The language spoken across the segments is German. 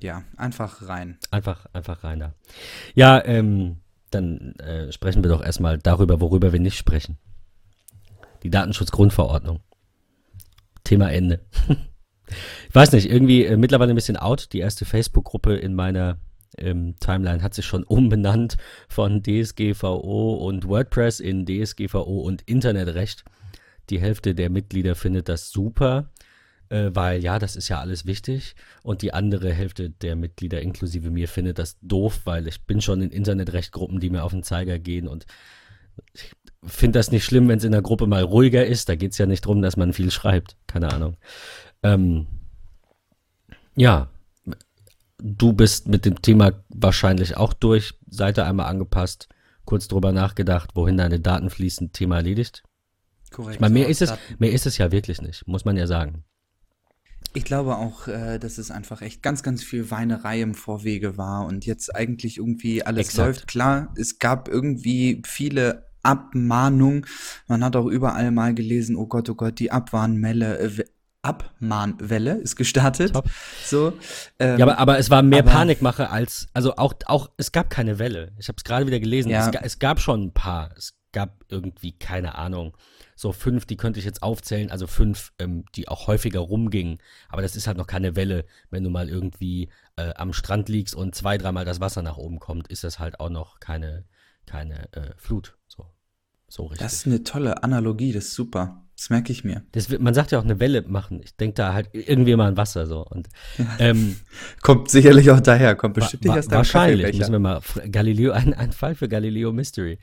Ja, einfach rein. Einfach, einfach rein da. Ja, ähm, dann äh, sprechen wir doch erstmal darüber, worüber wir nicht sprechen. Die Datenschutzgrundverordnung. Thema Ende. ich weiß nicht, irgendwie äh, mittlerweile ein bisschen out. Die erste Facebook-Gruppe in meiner ähm, Timeline hat sich schon umbenannt von DSGVO und WordPress in DSGVO und Internetrecht. Die Hälfte der Mitglieder findet das super äh, weil ja, das ist ja alles wichtig. Und die andere Hälfte der Mitglieder, inklusive mir, findet das doof, weil ich bin schon in Internetrechtgruppen, die mir auf den Zeiger gehen und ich finde das nicht schlimm, wenn es in der Gruppe mal ruhiger ist. Da geht es ja nicht darum, dass man viel schreibt. Keine Ahnung. Ähm, ja, du bist mit dem Thema wahrscheinlich auch durch, Seite einmal angepasst, kurz drüber nachgedacht, wohin deine Daten fließen, Thema erledigt. Korrekt. Ich meine, mehr ist es, mehr ist es ja wirklich nicht, muss man ja sagen. Ich glaube auch, äh, dass es einfach echt ganz, ganz viel Weinerei im Vorwege war und jetzt eigentlich irgendwie alles Exakt. läuft. Klar, es gab irgendwie viele Abmahnungen. Man hat auch überall mal gelesen, oh Gott, oh Gott, die Abwarnmelle, äh, Abmahnwelle ist gestartet. Top. So, ähm, ja, aber, aber es war mehr aber, Panikmache als, also auch, auch, es gab keine Welle. Ich habe es gerade wieder gelesen. Ja. Es, es, gab schon ein paar. Es gab irgendwie, keine Ahnung, so fünf, die könnte ich jetzt aufzählen, also fünf, ähm, die auch häufiger rumgingen. Aber das ist halt noch keine Welle. Wenn du mal irgendwie äh, am Strand liegst und zwei, dreimal das Wasser nach oben kommt, ist das halt auch noch keine, keine äh, Flut. So, so richtig. Das ist eine tolle Analogie, das ist super. Das merke ich mir. Das, man sagt ja auch eine Welle machen. Ich denke da halt irgendwie mal an Wasser so. Und, ähm, kommt sicherlich auch daher, kommt bestimmt nicht aus deinem Wahrscheinlich müssen wir mal Galileo, ein, ein Fall für Galileo Mystery.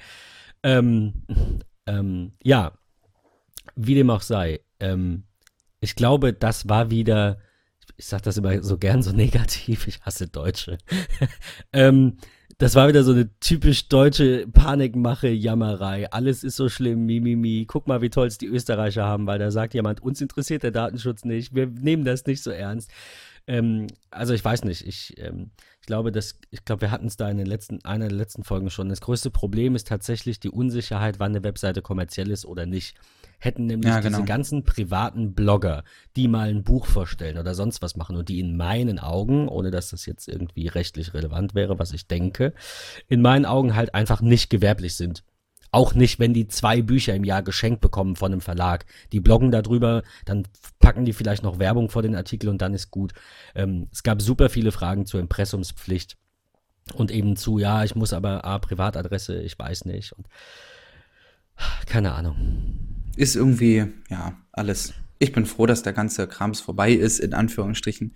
Ähm, ähm, ja, wie dem auch sei, ähm, ich glaube, das war wieder, ich sage das immer so gern so negativ, ich hasse Deutsche. ähm, das war wieder so eine typisch deutsche Panikmache, Jammerei. Alles ist so schlimm, mimimi. Mi, mi. Guck mal, wie toll es die Österreicher haben, weil da sagt jemand, uns interessiert der Datenschutz nicht. Wir nehmen das nicht so ernst. Ähm, also ich weiß nicht, ich, ähm, ich glaube, dass, ich glaube, wir hatten es da in den letzten, einer der letzten Folgen schon. Das größte Problem ist tatsächlich die Unsicherheit, wann eine Webseite kommerziell ist oder nicht hätten nämlich ja, genau. diese ganzen privaten Blogger, die mal ein Buch vorstellen oder sonst was machen und die in meinen Augen, ohne dass das jetzt irgendwie rechtlich relevant wäre, was ich denke, in meinen Augen halt einfach nicht gewerblich sind. Auch nicht, wenn die zwei Bücher im Jahr geschenkt bekommen von einem Verlag. Die bloggen darüber, dann packen die vielleicht noch Werbung vor den Artikel und dann ist gut. Ähm, es gab super viele Fragen zur Impressumspflicht und eben zu, ja, ich muss aber A, Privatadresse, ich weiß nicht. Und keine Ahnung ist irgendwie, ja, alles. Ich bin froh, dass der ganze Krams vorbei ist, in Anführungsstrichen.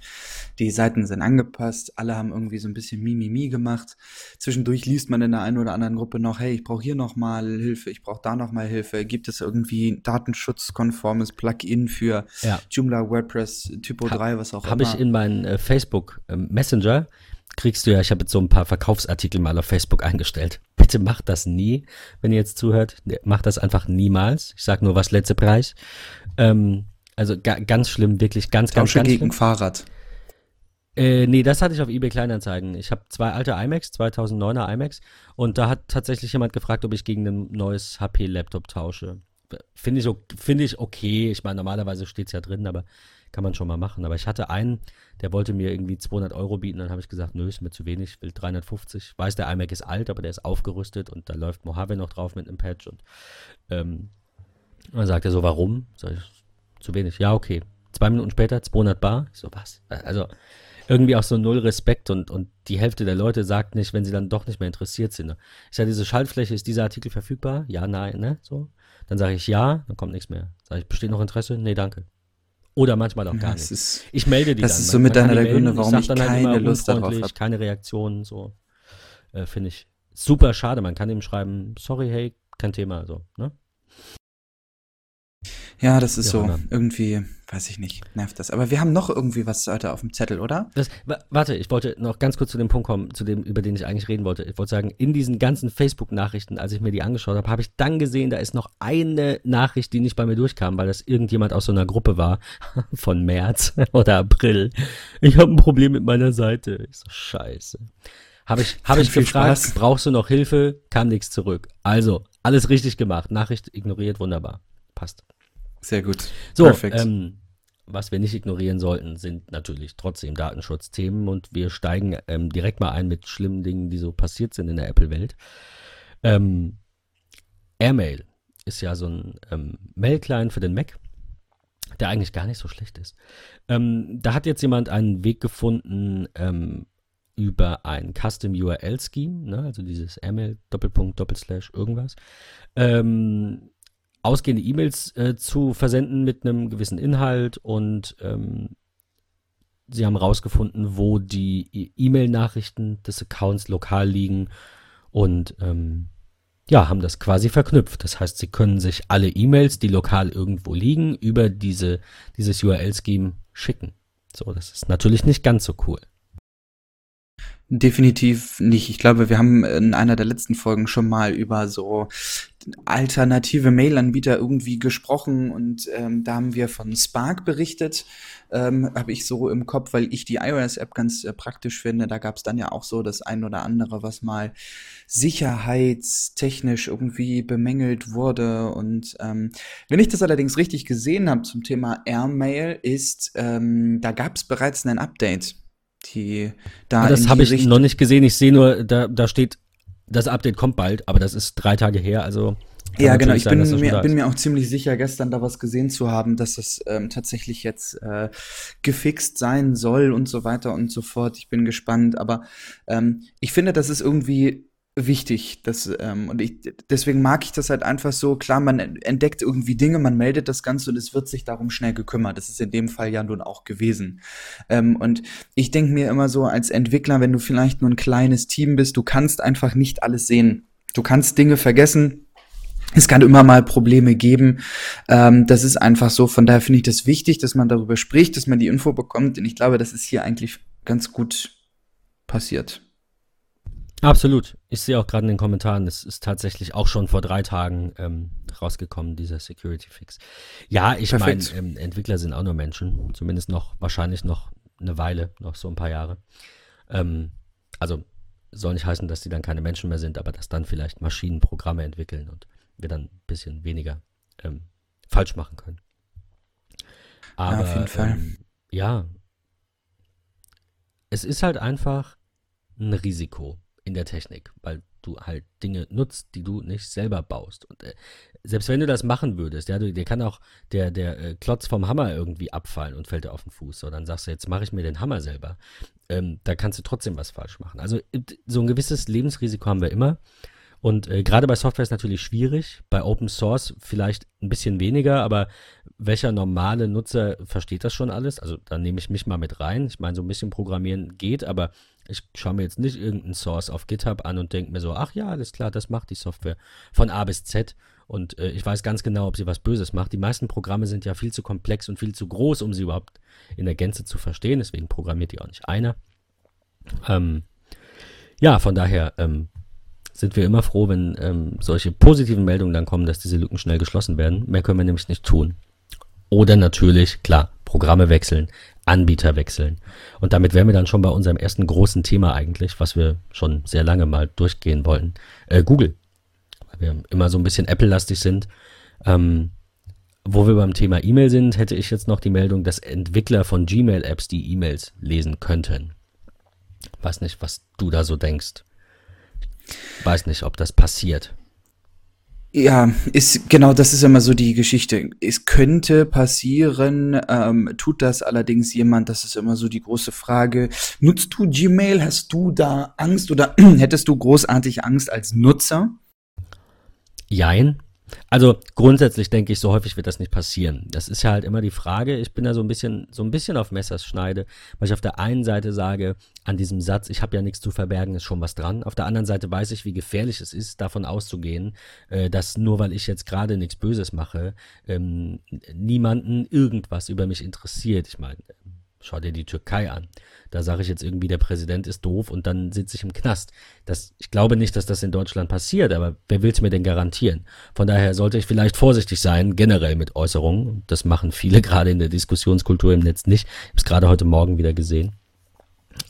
Die Seiten sind angepasst, alle haben irgendwie so ein bisschen Mimimi gemacht. Zwischendurch liest man in der einen oder anderen Gruppe noch, hey, ich brauche hier nochmal Hilfe, ich brauche da nochmal Hilfe. Gibt es irgendwie ein datenschutzkonformes Plugin für ja. Joomla, WordPress, Typo ha 3, was auch hab immer? Habe ich in meinen äh, Facebook äh, Messenger kriegst du ja, ich habe jetzt so ein paar Verkaufsartikel mal auf Facebook eingestellt. Bitte macht das nie, wenn ihr jetzt zuhört. Macht das einfach niemals. Ich sag nur, was letzte Preis. Ähm, also ga, ganz schlimm, wirklich ganz, ganz, ganz gegen schlimm. Fahrrad. Äh, nee, das hatte ich auf eBay Kleinanzeigen. Ich habe zwei alte iMacs, 2009er iMacs, und da hat tatsächlich jemand gefragt, ob ich gegen ein neues HP-Laptop tausche. Finde ich, find ich okay. Ich meine, normalerweise steht es ja drin, aber kann man schon mal machen. Aber ich hatte einen, der wollte mir irgendwie 200 Euro bieten. Dann habe ich gesagt, nö, ist mir zu wenig, ich will 350. Weiß, der iMac ist alt, aber der ist aufgerüstet und da läuft Mojave noch drauf mit einem Patch. Und ähm, dann sagt er so, warum? Sag ich, zu wenig. Ja, okay. Zwei Minuten später, 200 Bar. Ich so, was? Also irgendwie auch so null Respekt und, und die Hälfte der Leute sagt nicht, wenn sie dann doch nicht mehr interessiert sind. Ich sage, diese Schaltfläche, ist dieser Artikel verfügbar? Ja, nein, ne? So. Dann sage ich ja, dann kommt nichts mehr. Sage ich, besteht noch Interesse? Nee, danke. Oder manchmal auch gar nicht. Ist, ich melde die das dann. Das ist so mit einer der Gründe, warum ich, ich keine halt Lust darauf habe. Keine Reaktionen, so. Äh, Finde ich super schade. Man kann ihm schreiben, sorry, hey, kein Thema, so, ne? Ja, das ist ja, so. Irgendwie, weiß ich nicht, nervt das. Aber wir haben noch irgendwie was heute auf dem Zettel, oder? Das, warte, ich wollte noch ganz kurz zu dem Punkt kommen, zu dem, über den ich eigentlich reden wollte. Ich wollte sagen, in diesen ganzen Facebook-Nachrichten, als ich mir die angeschaut habe, habe ich dann gesehen, da ist noch eine Nachricht, die nicht bei mir durchkam, weil das irgendjemand aus so einer Gruppe war, von März oder April. Ich habe ein Problem mit meiner Seite. Ich so, scheiße. Habe ich, hab ich gefragt, Spaß. brauchst du noch Hilfe? Kam nichts zurück. Also, alles richtig gemacht. Nachricht ignoriert, wunderbar. Passt. Sehr gut. So, Perfekt. Ähm, was wir nicht ignorieren sollten, sind natürlich trotzdem Datenschutzthemen und wir steigen ähm, direkt mal ein mit schlimmen Dingen, die so passiert sind in der Apple-Welt. Ähm, Airmail ist ja so ein ähm, Mail-Client für den Mac, der eigentlich gar nicht so schlecht ist. Ähm, da hat jetzt jemand einen Weg gefunden, ähm, über ein Custom URL Scheme, ne, also dieses Airmail Doppelpunkt Doppelslash irgendwas, ähm, ausgehende E-Mails äh, zu versenden mit einem gewissen Inhalt und ähm, sie haben herausgefunden, wo die e- E-Mail-Nachrichten des Accounts lokal liegen und ähm, ja, haben das quasi verknüpft. Das heißt, sie können sich alle E-Mails, die lokal irgendwo liegen, über diese, dieses URL-Scheme schicken. So, das ist natürlich nicht ganz so cool. Definitiv nicht. Ich glaube, wir haben in einer der letzten Folgen schon mal über so alternative Mail-Anbieter irgendwie gesprochen und ähm, da haben wir von Spark berichtet, ähm, habe ich so im Kopf, weil ich die iOS-App ganz äh, praktisch finde. Da gab es dann ja auch so das ein oder andere, was mal sicherheitstechnisch irgendwie bemängelt wurde. Und ähm, wenn ich das allerdings richtig gesehen habe zum Thema Airmail, ist, ähm, da gab es bereits ein Update die da. Das habe ich Richtung noch nicht gesehen. Ich sehe nur, da, da steht, das Update kommt bald, aber das ist drei Tage her, also. Ja, genau. Ich sein, bin, mir, bin mir auch ziemlich sicher, gestern da was gesehen zu haben, dass das ähm, tatsächlich jetzt äh, gefixt sein soll und so weiter und so fort. Ich bin gespannt, aber ähm, ich finde, das ist irgendwie wichtig. Das, ähm, und ich, deswegen mag ich das halt einfach so. Klar, man entdeckt irgendwie Dinge, man meldet das Ganze und es wird sich darum schnell gekümmert. Das ist in dem Fall ja nun auch gewesen. Ähm, und ich denke mir immer so als Entwickler, wenn du vielleicht nur ein kleines Team bist, du kannst einfach nicht alles sehen. Du kannst Dinge vergessen, es kann immer mal Probleme geben. Ähm, das ist einfach so. Von daher finde ich das wichtig, dass man darüber spricht, dass man die Info bekommt. Und ich glaube, das ist hier eigentlich ganz gut passiert. Absolut. Ich sehe auch gerade in den Kommentaren, es ist tatsächlich auch schon vor drei Tagen ähm, rausgekommen, dieser Security Fix. Ja, ich meine, ähm, Entwickler sind auch nur Menschen, zumindest noch, wahrscheinlich noch eine Weile, noch so ein paar Jahre. Ähm, also soll nicht heißen, dass die dann keine Menschen mehr sind, aber dass dann vielleicht Maschinen Programme entwickeln und wir dann ein bisschen weniger ähm, falsch machen können. Aber, ja, auf jeden Fall. Ähm, ja, es ist halt einfach ein Risiko in der Technik, weil du halt Dinge nutzt, die du nicht selber baust. Und äh, selbst wenn du das machen würdest, ja, du, dir kann auch der, der äh, Klotz vom Hammer irgendwie abfallen und fällt dir auf den Fuß. So, dann sagst du, jetzt mache ich mir den Hammer selber. Ähm, da kannst du trotzdem was falsch machen. Also so ein gewisses Lebensrisiko haben wir immer. Und äh, gerade bei Software ist natürlich schwierig, bei Open Source vielleicht ein bisschen weniger, aber welcher normale Nutzer versteht das schon alles? Also da nehme ich mich mal mit rein. Ich meine, so ein bisschen Programmieren geht, aber ich schaue mir jetzt nicht irgendeinen Source auf GitHub an und denke mir so, ach ja, alles klar, das macht die Software von A bis Z. Und äh, ich weiß ganz genau, ob sie was Böses macht. Die meisten Programme sind ja viel zu komplex und viel zu groß, um sie überhaupt in der Gänze zu verstehen. Deswegen programmiert die auch nicht einer. Ähm, ja, von daher ähm, sind wir immer froh, wenn ähm, solche positiven Meldungen dann kommen, dass diese Lücken schnell geschlossen werden. Mehr können wir nämlich nicht tun. Oder natürlich, klar, Programme wechseln, Anbieter wechseln. Und damit wären wir dann schon bei unserem ersten großen Thema eigentlich, was wir schon sehr lange mal durchgehen wollten. Äh, Google. Weil wir immer so ein bisschen Apple-lastig sind. Ähm, wo wir beim Thema E-Mail sind, hätte ich jetzt noch die Meldung, dass Entwickler von Gmail-Apps die E-Mails lesen könnten. Weiß nicht, was du da so denkst. Weiß nicht, ob das passiert. Ja, ist genau, das ist immer so die Geschichte. Es könnte passieren, ähm, tut das allerdings jemand, das ist immer so die große Frage. Nutzt du Gmail? Hast du da Angst oder hättest du großartig Angst als Nutzer? Jein. Also grundsätzlich denke ich, so häufig wird das nicht passieren. Das ist ja halt immer die Frage. Ich bin da so ein bisschen, so ein bisschen auf Messers schneide, weil ich auf der einen Seite sage, an diesem Satz, ich habe ja nichts zu verbergen, ist schon was dran. Auf der anderen Seite weiß ich, wie gefährlich es ist, davon auszugehen, äh, dass nur weil ich jetzt gerade nichts Böses mache, ähm, niemanden irgendwas über mich interessiert. Ich meine, Schau dir die Türkei an. Da sage ich jetzt irgendwie, der Präsident ist doof und dann sitze ich im Knast. Das, ich glaube nicht, dass das in Deutschland passiert, aber wer will es mir denn garantieren? Von daher sollte ich vielleicht vorsichtig sein, generell mit Äußerungen. Das machen viele gerade in der Diskussionskultur im Netz nicht. Ich habe es gerade heute Morgen wieder gesehen.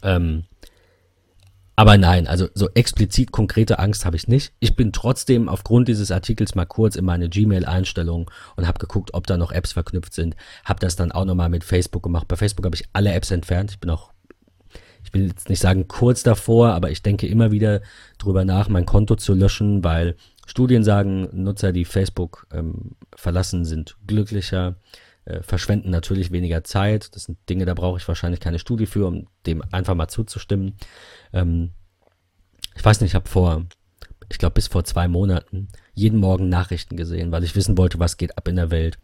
Ähm, Aber nein, also so explizit konkrete Angst habe ich nicht. Ich bin trotzdem aufgrund dieses Artikels mal kurz in meine Gmail-Einstellung und habe geguckt, ob da noch Apps verknüpft sind. Habe das dann auch nochmal mit Facebook gemacht. Bei Facebook habe ich alle Apps entfernt. Ich bin auch, ich will jetzt nicht sagen kurz davor, aber ich denke immer wieder drüber nach, mein Konto zu löschen, weil Studien sagen, Nutzer, die Facebook ähm, verlassen, sind glücklicher äh, verschwenden natürlich weniger Zeit. Das sind Dinge, da brauche ich wahrscheinlich keine Studie für, um dem einfach mal zuzustimmen. Ähm, ich weiß nicht, ich habe vor, ich glaube bis vor zwei Monaten jeden Morgen Nachrichten gesehen, weil ich wissen wollte, was geht ab in der Welt.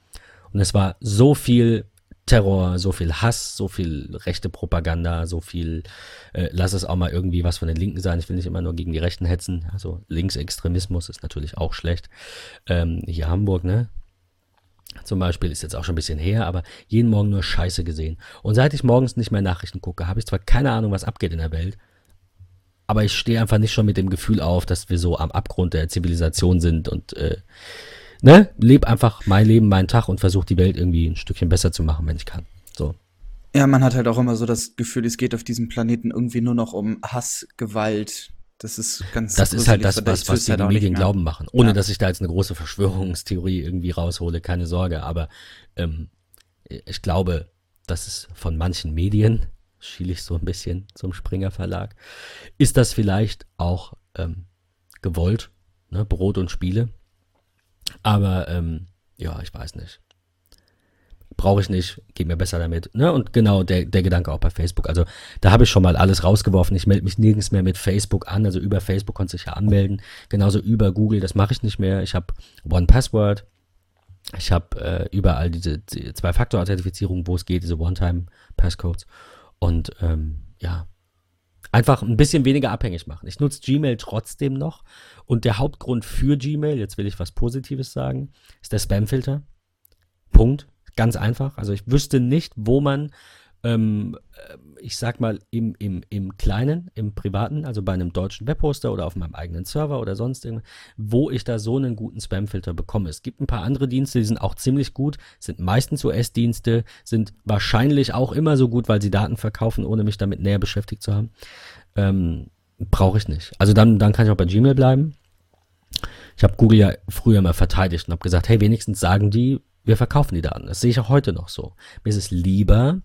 Und es war so viel Terror, so viel Hass, so viel rechte Propaganda, so viel, äh, lass es auch mal irgendwie was von den Linken sein. Ich will nicht immer nur gegen die Rechten hetzen. Also Linksextremismus ist natürlich auch schlecht. Ähm, hier Hamburg, ne? Zum Beispiel, ist jetzt auch schon ein bisschen her, aber jeden Morgen nur Scheiße gesehen. Und seit ich morgens nicht mehr Nachrichten gucke, habe ich zwar keine Ahnung, was abgeht in der Welt, aber ich stehe einfach nicht schon mit dem Gefühl auf, dass wir so am Abgrund der Zivilisation sind und äh, ne, lebe einfach mein Leben, meinen Tag und versuche die Welt irgendwie ein Stückchen besser zu machen, wenn ich kann. So. Ja, man hat halt auch immer so das Gefühl, es geht auf diesem Planeten irgendwie nur noch um Hass, Gewalt, das ist ganz Das ist halt das, was, was die halt Medien glauben machen. Ohne ja. dass ich da jetzt eine große Verschwörungstheorie irgendwie raushole, keine Sorge. Aber ähm, ich glaube, dass es von manchen Medien, schiele ich so ein bisschen zum Springer Verlag, ist das vielleicht auch ähm, gewollt, ne? Brot und Spiele. Aber ähm, ja, ich weiß nicht brauche ich nicht, geht mir besser damit. Ne? Und genau der, der Gedanke auch bei Facebook. Also da habe ich schon mal alles rausgeworfen. Ich melde mich nirgends mehr mit Facebook an. Also über Facebook konnte ich ja anmelden. Genauso über Google, das mache ich nicht mehr. Ich habe One Password. Ich habe äh, überall diese die Zwei-Faktor-Authentifizierung, wo es geht, diese One-Time-Passcodes. Und ähm, ja, einfach ein bisschen weniger abhängig machen. Ich nutze Gmail trotzdem noch. Und der Hauptgrund für Gmail, jetzt will ich was Positives sagen, ist der Spam-Filter. Punkt. Ganz einfach. Also ich wüsste nicht, wo man, ähm, äh, ich sag mal, im, im, im Kleinen, im Privaten, also bei einem deutschen Webhoster oder auf meinem eigenen Server oder sonst irgendwas, wo ich da so einen guten Spamfilter bekomme. Es gibt ein paar andere Dienste, die sind auch ziemlich gut, sind meistens US-Dienste, sind wahrscheinlich auch immer so gut, weil sie Daten verkaufen, ohne mich damit näher beschäftigt zu haben. Ähm, Brauche ich nicht. Also dann, dann kann ich auch bei Gmail bleiben. Ich habe Google ja früher mal verteidigt und habe gesagt, hey, wenigstens sagen die, wir verkaufen die Daten. Das sehe ich auch heute noch so. Mir ist es lieber,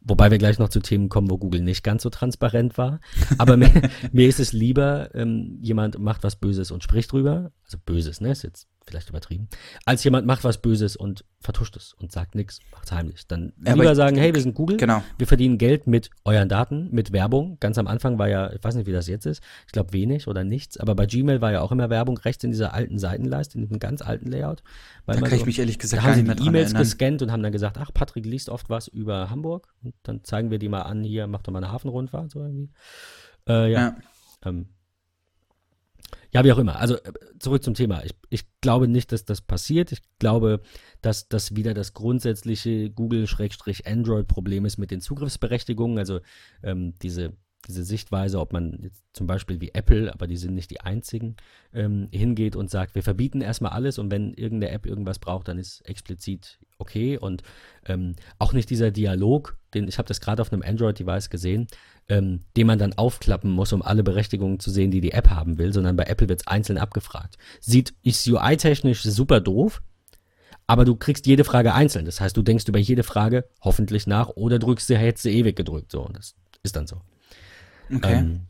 wobei wir gleich noch zu Themen kommen, wo Google nicht ganz so transparent war, aber mir, mir ist es lieber, ähm, jemand macht was Böses und spricht drüber, also Böses, ne, ist jetzt vielleicht übertrieben, als jemand macht was Böses und vertuscht es und sagt nichts, macht es heimlich. Dann ja, lieber sagen, hey, wir sind Google, genau. wir verdienen Geld mit euren Daten, mit Werbung. Ganz am Anfang war ja, ich weiß nicht, wie das jetzt ist, ich glaube wenig oder nichts, aber bei Gmail war ja auch immer Werbung rechts in dieser alten Seitenleiste, in diesem ganz alten Layout. Da kann so, ich mich ehrlich gesagt da haben sie die E-Mails gescannt und haben dann gesagt, ach, Patrick liest oft was über Hamburg und dann zeigen wir die mal an, hier, mach doch mal eine Hafenrundfahrt, so irgendwie. Äh, ja. ja. Ähm, ja, wie auch immer. Also äh, zurück zum Thema. Ich, ich glaube nicht, dass das passiert. Ich glaube, dass das wieder das grundsätzliche Google-Android-Problem ist mit den Zugriffsberechtigungen. Also ähm, diese diese Sichtweise, ob man jetzt zum Beispiel wie Apple, aber die sind nicht die einzigen, ähm, hingeht und sagt, wir verbieten erstmal alles und wenn irgendeine App irgendwas braucht, dann ist explizit okay und ähm, auch nicht dieser Dialog, den ich habe das gerade auf einem Android-Device gesehen, ähm, den man dann aufklappen muss, um alle Berechtigungen zu sehen, die die App haben will, sondern bei Apple wird es einzeln abgefragt. Sieht, ist UI-technisch super doof, aber du kriegst jede Frage einzeln. Das heißt, du denkst über jede Frage hoffentlich nach oder drückst sie, hättest sie ewig gedrückt. So, und das ist dann so. Okay. Ähm,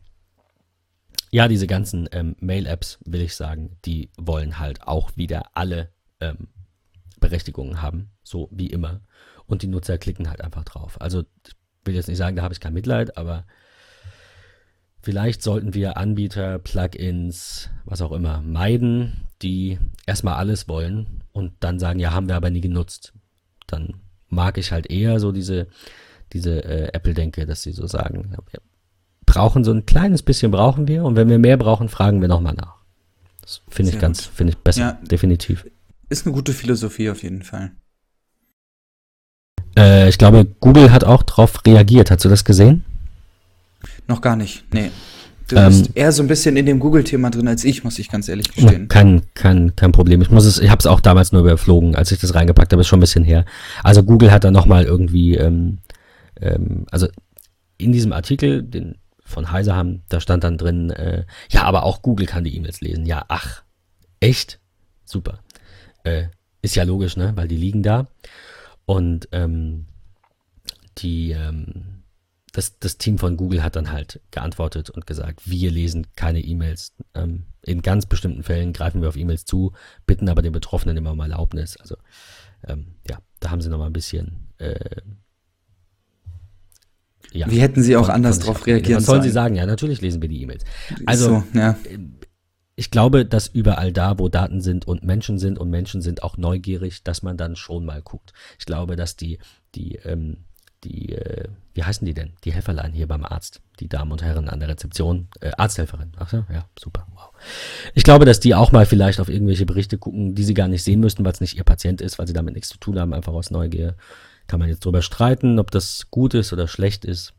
ja, diese ganzen ähm, Mail-Apps, will ich sagen, die wollen halt auch wieder alle ähm, Berechtigungen haben, so wie immer. Und die Nutzer klicken halt einfach drauf. Also will jetzt nicht sagen, da habe ich kein Mitleid, aber vielleicht sollten wir Anbieter, Plugins, was auch immer, meiden, die erstmal alles wollen und dann sagen, ja, haben wir aber nie genutzt. Dann mag ich halt eher so diese, diese äh, Apple-Denke, dass sie so sagen, ja, brauchen so ein kleines bisschen brauchen wir und wenn wir mehr brauchen, fragen wir nochmal nach. Das finde ich ganz, finde ich besser, ja, definitiv. Ist eine gute Philosophie auf jeden Fall. Äh, ich glaube, Google hat auch darauf reagiert. Hast du das gesehen? Noch gar nicht, nee. Du ähm, bist eher so ein bisschen in dem Google-Thema drin als ich, muss ich ganz ehrlich gestehen. Kein, kein, kein Problem. Ich muss es, ich habe es auch damals nur überflogen, als ich das reingepackt habe, ist schon ein bisschen her. Also Google hat da nochmal irgendwie, ähm, ähm, also in diesem Artikel, den von Heise haben. Da stand dann drin, äh, ja, aber auch Google kann die E-Mails lesen. Ja, ach, echt? Super. Äh, ist ja logisch, ne? Weil die liegen da. Und ähm, die, ähm, das, das Team von Google hat dann halt geantwortet und gesagt, wir lesen keine E-Mails. Ähm, in ganz bestimmten Fällen greifen wir auf E-Mails zu, bitten aber den Betroffenen immer um Erlaubnis. Also ähm, ja, da haben sie noch mal ein bisschen äh, ja, Wie hätten Sie auch von, anders darauf reagieren Was sollen Sie sagen? Ja, natürlich lesen wir die E-Mails. Also, so, ja. Ich glaube, dass überall da, wo Daten sind und Menschen sind und Menschen sind auch neugierig, dass man dann schon mal guckt. Ich glaube, dass die, die, ähm, die, äh, wie heißen die denn? Die Helferlein hier beim Arzt, die Damen und Herren an der Rezeption, äh, Arzthelferin. Ach ja, ja, super, wow. Ich glaube, dass die auch mal vielleicht auf irgendwelche Berichte gucken, die sie gar nicht sehen müssten, weil es nicht ihr Patient ist, weil sie damit nichts zu tun haben, einfach aus Neugier. Kann man jetzt drüber streiten, ob das gut ist oder schlecht ist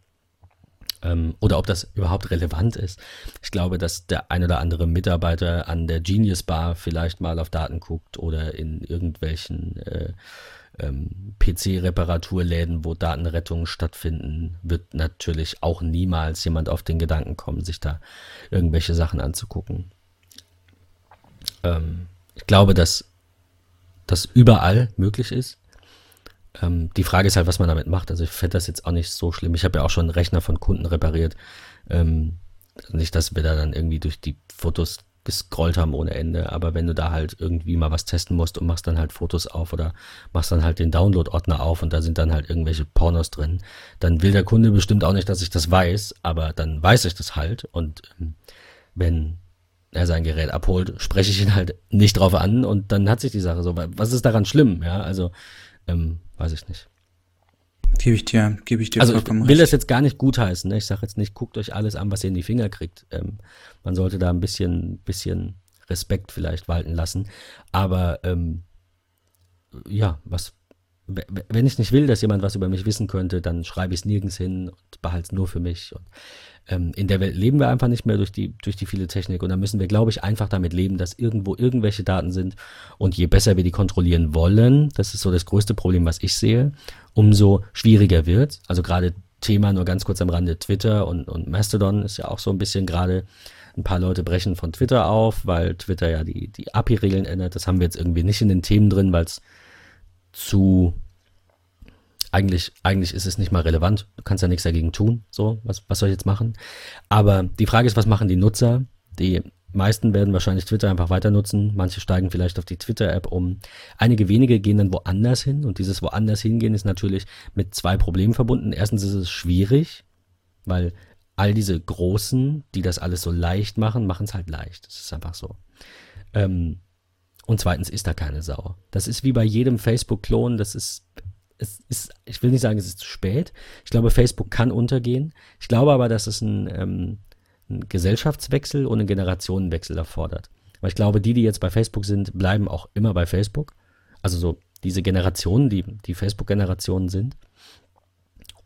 ähm, oder ob das überhaupt relevant ist. Ich glaube, dass der ein oder andere Mitarbeiter an der Genius Bar vielleicht mal auf Daten guckt oder in irgendwelchen äh, ähm, PC-Reparaturläden, wo Datenrettungen stattfinden, wird natürlich auch niemals jemand auf den Gedanken kommen, sich da irgendwelche Sachen anzugucken. Ähm, ich glaube, dass das überall möglich ist. Ähm, die Frage ist halt, was man damit macht. Also ich fände das jetzt auch nicht so schlimm. Ich habe ja auch schon einen Rechner von Kunden repariert. Ähm, nicht, dass wir da dann irgendwie durch die Fotos gescrollt haben ohne Ende, aber wenn du da halt irgendwie mal was testen musst und machst dann halt Fotos auf oder machst dann halt den Download-Ordner auf und da sind dann halt irgendwelche Pornos drin, dann will der Kunde bestimmt auch nicht, dass ich das weiß, aber dann weiß ich das halt und ähm, wenn er sein Gerät abholt, spreche ich ihn halt nicht drauf an und dann hat sich die Sache so. Was ist daran schlimm? Ja, also ähm, weiß ich nicht. Gebe ich dir, gebe ich dir also ich will recht. das jetzt gar nicht gutheißen. Ne? Ich sage jetzt nicht, guckt euch alles an, was ihr in die Finger kriegt. Ähm, man sollte da ein bisschen, bisschen Respekt vielleicht walten lassen. Aber ähm, ja, was, wenn ich nicht will, dass jemand was über mich wissen könnte, dann schreibe ich es nirgends hin und behalte es nur für mich. Und ähm, in der Welt leben wir einfach nicht mehr durch die, durch die viele Technik und da müssen wir, glaube ich, einfach damit leben, dass irgendwo irgendwelche Daten sind und je besser wir die kontrollieren wollen, das ist so das größte Problem, was ich sehe, umso schwieriger wird. Also gerade Thema nur ganz kurz am Rande Twitter und, und Mastodon ist ja auch so ein bisschen gerade ein paar Leute brechen von Twitter auf, weil Twitter ja die, die API-Regeln ändert. Das haben wir jetzt irgendwie nicht in den Themen drin, weil es zu eigentlich, eigentlich ist es nicht mal relevant. Du kannst ja nichts dagegen tun. So, was, was soll ich jetzt machen? Aber die Frage ist, was machen die Nutzer? Die meisten werden wahrscheinlich Twitter einfach weiter nutzen. Manche steigen vielleicht auf die Twitter-App um. Einige wenige gehen dann woanders hin. Und dieses woanders hingehen ist natürlich mit zwei Problemen verbunden. Erstens ist es schwierig, weil all diese Großen, die das alles so leicht machen, machen es halt leicht. Das ist einfach so. Ähm, und zweitens ist da keine Sau. Das ist wie bei jedem Facebook-Klon. Das ist es ist, ich will nicht sagen, es ist zu spät. Ich glaube, Facebook kann untergehen. Ich glaube aber, dass es einen, ähm, einen Gesellschaftswechsel und einen Generationenwechsel erfordert. Weil ich glaube, die, die jetzt bei Facebook sind, bleiben auch immer bei Facebook. Also so diese Generationen, die, die Facebook-Generationen sind.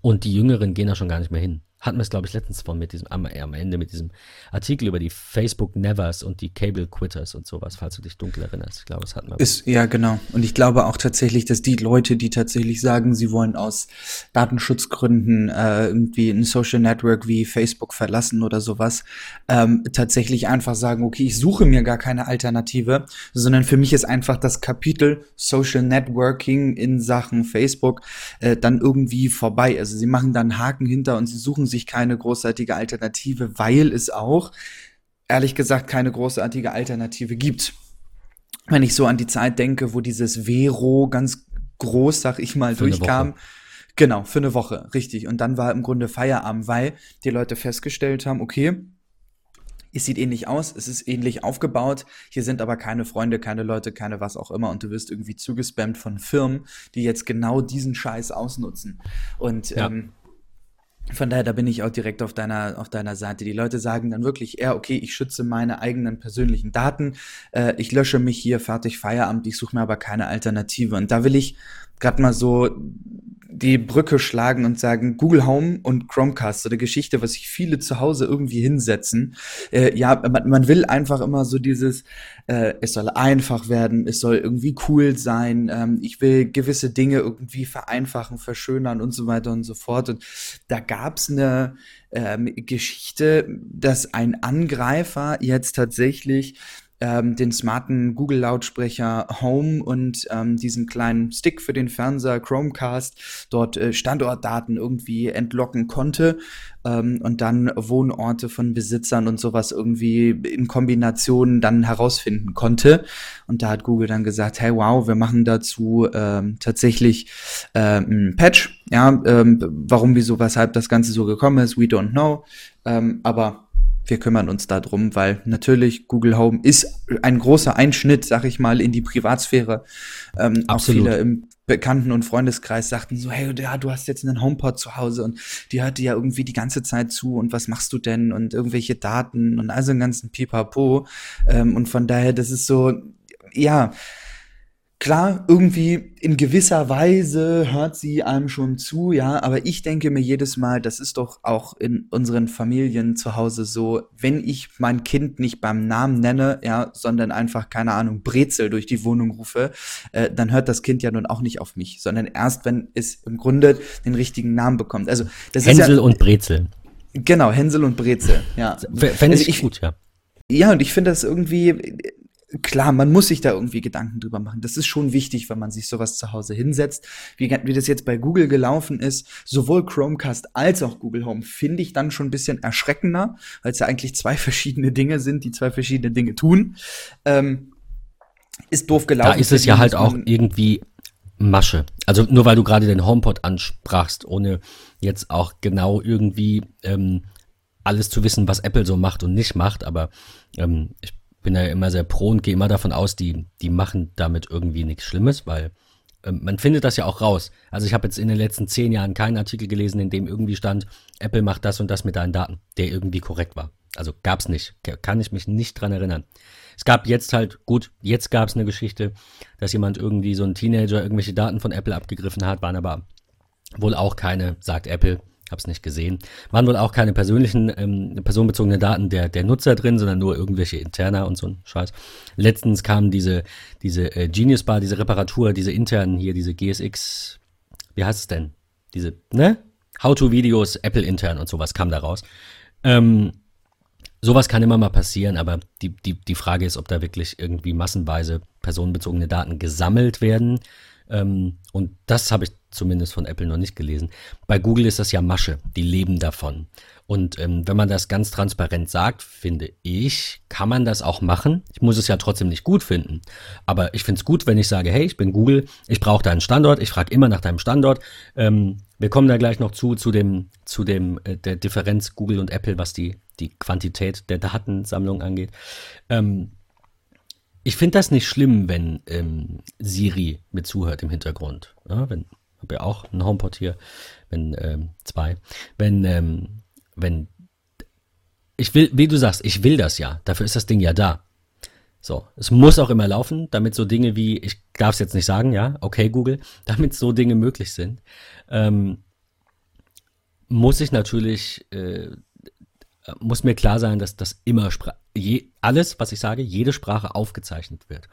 Und die Jüngeren gehen da schon gar nicht mehr hin hatten wir es, glaube ich, letztens von mit diesem, am, am, Ende mit diesem Artikel über die Facebook Nevers und die Cable Quitters und sowas, falls du dich dunkel erinnerst. Ich glaube, das hatten wir. Ist, ja, genau. Und ich glaube auch tatsächlich, dass die Leute, die tatsächlich sagen, sie wollen aus Datenschutzgründen äh, irgendwie ein Social Network wie Facebook verlassen oder sowas, ähm, tatsächlich einfach sagen, okay, ich suche mir gar keine Alternative, sondern für mich ist einfach das Kapitel Social Networking in Sachen Facebook äh, dann irgendwie vorbei. Also sie machen dann Haken hinter und sie suchen sich keine großartige Alternative, weil es auch, ehrlich gesagt, keine großartige Alternative gibt. Wenn ich so an die Zeit denke, wo dieses Vero ganz groß, sag ich mal, für durchkam. Genau, für eine Woche, richtig. Und dann war im Grunde Feierabend, weil die Leute festgestellt haben, okay, es sieht ähnlich aus, es ist ähnlich aufgebaut, hier sind aber keine Freunde, keine Leute, keine was auch immer und du wirst irgendwie zugespammt von Firmen, die jetzt genau diesen Scheiß ausnutzen. Und ja. ähm, von daher, da bin ich auch direkt auf deiner, auf deiner Seite. Die Leute sagen dann wirklich eher, okay, ich schütze meine eigenen persönlichen Daten, äh, ich lösche mich hier, fertig, Feierabend, ich suche mir aber keine Alternative. Und da will ich gerade mal so die Brücke schlagen und sagen, Google Home und Chromecast, so eine Geschichte, was sich viele zu Hause irgendwie hinsetzen. Äh, ja, man, man, will einfach immer so dieses, äh, es soll einfach werden, es soll irgendwie cool sein, ähm, ich will gewisse Dinge irgendwie vereinfachen, verschönern und so weiter und so fort. Und da gab's eine ähm, Geschichte, dass ein Angreifer jetzt tatsächlich ähm, den smarten Google-Lautsprecher Home und ähm, diesen kleinen Stick für den Fernseher Chromecast dort äh, Standortdaten irgendwie entlocken konnte ähm, und dann Wohnorte von Besitzern und sowas irgendwie in Kombination dann herausfinden konnte. Und da hat Google dann gesagt, hey wow, wir machen dazu ähm, tatsächlich äh, ein Patch. Ja, ähm, warum, wieso, weshalb das Ganze so gekommen ist, we don't know. Ähm, aber wir kümmern uns darum, weil natürlich Google Home ist ein großer Einschnitt, sag ich mal, in die Privatsphäre. Ähm, auch viele im Bekannten- und Freundeskreis sagten so, hey, ja, du hast jetzt einen HomePod zu Hause und die hört dir ja irgendwie die ganze Zeit zu und was machst du denn und irgendwelche Daten und also einen ganzen Pipapo. Ähm, und von daher, das ist so, ja, Klar, irgendwie in gewisser Weise hört sie einem schon zu, ja, aber ich denke mir jedes Mal, das ist doch auch in unseren Familien zu Hause so, wenn ich mein Kind nicht beim Namen nenne, ja, sondern einfach, keine Ahnung, Brezel durch die Wohnung rufe, äh, dann hört das Kind ja nun auch nicht auf mich, sondern erst, wenn es im Grunde den richtigen Namen bekommt. Also, das Hänsel ist ja, und Brezel. Genau, Hänsel und Brezel, ja. Fände also ich gut, ja. Ja, und ich finde das irgendwie, klar, man muss sich da irgendwie Gedanken drüber machen. Das ist schon wichtig, wenn man sich sowas zu Hause hinsetzt. Wie, wie das jetzt bei Google gelaufen ist, sowohl Chromecast als auch Google Home finde ich dann schon ein bisschen erschreckender, weil es ja eigentlich zwei verschiedene Dinge sind, die zwei verschiedene Dinge tun. Ähm, ist doof gelaufen. Da ist es ja halt auch irgendwie Masche. Also nur weil du gerade den HomePod ansprachst, ohne jetzt auch genau irgendwie ähm, alles zu wissen, was Apple so macht und nicht macht, aber ähm, ich bin da immer sehr pro und gehe immer davon aus, die, die machen damit irgendwie nichts Schlimmes, weil ähm, man findet das ja auch raus. Also ich habe jetzt in den letzten zehn Jahren keinen Artikel gelesen, in dem irgendwie stand, Apple macht das und das mit deinen Daten, der irgendwie korrekt war. Also gab's nicht. Kann ich mich nicht dran erinnern. Es gab jetzt halt, gut, jetzt gab es eine Geschichte, dass jemand irgendwie so ein Teenager irgendwelche Daten von Apple abgegriffen hat, waren aber wohl auch keine, sagt Apple, habe es nicht gesehen. Waren wohl auch keine persönlichen, ähm, personenbezogenen Daten der, der Nutzer drin, sondern nur irgendwelche Interna und so ein Scheiß. Letztens kam diese, diese äh, Genius Bar, diese Reparatur, diese internen hier, diese GSX, wie heißt es denn? Diese, ne? How-to-Videos, Apple intern und sowas kam da raus. Ähm, sowas kann immer mal passieren, aber die, die, die Frage ist, ob da wirklich irgendwie massenweise personenbezogene Daten gesammelt werden. Ähm, und das habe ich zumindest von Apple noch nicht gelesen. Bei Google ist das ja Masche, die leben davon. Und ähm, wenn man das ganz transparent sagt, finde ich, kann man das auch machen. Ich muss es ja trotzdem nicht gut finden. Aber ich finde es gut, wenn ich sage, hey, ich bin Google, ich brauche deinen Standort, ich frage immer nach deinem Standort. Ähm, wir kommen da gleich noch zu, zu dem, zu dem, äh, der Differenz Google und Apple, was die, die Quantität der Datensammlung angeht. Ähm, ich finde das nicht schlimm, wenn ähm, Siri mit zuhört im Hintergrund. Ja, wenn, habe ja auch einen HomePod hier, wenn ähm, zwei. Wenn, ähm, wenn ich will, wie du sagst, ich will das ja. Dafür ist das Ding ja da. So, es muss auch immer laufen, damit so Dinge wie, ich darf es jetzt nicht sagen, ja, okay, Google, damit so Dinge möglich sind, ähm, muss ich natürlich äh, muss mir klar sein, dass das immer je, alles, was ich sage, jede Sprache aufgezeichnet wird.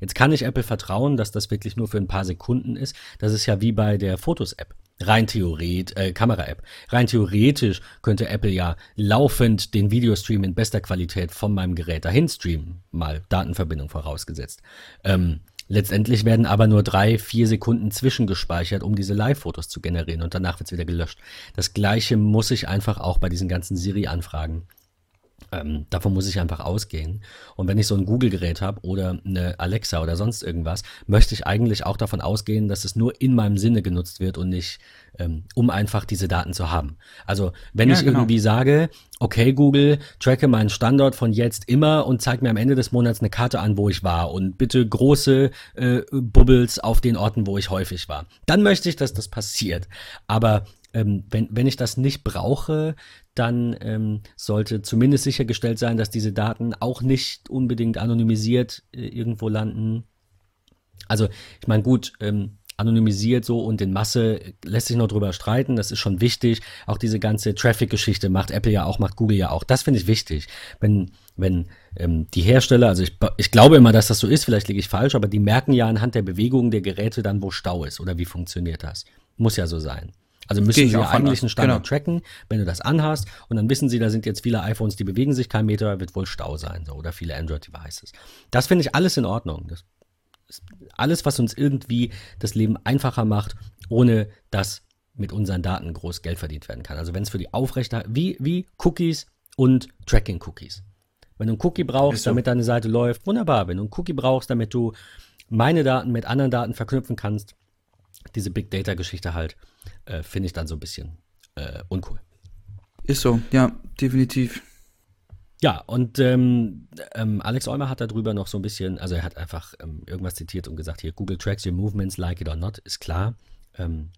Jetzt kann ich Apple vertrauen, dass das wirklich nur für ein paar Sekunden ist. Das ist ja wie bei der Fotos-App. Rein theoretisch, äh, Kamera-App. Rein theoretisch könnte Apple ja laufend den Videostream in bester Qualität von meinem Gerät dahin streamen. Mal Datenverbindung vorausgesetzt. Ähm, Letztendlich werden aber nur drei, vier Sekunden zwischengespeichert, um diese Live-Fotos zu generieren und danach wird es wieder gelöscht. Das gleiche muss ich einfach auch bei diesen ganzen Siri-Anfragen ähm, davon muss ich einfach ausgehen. Und wenn ich so ein Google-Gerät habe oder eine Alexa oder sonst irgendwas, möchte ich eigentlich auch davon ausgehen, dass es nur in meinem Sinne genutzt wird und nicht, ähm, um einfach diese Daten zu haben. Also wenn ja, ich genau. irgendwie sage, okay Google, tracke meinen Standort von jetzt immer und zeig mir am Ende des Monats eine Karte an, wo ich war und bitte große äh, Bubbles auf den Orten, wo ich häufig war. Dann möchte ich, dass das passiert. Aber ähm, wenn, wenn ich das nicht brauche, dann ähm, sollte zumindest sichergestellt sein, dass diese Daten auch nicht unbedingt anonymisiert äh, irgendwo landen. Also, ich meine, gut, ähm, anonymisiert so und in Masse lässt sich noch drüber streiten. Das ist schon wichtig. Auch diese ganze Traffic-Geschichte macht Apple ja auch, macht Google ja auch. Das finde ich wichtig. Wenn, wenn ähm, die Hersteller, also ich, ich glaube immer, dass das so ist, vielleicht liege ich falsch, aber die merken ja anhand der Bewegungen der Geräte dann, wo Stau ist oder wie funktioniert das. Muss ja so sein. Also müssen sie eigentlich einen Standard genau. tracken, wenn du das anhast und dann wissen sie, da sind jetzt viele iPhones, die bewegen sich kein Meter, wird wohl Stau sein so, oder viele Android-Devices. Das finde ich alles in Ordnung. Das alles, was uns irgendwie das Leben einfacher macht, ohne dass mit unseren Daten groß Geld verdient werden kann. Also wenn es für die Aufrechter, wie, wie Cookies und Tracking-Cookies. Wenn du einen Cookie brauchst, so. damit deine Seite läuft, wunderbar. Wenn du einen Cookie brauchst, damit du meine Daten mit anderen Daten verknüpfen kannst, diese Big Data-Geschichte halt, äh, finde ich dann so ein bisschen äh, uncool. Ist so, ja, definitiv. Ja, und ähm, ähm, Alex Eumer hat darüber noch so ein bisschen, also er hat einfach ähm, irgendwas zitiert und gesagt, hier, Google tracks your movements, like it or not, ist klar. Ähm,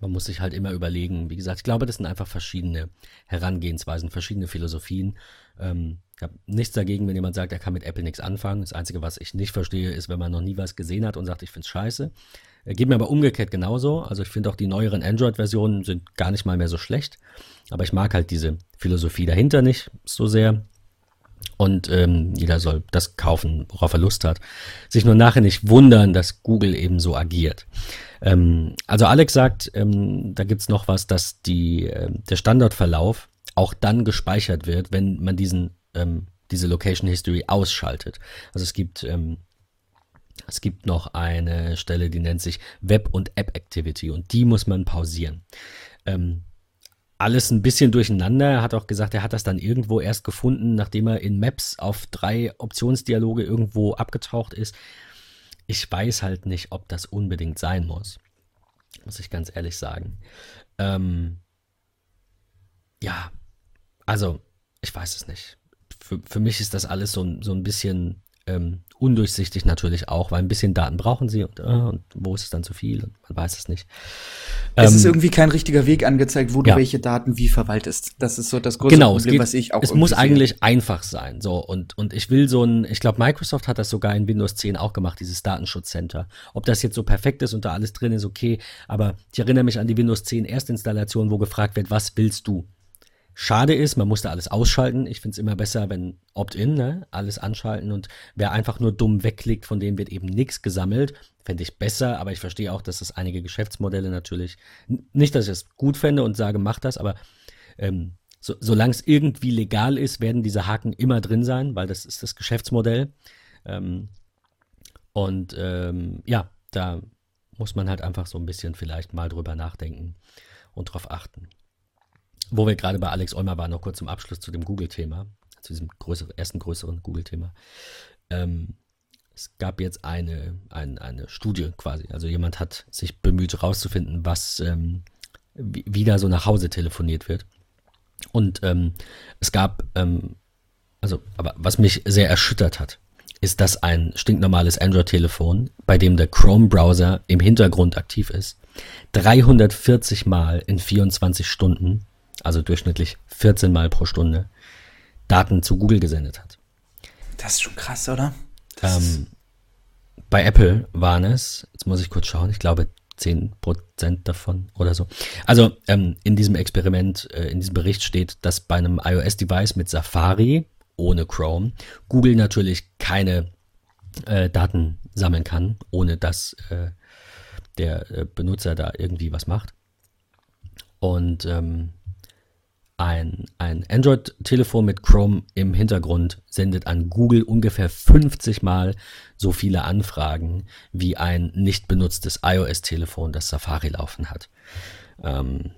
man muss sich halt immer überlegen, wie gesagt, ich glaube, das sind einfach verschiedene Herangehensweisen, verschiedene Philosophien. Ähm, ich habe nichts dagegen, wenn jemand sagt, er kann mit Apple nichts anfangen. Das Einzige, was ich nicht verstehe, ist, wenn man noch nie was gesehen hat und sagt, ich finde es scheiße. Äh, geht mir aber umgekehrt genauso. Also ich finde auch die neueren Android-Versionen sind gar nicht mal mehr so schlecht. Aber ich mag halt diese Philosophie dahinter nicht so sehr. Und ähm, jeder soll das kaufen, worauf er Lust hat. Sich nur nachher nicht wundern, dass Google eben so agiert. Ähm, also Alex sagt, ähm, da gibt's noch was, dass die, äh, der Standardverlauf auch dann gespeichert wird, wenn man diesen, ähm, diese Location History ausschaltet. Also es gibt ähm, es gibt noch eine Stelle, die nennt sich Web- und App-Activity und die muss man pausieren. Ähm, alles ein bisschen durcheinander. Er hat auch gesagt, er hat das dann irgendwo erst gefunden, nachdem er in Maps auf drei Optionsdialoge irgendwo abgetaucht ist. Ich weiß halt nicht, ob das unbedingt sein muss. Muss ich ganz ehrlich sagen. Ähm, ja, also, ich weiß es nicht. Für, für mich ist das alles so, so ein bisschen ähm, undurchsichtig natürlich auch, weil ein bisschen Daten brauchen sie und, äh, und wo ist es dann zu viel und man weiß es nicht. Es ähm, ist irgendwie kein richtiger Weg angezeigt, wo du ja. welche Daten wie verwaltest. Das ist so das große genau, Problem, geht, was ich auch Es muss eigentlich sehe. einfach sein. So, und, und ich will so ein, ich glaube, Microsoft hat das sogar in Windows 10 auch gemacht, dieses Datenschutzcenter. Ob das jetzt so perfekt ist und da alles drin ist, okay. Aber ich erinnere mich an die Windows 10 Erstinstallation, wo gefragt wird, was willst du? Schade ist, man musste alles ausschalten. Ich finde es immer besser, wenn Opt-in, ne? alles anschalten und wer einfach nur dumm wegklickt, von dem wird eben nichts gesammelt. Fände ich besser, aber ich verstehe auch, dass das einige Geschäftsmodelle natürlich, nicht, dass ich es gut fände und sage, mach das, aber ähm, so, solange es irgendwie legal ist, werden diese Haken immer drin sein, weil das ist das Geschäftsmodell. Ähm, und ähm, ja, da muss man halt einfach so ein bisschen vielleicht mal drüber nachdenken und drauf achten. Wo wir gerade bei Alex Eumer waren, noch kurz zum Abschluss zu dem Google-Thema, zu diesem größeren, ersten größeren Google-Thema. Ähm, es gab jetzt eine, ein, eine Studie quasi. Also jemand hat sich bemüht herauszufinden, was ähm, wie, wie da so nach Hause telefoniert wird. Und ähm, es gab, ähm, also, aber was mich sehr erschüttert hat, ist, dass ein stinknormales Android-Telefon, bei dem der Chrome-Browser im Hintergrund aktiv ist, 340 Mal in 24 Stunden also durchschnittlich 14 Mal pro Stunde, Daten zu Google gesendet hat. Das ist schon krass, oder? Ähm, bei Apple waren es, jetzt muss ich kurz schauen, ich glaube 10% davon oder so. Also ähm, in diesem Experiment, äh, in diesem Bericht steht, dass bei einem iOS-Device mit Safari ohne Chrome Google natürlich keine äh, Daten sammeln kann, ohne dass äh, der äh, Benutzer da irgendwie was macht. Und ähm, ein, ein Android-Telefon mit Chrome im Hintergrund sendet an Google ungefähr 50 Mal so viele Anfragen wie ein nicht benutztes iOS-Telefon, das Safari laufen hat. Ähm,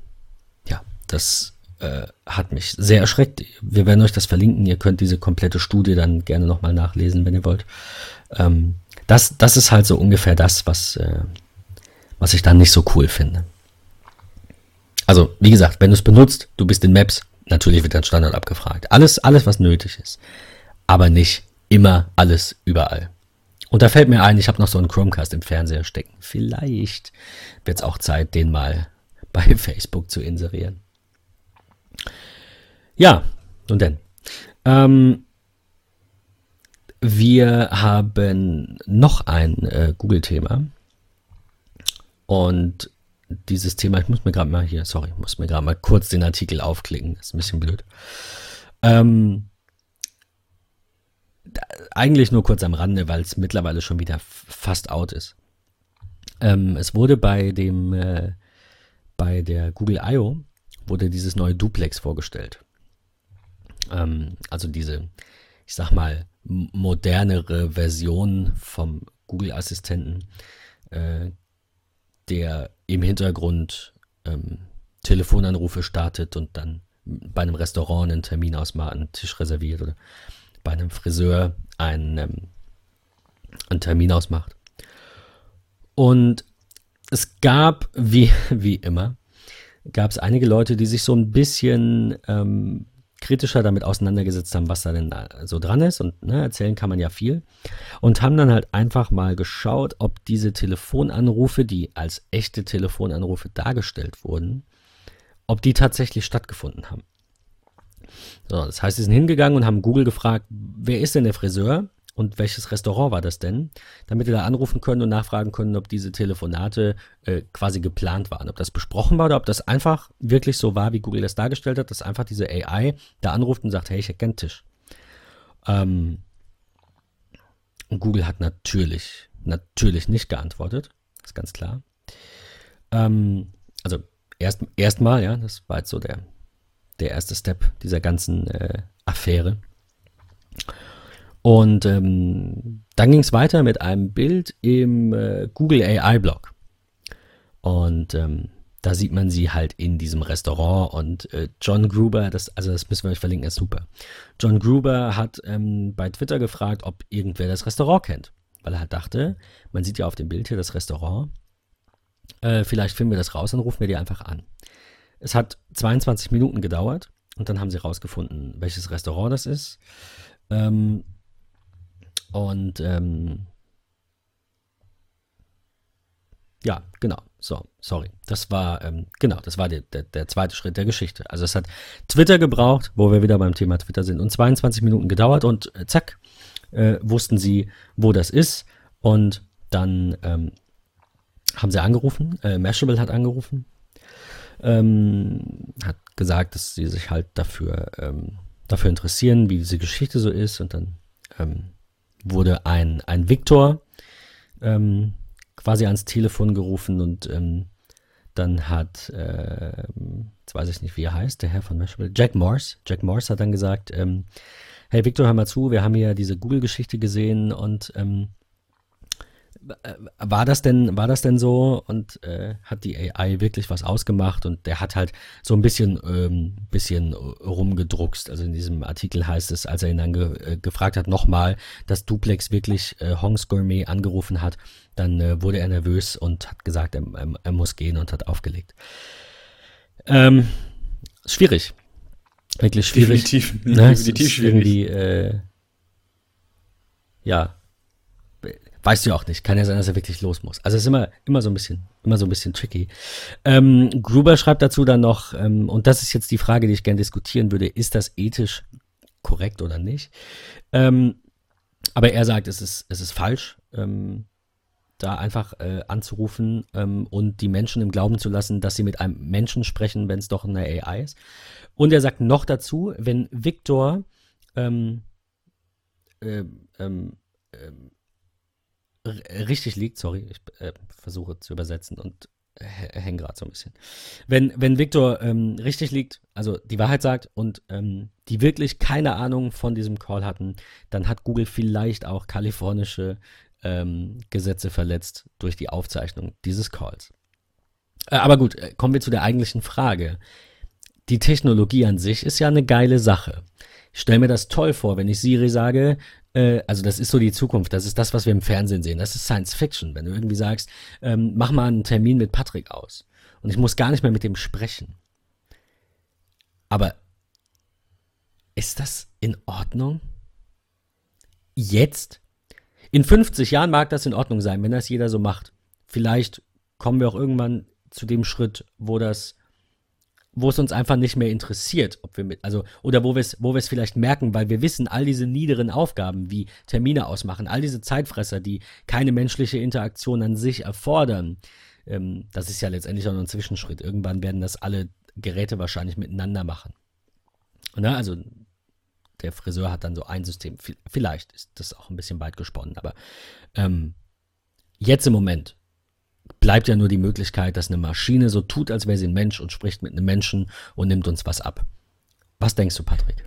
ja, das äh, hat mich sehr erschreckt. Wir werden euch das verlinken. Ihr könnt diese komplette Studie dann gerne nochmal nachlesen, wenn ihr wollt. Ähm, das, das ist halt so ungefähr das, was, äh, was ich dann nicht so cool finde. Also, wie gesagt, wenn du es benutzt, du bist in Maps, natürlich wird dein Standard abgefragt. Alles, alles, was nötig ist. Aber nicht immer alles überall. Und da fällt mir ein, ich habe noch so einen Chromecast im Fernseher stecken. Vielleicht wird es auch Zeit, den mal bei Facebook zu inserieren. Ja, nun denn. Ähm, wir haben noch ein äh, Google-Thema. Und dieses Thema, ich muss mir gerade mal hier, sorry, ich muss mir gerade mal kurz den Artikel aufklicken, ist ein bisschen blöd. Ähm, da, eigentlich nur kurz am Rande, weil es mittlerweile schon wieder fast out ist. Ähm, es wurde bei dem, äh, bei der Google I.O. wurde dieses neue Duplex vorgestellt. Ähm, also diese, ich sag mal, modernere Version vom Google-Assistenten, äh, der im Hintergrund ähm, Telefonanrufe startet und dann bei einem Restaurant einen Termin ausmacht, einen Tisch reserviert oder bei einem Friseur einen, ähm, einen Termin ausmacht. Und es gab, wie, wie immer, gab es einige Leute, die sich so ein bisschen ähm, kritischer damit auseinandergesetzt haben, was da denn so dran ist. Und ne, erzählen kann man ja viel. Und haben dann halt einfach mal geschaut, ob diese Telefonanrufe, die als echte Telefonanrufe dargestellt wurden, ob die tatsächlich stattgefunden haben. So, das heißt, sie sind hingegangen und haben Google gefragt, wer ist denn der Friseur und welches Restaurant war das denn, damit wir da anrufen können und nachfragen können, ob diese Telefonate äh, quasi geplant waren, ob das besprochen war oder ob das einfach wirklich so war, wie Google das dargestellt hat, dass einfach diese AI da anruft und sagt, hey, ich erkenne Tisch. Ähm, und Google hat natürlich, natürlich nicht geantwortet, ist ganz klar. Ähm, also erst erstmal, ja, das war jetzt so der der erste Step dieser ganzen äh, Affäre. Und ähm, dann ging es weiter mit einem Bild im äh, Google AI-Blog. Und ähm, da sieht man sie halt in diesem Restaurant und äh, John Gruber, das, also das müssen wir euch verlinken, ist super. John Gruber hat ähm, bei Twitter gefragt, ob irgendwer das Restaurant kennt. Weil er halt dachte, man sieht ja auf dem Bild hier das Restaurant. Äh, vielleicht finden wir das raus und rufen wir die einfach an. Es hat 22 Minuten gedauert und dann haben sie rausgefunden, welches Restaurant das ist. Ähm, und ähm, ja, genau. So, sorry. Das war, ähm, genau, das war der, der, der, zweite Schritt der Geschichte. Also es hat Twitter gebraucht, wo wir wieder beim Thema Twitter sind, und 22 Minuten gedauert und äh, zack, äh, wussten sie, wo das ist. Und dann ähm, haben sie angerufen, äh, Mashable hat angerufen ähm, hat gesagt, dass sie sich halt dafür, ähm, dafür interessieren, wie diese Geschichte so ist. Und dann ähm, wurde ein, ein Victor ähm, quasi ans Telefon gerufen und ähm, dann hat, äh, jetzt weiß ich nicht, wie er heißt, der Herr von Mashable, Jack Morse. Jack Morse hat dann gesagt, ähm, hey Victor, hör mal zu, wir haben hier diese Google-Geschichte gesehen und ähm, äh, war das denn, war das denn so und äh, hat die AI wirklich was ausgemacht und der hat halt so ein bisschen, ähm, bisschen rumgedruckst. Also in diesem Artikel heißt es, als er ihn dann ge äh, gefragt hat, nochmal, dass Duplex wirklich äh, Hongs Gourmet angerufen hat, dann äh, wurde er nervös und hat gesagt, er, er, er muss gehen und hat aufgelegt. Ähm, schwierig. Wirklich schwierig. Definitiv, ne? definitiv schwierig. Irgendwie, äh, ja, Weißt du auch nicht. Kann ja sein, dass er wirklich los muss. Also es ist immer, immer so ein bisschen, immer so ein bisschen tricky. Ähm, Gruber schreibt dazu dann noch, ähm, und das ist jetzt die Frage, die ich gerne diskutieren würde, ist das ethisch korrekt oder nicht? Ähm, aber er sagt, es ist, es ist falsch, ähm, da einfach äh, anzurufen ähm, und die Menschen im Glauben zu lassen, dass sie mit einem Menschen sprechen, wenn es doch eine AI ist. Und er sagt noch dazu, wenn Victor ähm, äh, ähm, ähm richtig liegt, sorry, ich äh, versuche zu übersetzen und hänge gerade so ein bisschen. Wenn, wenn Victor ähm, richtig liegt, also die Wahrheit sagt und ähm, die wirklich keine Ahnung von diesem Call hatten, dann hat Google vielleicht auch kalifornische ähm, Gesetze verletzt durch die Aufzeichnung dieses Calls. Äh, aber gut, äh, kommen wir zu der eigentlichen Frage. Die Technologie an sich ist ja eine geile Sache. Ich stelle mir das toll vor, wenn ich Siri sage, äh, also das ist so die Zukunft, das ist das, was wir im Fernsehen sehen, das ist Science Fiction, wenn du irgendwie sagst, ähm, mach mal einen Termin mit Patrick aus und ich muss gar nicht mehr mit dem sprechen. Aber ist das in Ordnung? Jetzt? In 50 Jahren mag das in Ordnung sein, wenn das jeder so macht. Vielleicht kommen wir auch irgendwann zu dem Schritt, wo das wo es uns einfach nicht mehr interessiert, ob wir mit, also, oder wo wir es, wo wir es vielleicht merken, weil wir wissen, all diese niederen Aufgaben wie Termine ausmachen, all diese Zeitfresser, die keine menschliche Interaktion an sich erfordern, ähm, das ist ja letztendlich auch nur ein Zwischenschritt. Irgendwann werden das alle Geräte wahrscheinlich miteinander machen. Ne? Also der Friseur hat dann so ein System. Vielleicht ist das auch ein bisschen weit gesponnen, aber ähm, jetzt im Moment bleibt ja nur die Möglichkeit, dass eine Maschine so tut, als wäre sie ein Mensch und spricht mit einem Menschen und nimmt uns was ab. Was denkst du, Patrick?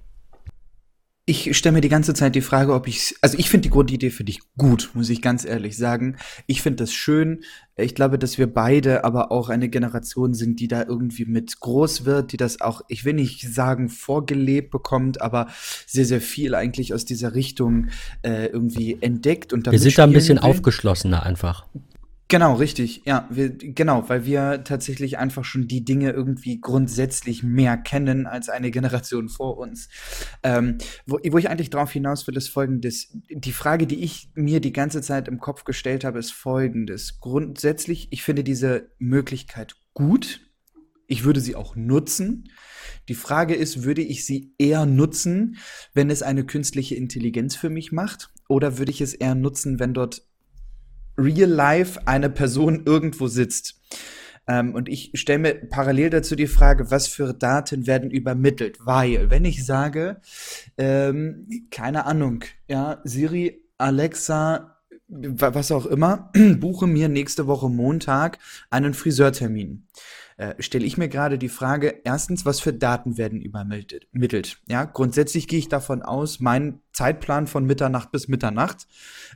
Ich stelle mir die ganze Zeit die Frage, ob ich, also ich finde die Grundidee für dich gut, muss ich ganz ehrlich sagen. Ich finde das schön. Ich glaube, dass wir beide aber auch eine Generation sind, die da irgendwie mit groß wird, die das auch, ich will nicht sagen vorgelebt bekommt, aber sehr, sehr viel eigentlich aus dieser Richtung äh, irgendwie entdeckt. Und wir sind da ein bisschen will. aufgeschlossener einfach. Genau, richtig. Ja, wir, genau, weil wir tatsächlich einfach schon die Dinge irgendwie grundsätzlich mehr kennen als eine Generation vor uns. Ähm, wo, wo ich eigentlich drauf hinaus will, ist folgendes. Die Frage, die ich mir die ganze Zeit im Kopf gestellt habe, ist folgendes. Grundsätzlich, ich finde diese Möglichkeit gut. Ich würde sie auch nutzen. Die Frage ist, würde ich sie eher nutzen, wenn es eine künstliche Intelligenz für mich macht? Oder würde ich es eher nutzen, wenn dort real life eine Person irgendwo sitzt. Ähm, und ich stelle mir parallel dazu die Frage, was für Daten werden übermittelt? Weil, wenn ich sage, ähm, keine Ahnung, ja, Siri, Alexa, was auch immer, buche mir nächste Woche Montag einen Friseurtermin äh, stelle ich mir gerade die Frage, erstens, was für Daten werden übermittelt? Ja, grundsätzlich gehe ich davon aus, mein Zeitplan von Mitternacht bis Mitternacht,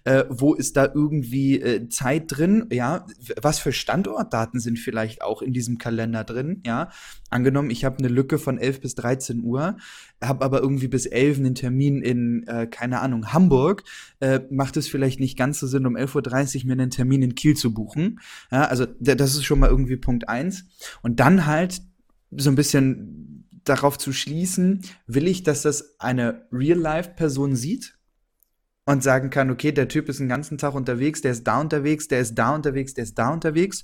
äh, wo ist da irgendwie äh, Zeit drin? Ja, was für Standortdaten sind vielleicht auch in diesem Kalender drin? Ja, angenommen, ich habe eine Lücke von 11 bis 13 Uhr, habe aber irgendwie bis 11 einen Termin in, äh, keine Ahnung, Hamburg, äh, macht es vielleicht nicht ganz so Sinn, um 11.30 Uhr mir einen Termin in Kiel zu buchen. Ja, also das ist schon mal irgendwie Punkt eins. Und dann halt so ein bisschen darauf zu schließen, will ich, dass das eine Real-Life-Person sieht und sagen kann, okay, der Typ ist den ganzen Tag unterwegs, der ist da unterwegs, der ist da unterwegs, der ist da unterwegs.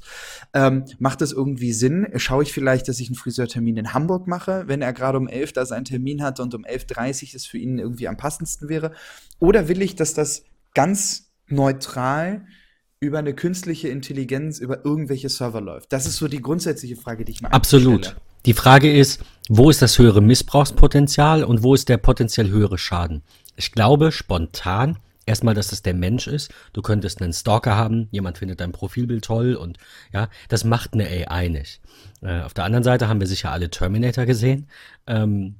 Ähm, macht das irgendwie Sinn? Schaue ich vielleicht, dass ich einen Friseurtermin in Hamburg mache, wenn er gerade um 11 da seinen Termin hat und um 11.30 Uhr es für ihn irgendwie am passendsten wäre? Oder will ich, dass das ganz neutral über eine künstliche Intelligenz, über irgendwelche Server läuft? Das ist so die grundsätzliche Frage, die ich mir Absolut. Stelle. Die Frage ist, wo ist das höhere Missbrauchspotenzial und wo ist der potenziell höhere Schaden? Ich glaube spontan erstmal, dass es der Mensch ist. Du könntest einen Stalker haben, jemand findet dein Profilbild toll und ja, das macht eine AI nicht. Äh, auf der anderen Seite haben wir sicher alle Terminator gesehen. Ähm,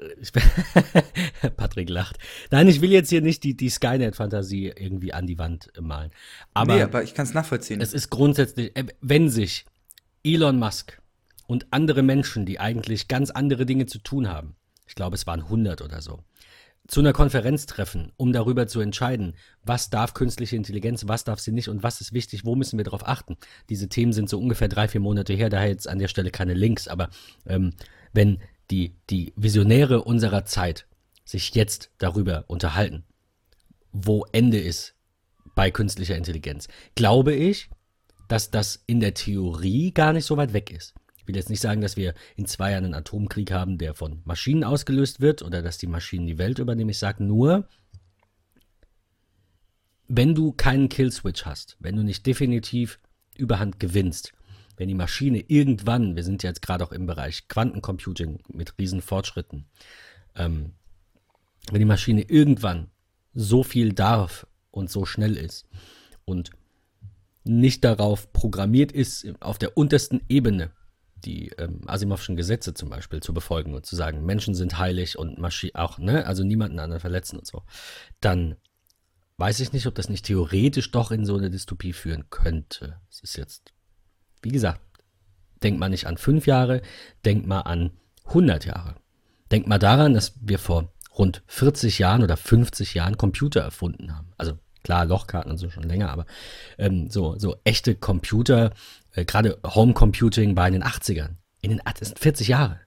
Patrick lacht. Nein, ich will jetzt hier nicht die, die Skynet-Fantasie irgendwie an die Wand malen. Aber, nee, aber ich kann es nachvollziehen. Es ist grundsätzlich, äh, wenn sich Elon Musk und andere Menschen, die eigentlich ganz andere Dinge zu tun haben, ich glaube, es waren 100 oder so, zu einer Konferenz treffen, um darüber zu entscheiden, was darf künstliche Intelligenz, was darf sie nicht und was ist wichtig, wo müssen wir darauf achten. Diese Themen sind so ungefähr drei, vier Monate her, daher jetzt an der Stelle keine Links, aber ähm, wenn die, die Visionäre unserer Zeit sich jetzt darüber unterhalten, wo Ende ist bei künstlicher Intelligenz, glaube ich, dass das in der Theorie gar nicht so weit weg ist will jetzt nicht sagen, dass wir in zwei Jahren einen Atomkrieg haben, der von Maschinen ausgelöst wird oder dass die Maschinen die Welt übernehmen. Ich sage nur, wenn du keinen Killswitch hast, wenn du nicht definitiv Überhand gewinnst, wenn die Maschine irgendwann, wir sind jetzt gerade auch im Bereich Quantencomputing mit riesen Fortschritten, ähm, wenn die Maschine irgendwann so viel darf und so schnell ist und nicht darauf programmiert ist, auf der untersten Ebene die ähm, Asimovschen Gesetze zum Beispiel zu befolgen und zu sagen, Menschen sind heilig und Maschi auch, ne, also niemanden anderen verletzen und so, dann weiß ich nicht, ob das nicht theoretisch doch in so eine Dystopie führen könnte. Es ist jetzt, wie gesagt, denk mal nicht an fünf Jahre, denk mal an 100 Jahre. Denk mal daran, dass wir vor rund 40 Jahren oder 50 Jahren Computer erfunden haben. Also klar, Lochkarten und so schon länger, aber ähm, so, so echte Computer, äh, gerade Home Computing war in den 80ern. In den, das sind 40 Jahre.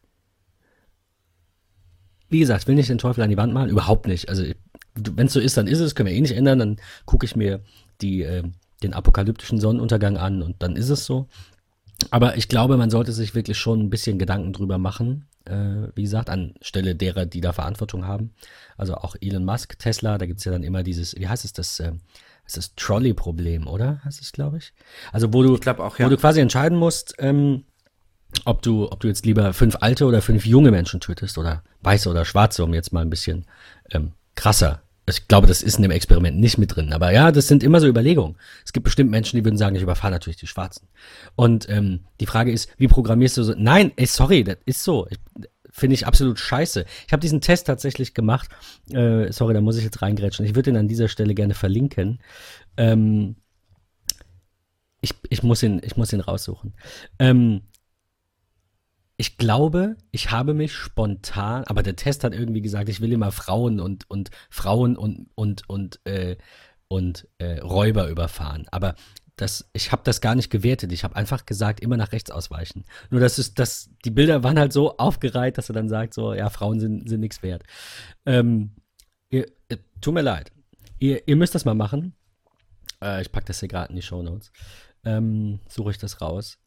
Wie gesagt, will nicht den Teufel an die Wand malen, überhaupt nicht. Also, wenn es so ist, dann ist es, können wir eh nicht ändern, dann gucke ich mir die, äh, den apokalyptischen Sonnenuntergang an und dann ist es so. Aber ich glaube, man sollte sich wirklich schon ein bisschen Gedanken drüber machen, äh, wie gesagt, anstelle derer, die da Verantwortung haben. Also auch Elon Musk, Tesla, da gibt es ja dann immer dieses, wie heißt es das, äh, es ist Trolley-Problem, oder? Das ist, glaube ich. Also wo du, ich auch, ja. wo du quasi entscheiden musst, ähm, ob du, ob du jetzt lieber fünf alte oder fünf junge Menschen tötest oder weiße oder schwarze, um jetzt mal ein bisschen ähm, krasser. Ich glaube, das ist in dem Experiment nicht mit drin. Aber ja, das sind immer so Überlegungen. Es gibt bestimmt Menschen, die würden sagen, ich überfahre natürlich die Schwarzen. Und ähm, die Frage ist, wie programmierst du so? Nein, ey, sorry, das ist so. Finde ich absolut scheiße. Ich habe diesen Test tatsächlich gemacht. Äh, sorry, da muss ich jetzt reingrätschen. Ich würde ihn an dieser Stelle gerne verlinken. Ähm, ich, ich, muss ihn, ich muss ihn raussuchen. Ähm, ich glaube, ich habe mich spontan, aber der Test hat irgendwie gesagt, ich will immer Frauen und, und Frauen und, und, und, äh, und äh, Räuber überfahren. Aber das, ich habe das gar nicht gewertet. Ich habe einfach gesagt, immer nach rechts ausweichen. Nur das ist, das, die Bilder waren halt so aufgereiht, dass er dann sagt, so, ja, Frauen sind, sind nichts wert. Ähm, ihr, äh, tut mir leid. Ihr, ihr müsst das mal machen. Äh, ich packe das hier gerade in die Show Notes. Ähm, suche ich das raus.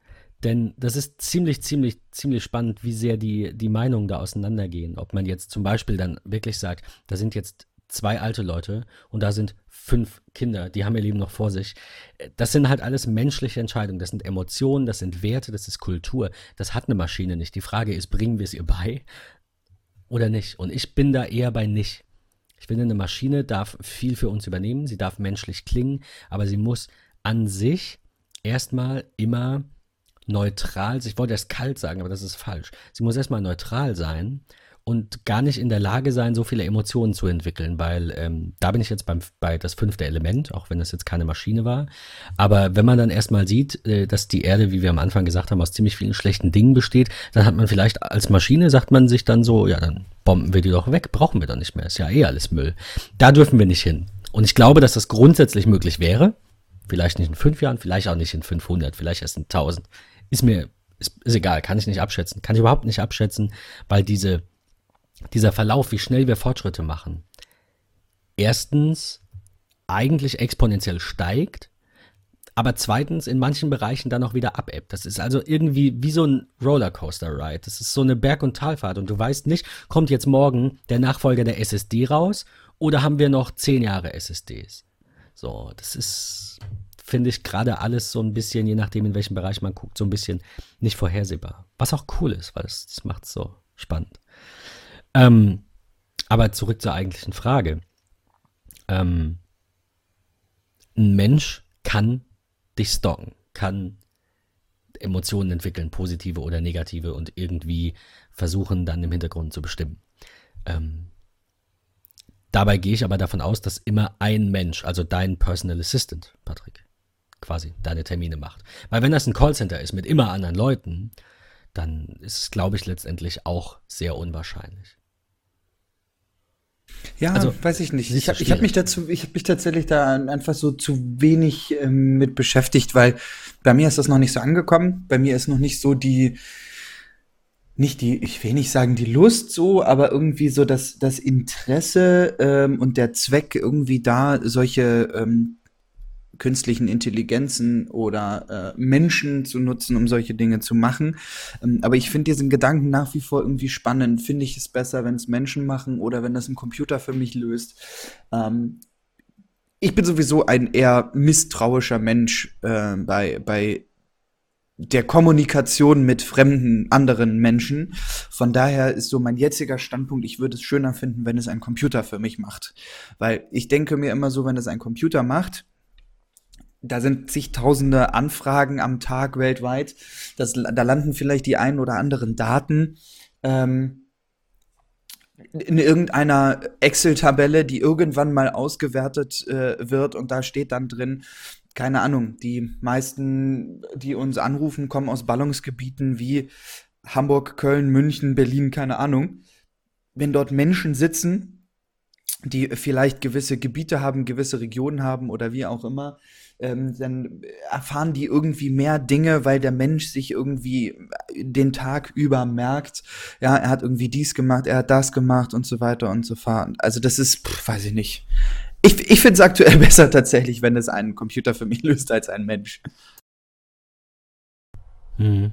Denn das ist ziemlich, ziemlich, ziemlich spannend, wie sehr die, die Meinungen da auseinandergehen. Ob man jetzt zum Beispiel dann wirklich sagt, da sind jetzt zwei alte Leute und da sind fünf Kinder, die haben ihr Leben noch vor sich. Das sind halt alles menschliche Entscheidungen, das sind Emotionen, das sind Werte, das ist Kultur. Das hat eine Maschine nicht. Die Frage ist, bringen wir es ihr bei oder nicht? Und ich bin da eher bei nicht. Ich finde, eine Maschine darf viel für uns übernehmen, sie darf menschlich klingen, aber sie muss an sich erstmal immer neutral, ich wollte erst kalt sagen, aber das ist falsch. Sie muss erstmal neutral sein und gar nicht in der Lage sein, so viele Emotionen zu entwickeln, weil ähm, da bin ich jetzt beim, bei das fünfte Element, auch wenn das jetzt keine Maschine war. Aber wenn man dann erstmal sieht, äh, dass die Erde, wie wir am Anfang gesagt haben, aus ziemlich vielen schlechten Dingen besteht, dann hat man vielleicht als Maschine, sagt man sich dann so, ja, dann bomben wir die doch weg, brauchen wir doch nicht mehr, ist ja eh alles Müll. Da dürfen wir nicht hin. Und ich glaube, dass das grundsätzlich möglich wäre. Vielleicht nicht in fünf Jahren, vielleicht auch nicht in 500, vielleicht erst in 1000 ist mir, ist, ist egal, kann ich nicht abschätzen. Kann ich überhaupt nicht abschätzen, weil diese, dieser Verlauf, wie schnell wir Fortschritte machen, erstens eigentlich exponentiell steigt, aber zweitens in manchen Bereichen dann auch wieder abebbt. Das ist also irgendwie wie so ein Rollercoaster-Ride. Das ist so eine Berg- und Talfahrt und du weißt nicht, kommt jetzt morgen der Nachfolger der SSD raus oder haben wir noch zehn Jahre SSDs? So, das ist, finde ich gerade alles so ein bisschen, je nachdem in welchem Bereich man guckt, so ein bisschen nicht vorhersehbar. Was auch cool ist, weil das, das macht es so spannend. Ähm, aber zurück zur eigentlichen Frage. Ähm, ein Mensch kann dich stalken, kann Emotionen entwickeln, positive oder negative, und irgendwie versuchen dann im Hintergrund zu bestimmen. Ähm, dabei gehe ich aber davon aus, dass immer ein Mensch, also dein Personal Assistant, Patrick, quasi deine Termine macht. Weil wenn das ein Callcenter ist mit immer anderen Leuten, dann ist es, glaube ich, letztendlich auch sehr unwahrscheinlich. Ja, also, weiß ich nicht. Ich habe hab mich dazu, ich habe mich tatsächlich da einfach so zu wenig äh, mit beschäftigt, weil bei mir ist das noch nicht so angekommen. Bei mir ist noch nicht so die, nicht die, ich will nicht sagen die Lust so, aber irgendwie so das, das Interesse ähm, und der Zweck irgendwie da, solche ähm, künstlichen Intelligenzen oder äh, Menschen zu nutzen, um solche Dinge zu machen. Ähm, aber ich finde diesen Gedanken nach wie vor irgendwie spannend. Finde ich es besser, wenn es Menschen machen oder wenn das ein Computer für mich löst. Ähm, ich bin sowieso ein eher misstrauischer Mensch äh, bei, bei der Kommunikation mit fremden anderen Menschen. Von daher ist so mein jetziger Standpunkt, ich würde es schöner finden, wenn es ein Computer für mich macht. Weil ich denke mir immer so, wenn es ein Computer macht, da sind zigtausende Anfragen am Tag weltweit. Das, da landen vielleicht die ein oder anderen Daten ähm, in irgendeiner Excel-Tabelle, die irgendwann mal ausgewertet äh, wird und da steht dann drin, keine Ahnung, die meisten, die uns anrufen, kommen aus Ballungsgebieten wie Hamburg, Köln, München, Berlin, keine Ahnung. Wenn dort Menschen sitzen, die vielleicht gewisse Gebiete haben, gewisse Regionen haben oder wie auch immer, ähm, dann erfahren die irgendwie mehr Dinge, weil der Mensch sich irgendwie den Tag über merkt, ja, er hat irgendwie dies gemacht, er hat das gemacht und so weiter und so fort. Also das ist, pff, weiß ich nicht. Ich, ich finde es aktuell besser tatsächlich, wenn es einen Computer für mich löst als ein Mensch. Hm.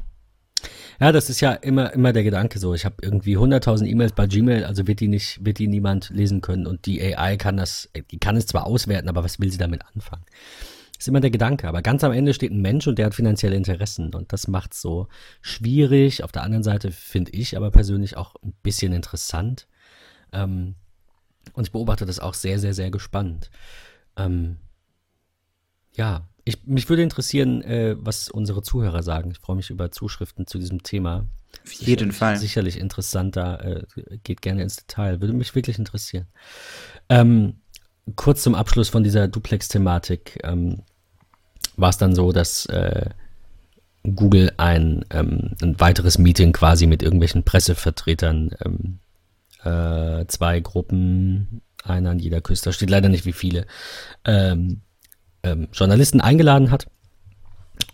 Ja, das ist ja immer, immer der Gedanke so. Ich habe irgendwie 100.000 E-Mails bei Gmail, also wird die nicht, wird die niemand lesen können und die AI kann das, die kann es zwar auswerten, aber was will sie damit anfangen? Ist immer der Gedanke. Aber ganz am Ende steht ein Mensch und der hat finanzielle Interessen. Und das macht es so schwierig. Auf der anderen Seite finde ich aber persönlich auch ein bisschen interessant. Ähm, und ich beobachte das auch sehr, sehr, sehr gespannt. Ähm, ja, ich, mich würde interessieren, äh, was unsere Zuhörer sagen. Ich freue mich über Zuschriften zu diesem Thema. Auf jeden sicherlich, Fall. Sicherlich interessanter. Äh, geht gerne ins Detail. Würde mich wirklich interessieren. Ähm, kurz zum Abschluss von dieser Duplex-Thematik ähm, war es dann so, dass äh, Google ein, ähm, ein weiteres Meeting quasi mit irgendwelchen Pressevertretern, ähm, äh, zwei Gruppen, einer an jeder Küste, steht leider nicht wie viele, ähm, ähm, Journalisten eingeladen hat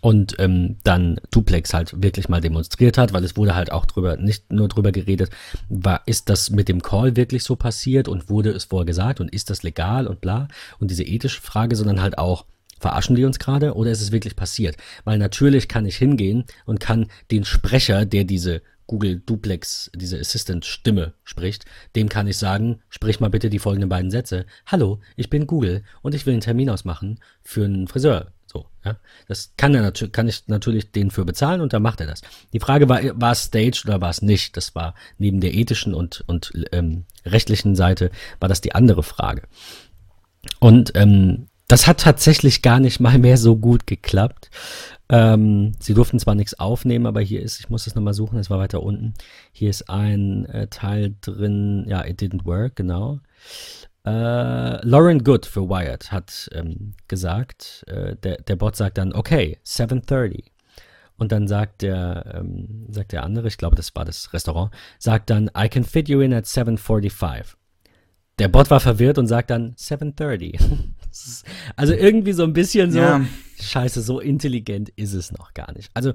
und ähm, dann Duplex halt wirklich mal demonstriert hat, weil es wurde halt auch drüber, nicht nur drüber geredet, war, ist das mit dem Call wirklich so passiert und wurde es vorher gesagt und ist das legal und bla und diese ethische Frage, sondern halt auch, verarschen die uns gerade oder ist es wirklich passiert? Weil natürlich kann ich hingehen und kann den Sprecher, der diese Google Duplex, diese Assistant-Stimme spricht, dem kann ich sagen, sprich mal bitte die folgenden beiden Sätze. Hallo, ich bin Google und ich will einen Termin ausmachen für einen Friseur. So, ja. Das kann er natürlich, kann ich natürlich den für bezahlen und dann macht er das. Die Frage war, war es staged oder war es nicht? Das war neben der ethischen und, und ähm, rechtlichen Seite, war das die andere Frage. Und ähm, das hat tatsächlich gar nicht mal mehr so gut geklappt. Ähm, sie durften zwar nichts aufnehmen, aber hier ist, ich muss es nochmal suchen, es war weiter unten. Hier ist ein äh, Teil drin, ja, it didn't work, genau. Äh, Lauren Good für Wired hat ähm, gesagt, äh, der, der Bot sagt dann, okay, 7.30. Und dann sagt der, ähm, sagt der andere, ich glaube, das war das Restaurant, sagt dann, I can fit you in at 7.45. Der Bot war verwirrt und sagt dann 7.30. also irgendwie so ein bisschen so, ja. scheiße, so intelligent ist es noch gar nicht. Also,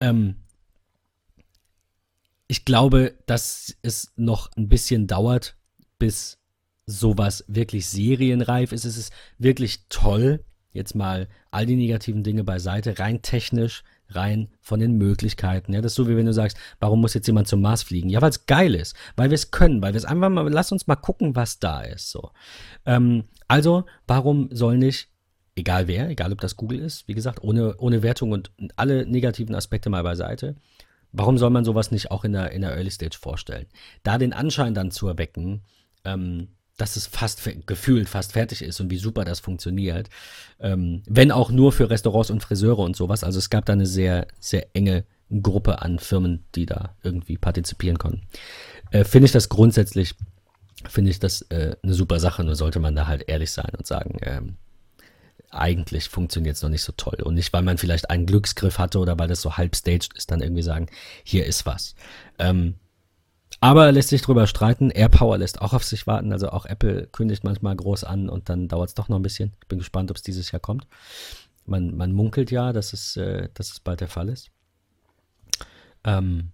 ähm, ich glaube, dass es noch ein bisschen dauert, bis sowas wirklich serienreif ist. Es ist wirklich toll, jetzt mal all die negativen Dinge beiseite, rein technisch rein von den Möglichkeiten. Ja, das ist so wie wenn du sagst, warum muss jetzt jemand zum Mars fliegen? Ja, weil es geil ist, weil wir es können, weil wir es einfach mal, lass uns mal gucken, was da ist. So. Ähm, also, warum soll nicht, egal wer, egal ob das Google ist, wie gesagt, ohne, ohne Wertung und alle negativen Aspekte mal beiseite, warum soll man sowas nicht auch in der, in der Early Stage vorstellen? Da den Anschein dann zu erwecken, ähm, dass es fast gefühlt fast fertig ist und wie super das funktioniert. Ähm, wenn auch nur für Restaurants und Friseure und sowas. Also es gab da eine sehr, sehr enge Gruppe an Firmen, die da irgendwie partizipieren konnten. Äh, finde ich das grundsätzlich, finde ich das äh, eine super Sache, nur sollte man da halt ehrlich sein und sagen, ähm, eigentlich funktioniert es noch nicht so toll. Und nicht, weil man vielleicht einen Glücksgriff hatte oder weil das so halb staged ist, dann irgendwie sagen, hier ist was. Ähm, aber lässt sich drüber streiten. AirPower lässt auch auf sich warten. Also auch Apple kündigt manchmal groß an und dann dauert es doch noch ein bisschen. Ich bin gespannt, ob es dieses Jahr kommt. Man, man munkelt ja, dass es, äh, dass es bald der Fall ist. Ähm,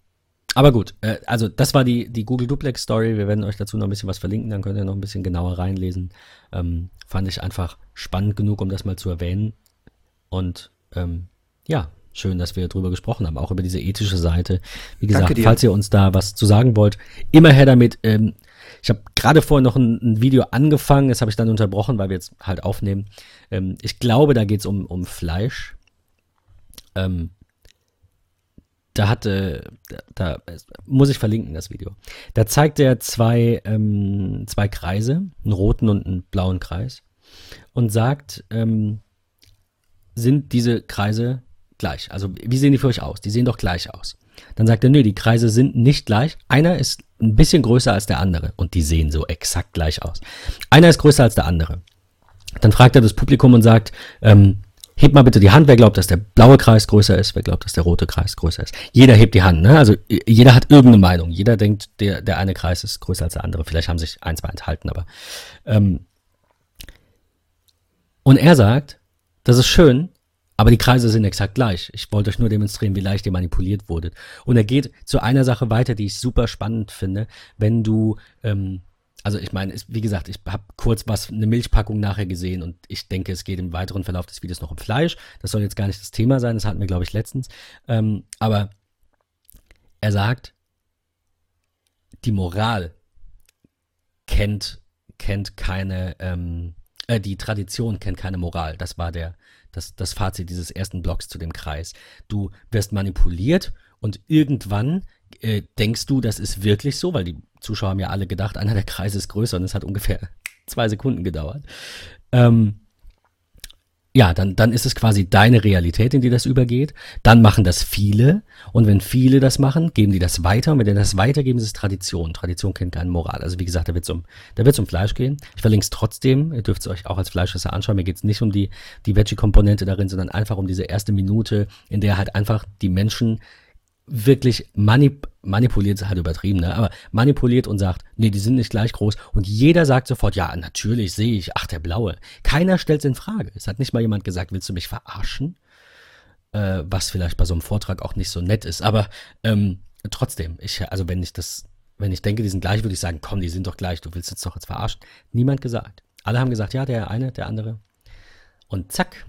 aber gut, äh, also das war die, die Google Duplex Story. Wir werden euch dazu noch ein bisschen was verlinken, dann könnt ihr noch ein bisschen genauer reinlesen. Ähm, fand ich einfach spannend genug, um das mal zu erwähnen. Und ähm, ja, schön, dass wir darüber gesprochen haben, auch über diese ethische Seite. Wie gesagt, falls ihr uns da was zu sagen wollt, immer her damit. Ähm, ich habe gerade vorhin noch ein, ein, Video angefangen, das habe ich dann unterbrochen, weil wir jetzt halt aufnehmen. Ähm, ich glaube, da geht es um, um Fleisch. Ähm, da hatte, da, da, muss ich verlinken, das Video. Da zeigt er zwei, ähm, zwei Kreise, einen roten und einen blauen Kreis, und sagt, ähm, sind diese Kreise gleich. Also wie sehen die für euch aus? Die sehen doch gleich aus. Dann sagt er, nö, die Kreise sind nicht gleich. Einer ist ein bisschen größer als der andere und die sehen so exakt gleich aus. Einer ist größer als der andere. Dann fragt er das Publikum und sagt, ähm, hebt mal bitte die Hand, wer glaubt, dass der blaue Kreis größer ist, wer glaubt, dass der rote Kreis größer ist. Jeder hebt die Hand, ne? Also jeder hat irgendeine Meinung. Jeder denkt, der, der eine Kreis ist größer als der andere. Vielleicht haben sich ein, zwei enthalten, aber ähm, und er sagt, das ist schön, aber die Kreise sind exakt gleich. Ich wollte euch nur demonstrieren, wie leicht ihr manipuliert wurdet. Und er geht zu einer Sache weiter, die ich super spannend finde. Wenn du, ähm, also ich meine, wie gesagt, ich habe kurz was, eine Milchpackung nachher gesehen und ich denke, es geht im weiteren Verlauf des Videos noch um Fleisch. Das soll jetzt gar nicht das Thema sein, das hatten wir, glaube ich, letztens. Ähm, aber Er sagt, die Moral kennt, kennt keine, ähm, äh, die Tradition kennt keine Moral. Das war der, das, das Fazit dieses ersten Blogs zu dem Kreis. Du wirst manipuliert und irgendwann äh, denkst du, das ist wirklich so, weil die Zuschauer haben ja alle gedacht, einer der Kreise ist größer und es hat ungefähr zwei Sekunden gedauert. Ähm, ja, dann, dann ist es quasi deine Realität, in die das übergeht. Dann machen das viele. Und wenn viele das machen, geben die das weiter. Und wenn die das weitergeben, ist es Tradition. Tradition kennt keine Moral. Also wie gesagt, da wird es um, da wird's um Fleisch gehen. Ich verlinke es trotzdem. Ihr dürft es euch auch als Fleischesser anschauen. Mir geht es nicht um die, die Veggie-Komponente darin, sondern einfach um diese erste Minute, in der halt einfach die Menschen wirklich manip manipuliert, ist halt übertrieben, ne? aber manipuliert und sagt, nee, die sind nicht gleich groß. Und jeder sagt sofort, ja, natürlich sehe ich, ach, der Blaue. Keiner stellt es in Frage. Es hat nicht mal jemand gesagt, willst du mich verarschen? Äh, was vielleicht bei so einem Vortrag auch nicht so nett ist. Aber ähm, trotzdem, ich, also wenn ich das, wenn ich denke, die sind gleich, würde ich sagen, komm, die sind doch gleich, du willst jetzt doch jetzt verarschen. Niemand gesagt. Alle haben gesagt, ja, der eine, der andere. Und zack,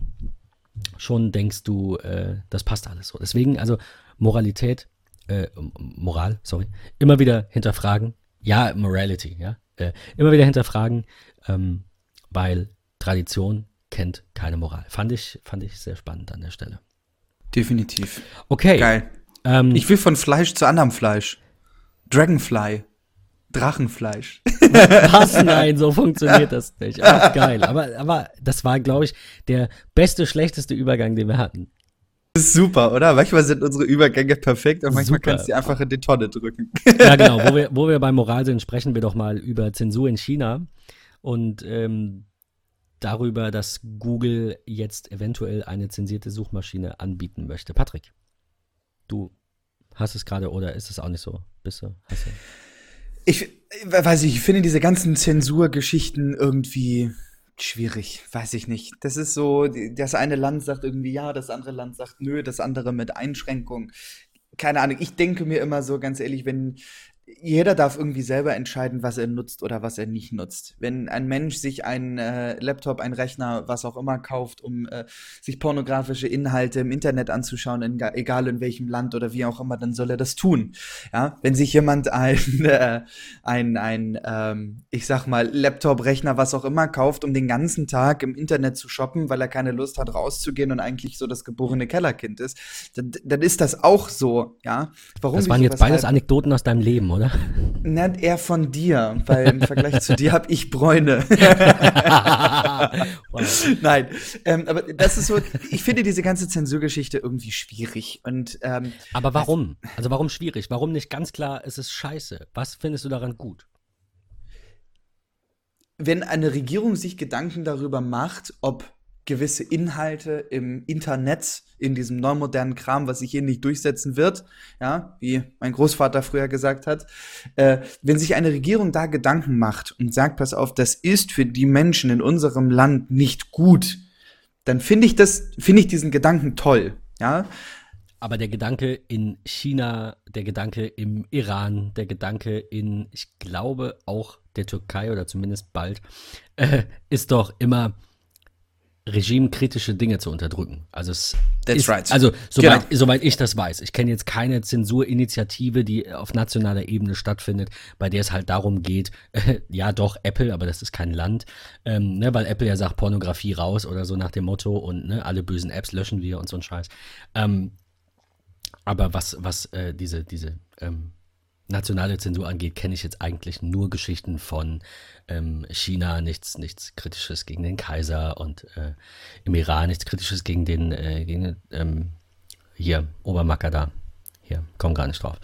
schon denkst du, äh, das passt alles so. Deswegen, also Moralität, äh, Moral, sorry, immer wieder hinterfragen. Ja, Morality, ja. Äh, immer wieder hinterfragen, ähm, weil Tradition kennt keine Moral. Fand ich, fand ich sehr spannend an der Stelle. Definitiv. Okay. Geil. Ähm, ich will von Fleisch zu anderem Fleisch. Dragonfly. Drachenfleisch. Was? Nein, so funktioniert das nicht. Ach, geil. Aber, aber das war, glaube ich, der beste, schlechteste Übergang, den wir hatten. Das ist super, oder? Manchmal sind unsere Übergänge perfekt und manchmal super. kannst du die einfach in die Tonne drücken. Ja, genau. Wo wir, wo wir bei Moral sind, sprechen wir doch mal über Zensur in China und ähm, darüber, dass Google jetzt eventuell eine zensierte Suchmaschine anbieten möchte. Patrick, du hast es gerade oder ist es auch nicht so? Bist du? Hast du? Ich weiß nicht, ich finde diese ganzen Zensurgeschichten irgendwie schwierig, weiß ich nicht. Das ist so, das eine Land sagt irgendwie ja, das andere Land sagt nö, das andere mit Einschränkung. Keine Ahnung, ich denke mir immer so ganz ehrlich, wenn jeder darf irgendwie selber entscheiden, was er nutzt oder was er nicht nutzt. Wenn ein Mensch sich einen äh, Laptop, einen Rechner, was auch immer kauft, um äh, sich pornografische Inhalte im Internet anzuschauen, in, egal in welchem Land oder wie auch immer, dann soll er das tun. Ja, wenn sich jemand ein, äh, ein, ein ähm, ich sag mal, Laptop, Rechner, was auch immer kauft, um den ganzen Tag im Internet zu shoppen, weil er keine Lust hat, rauszugehen und eigentlich so das geborene Kellerkind ist, dann, dann ist das auch so. Ja, warum? Das waren jetzt beides Anekdoten aus deinem Leben, oder? Na, eher von dir, weil im Vergleich zu dir habe ich Bräune. Nein, ähm, aber das ist so, ich finde diese ganze Zensurgeschichte irgendwie schwierig. Und, ähm, aber warum? Also warum schwierig? Warum nicht ganz klar, es ist scheiße? Was findest du daran gut? Wenn eine Regierung sich Gedanken darüber macht, ob gewisse Inhalte im Internet, in diesem neumodernen Kram, was sich hier nicht durchsetzen wird, ja, wie mein Großvater früher gesagt hat, äh, wenn sich eine Regierung da Gedanken macht und sagt, pass auf, das ist für die Menschen in unserem Land nicht gut, dann finde ich das, finde ich diesen Gedanken toll, ja. Aber der Gedanke in China, der Gedanke im Iran, der Gedanke in, ich glaube auch der Türkei oder zumindest bald, äh, ist doch immer, regimekritische Dinge zu unterdrücken. Also es That's ist, right. also soweit, genau. soweit ich das weiß, ich kenne jetzt keine Zensurinitiative, die auf nationaler Ebene stattfindet, bei der es halt darum geht, äh, ja doch Apple, aber das ist kein Land, ähm, ne, weil Apple ja sagt Pornografie raus oder so nach dem Motto und ne, alle bösen Apps löschen wir und so ein Scheiß. Ähm, aber was was äh, diese diese ähm, nationale Zensur angeht, kenne ich jetzt eigentlich nur Geschichten von ähm, China, nichts, nichts Kritisches gegen den Kaiser und äh, im Iran nichts Kritisches gegen den, äh, gegen, ähm, hier, Obermacker da hier, komm gar nicht drauf.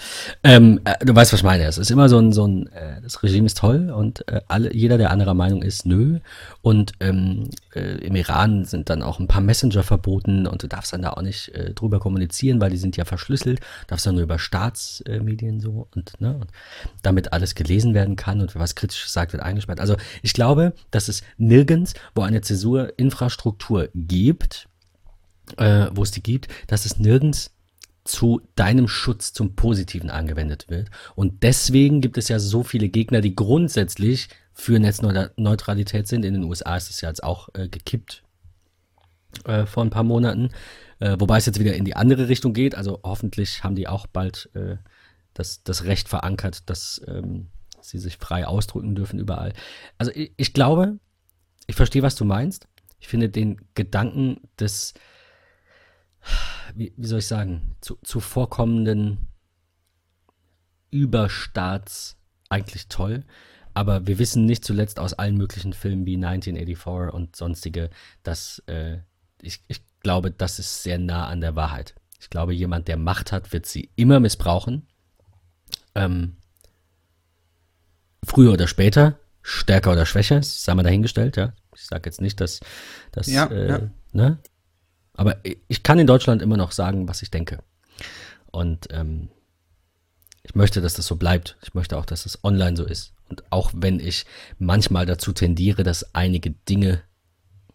Ähm, äh, du weißt, was ich meine. Es ist immer so ein, so ein äh, das Regime ist toll und äh, alle, jeder, der anderer Meinung ist, nö. Und ähm, äh, im Iran sind dann auch ein paar Messenger verboten und du darfst dann da auch nicht äh, drüber kommunizieren, weil die sind ja verschlüsselt. Darfst dann nur über Staatsmedien so und, ne, und damit alles gelesen werden kann und was Kritisches sagt, wird eingesperrt. Also ich glaube, dass es nirgends, wo eine Zäsurinfrastruktur gibt, äh, wo es die gibt, dass es nirgends zu deinem Schutz zum Positiven angewendet wird. Und deswegen gibt es ja so viele Gegner, die grundsätzlich für Netzneutralität sind. In den USA ist es ja jetzt auch äh, gekippt äh, vor ein paar Monaten. Äh, wobei es jetzt wieder in die andere Richtung geht. Also hoffentlich haben die auch bald äh, das, das Recht verankert, dass ähm, sie sich frei ausdrücken dürfen überall. Also ich, ich glaube, ich verstehe, was du meinst. Ich finde den Gedanken des, wie, wie soll ich sagen, zu, vorkommenden Überstaats eigentlich toll. Aber wir wissen nicht zuletzt aus allen möglichen Filmen wie 1984 und sonstige, dass äh, ich, ich glaube, das ist sehr nah an der Wahrheit. Ich glaube, jemand, der Macht hat, wird sie immer missbrauchen. Ähm, früher oder später, stärker oder schwächer, sei mal dahingestellt, ja. Ich sage jetzt nicht, dass das, ja, äh, ja. ne? Aber ich kann in Deutschland immer noch sagen, was ich denke. Und ähm, ich möchte, dass das so bleibt. Ich möchte auch, dass es online so ist. Und auch wenn ich manchmal dazu tendiere, dass einige Dinge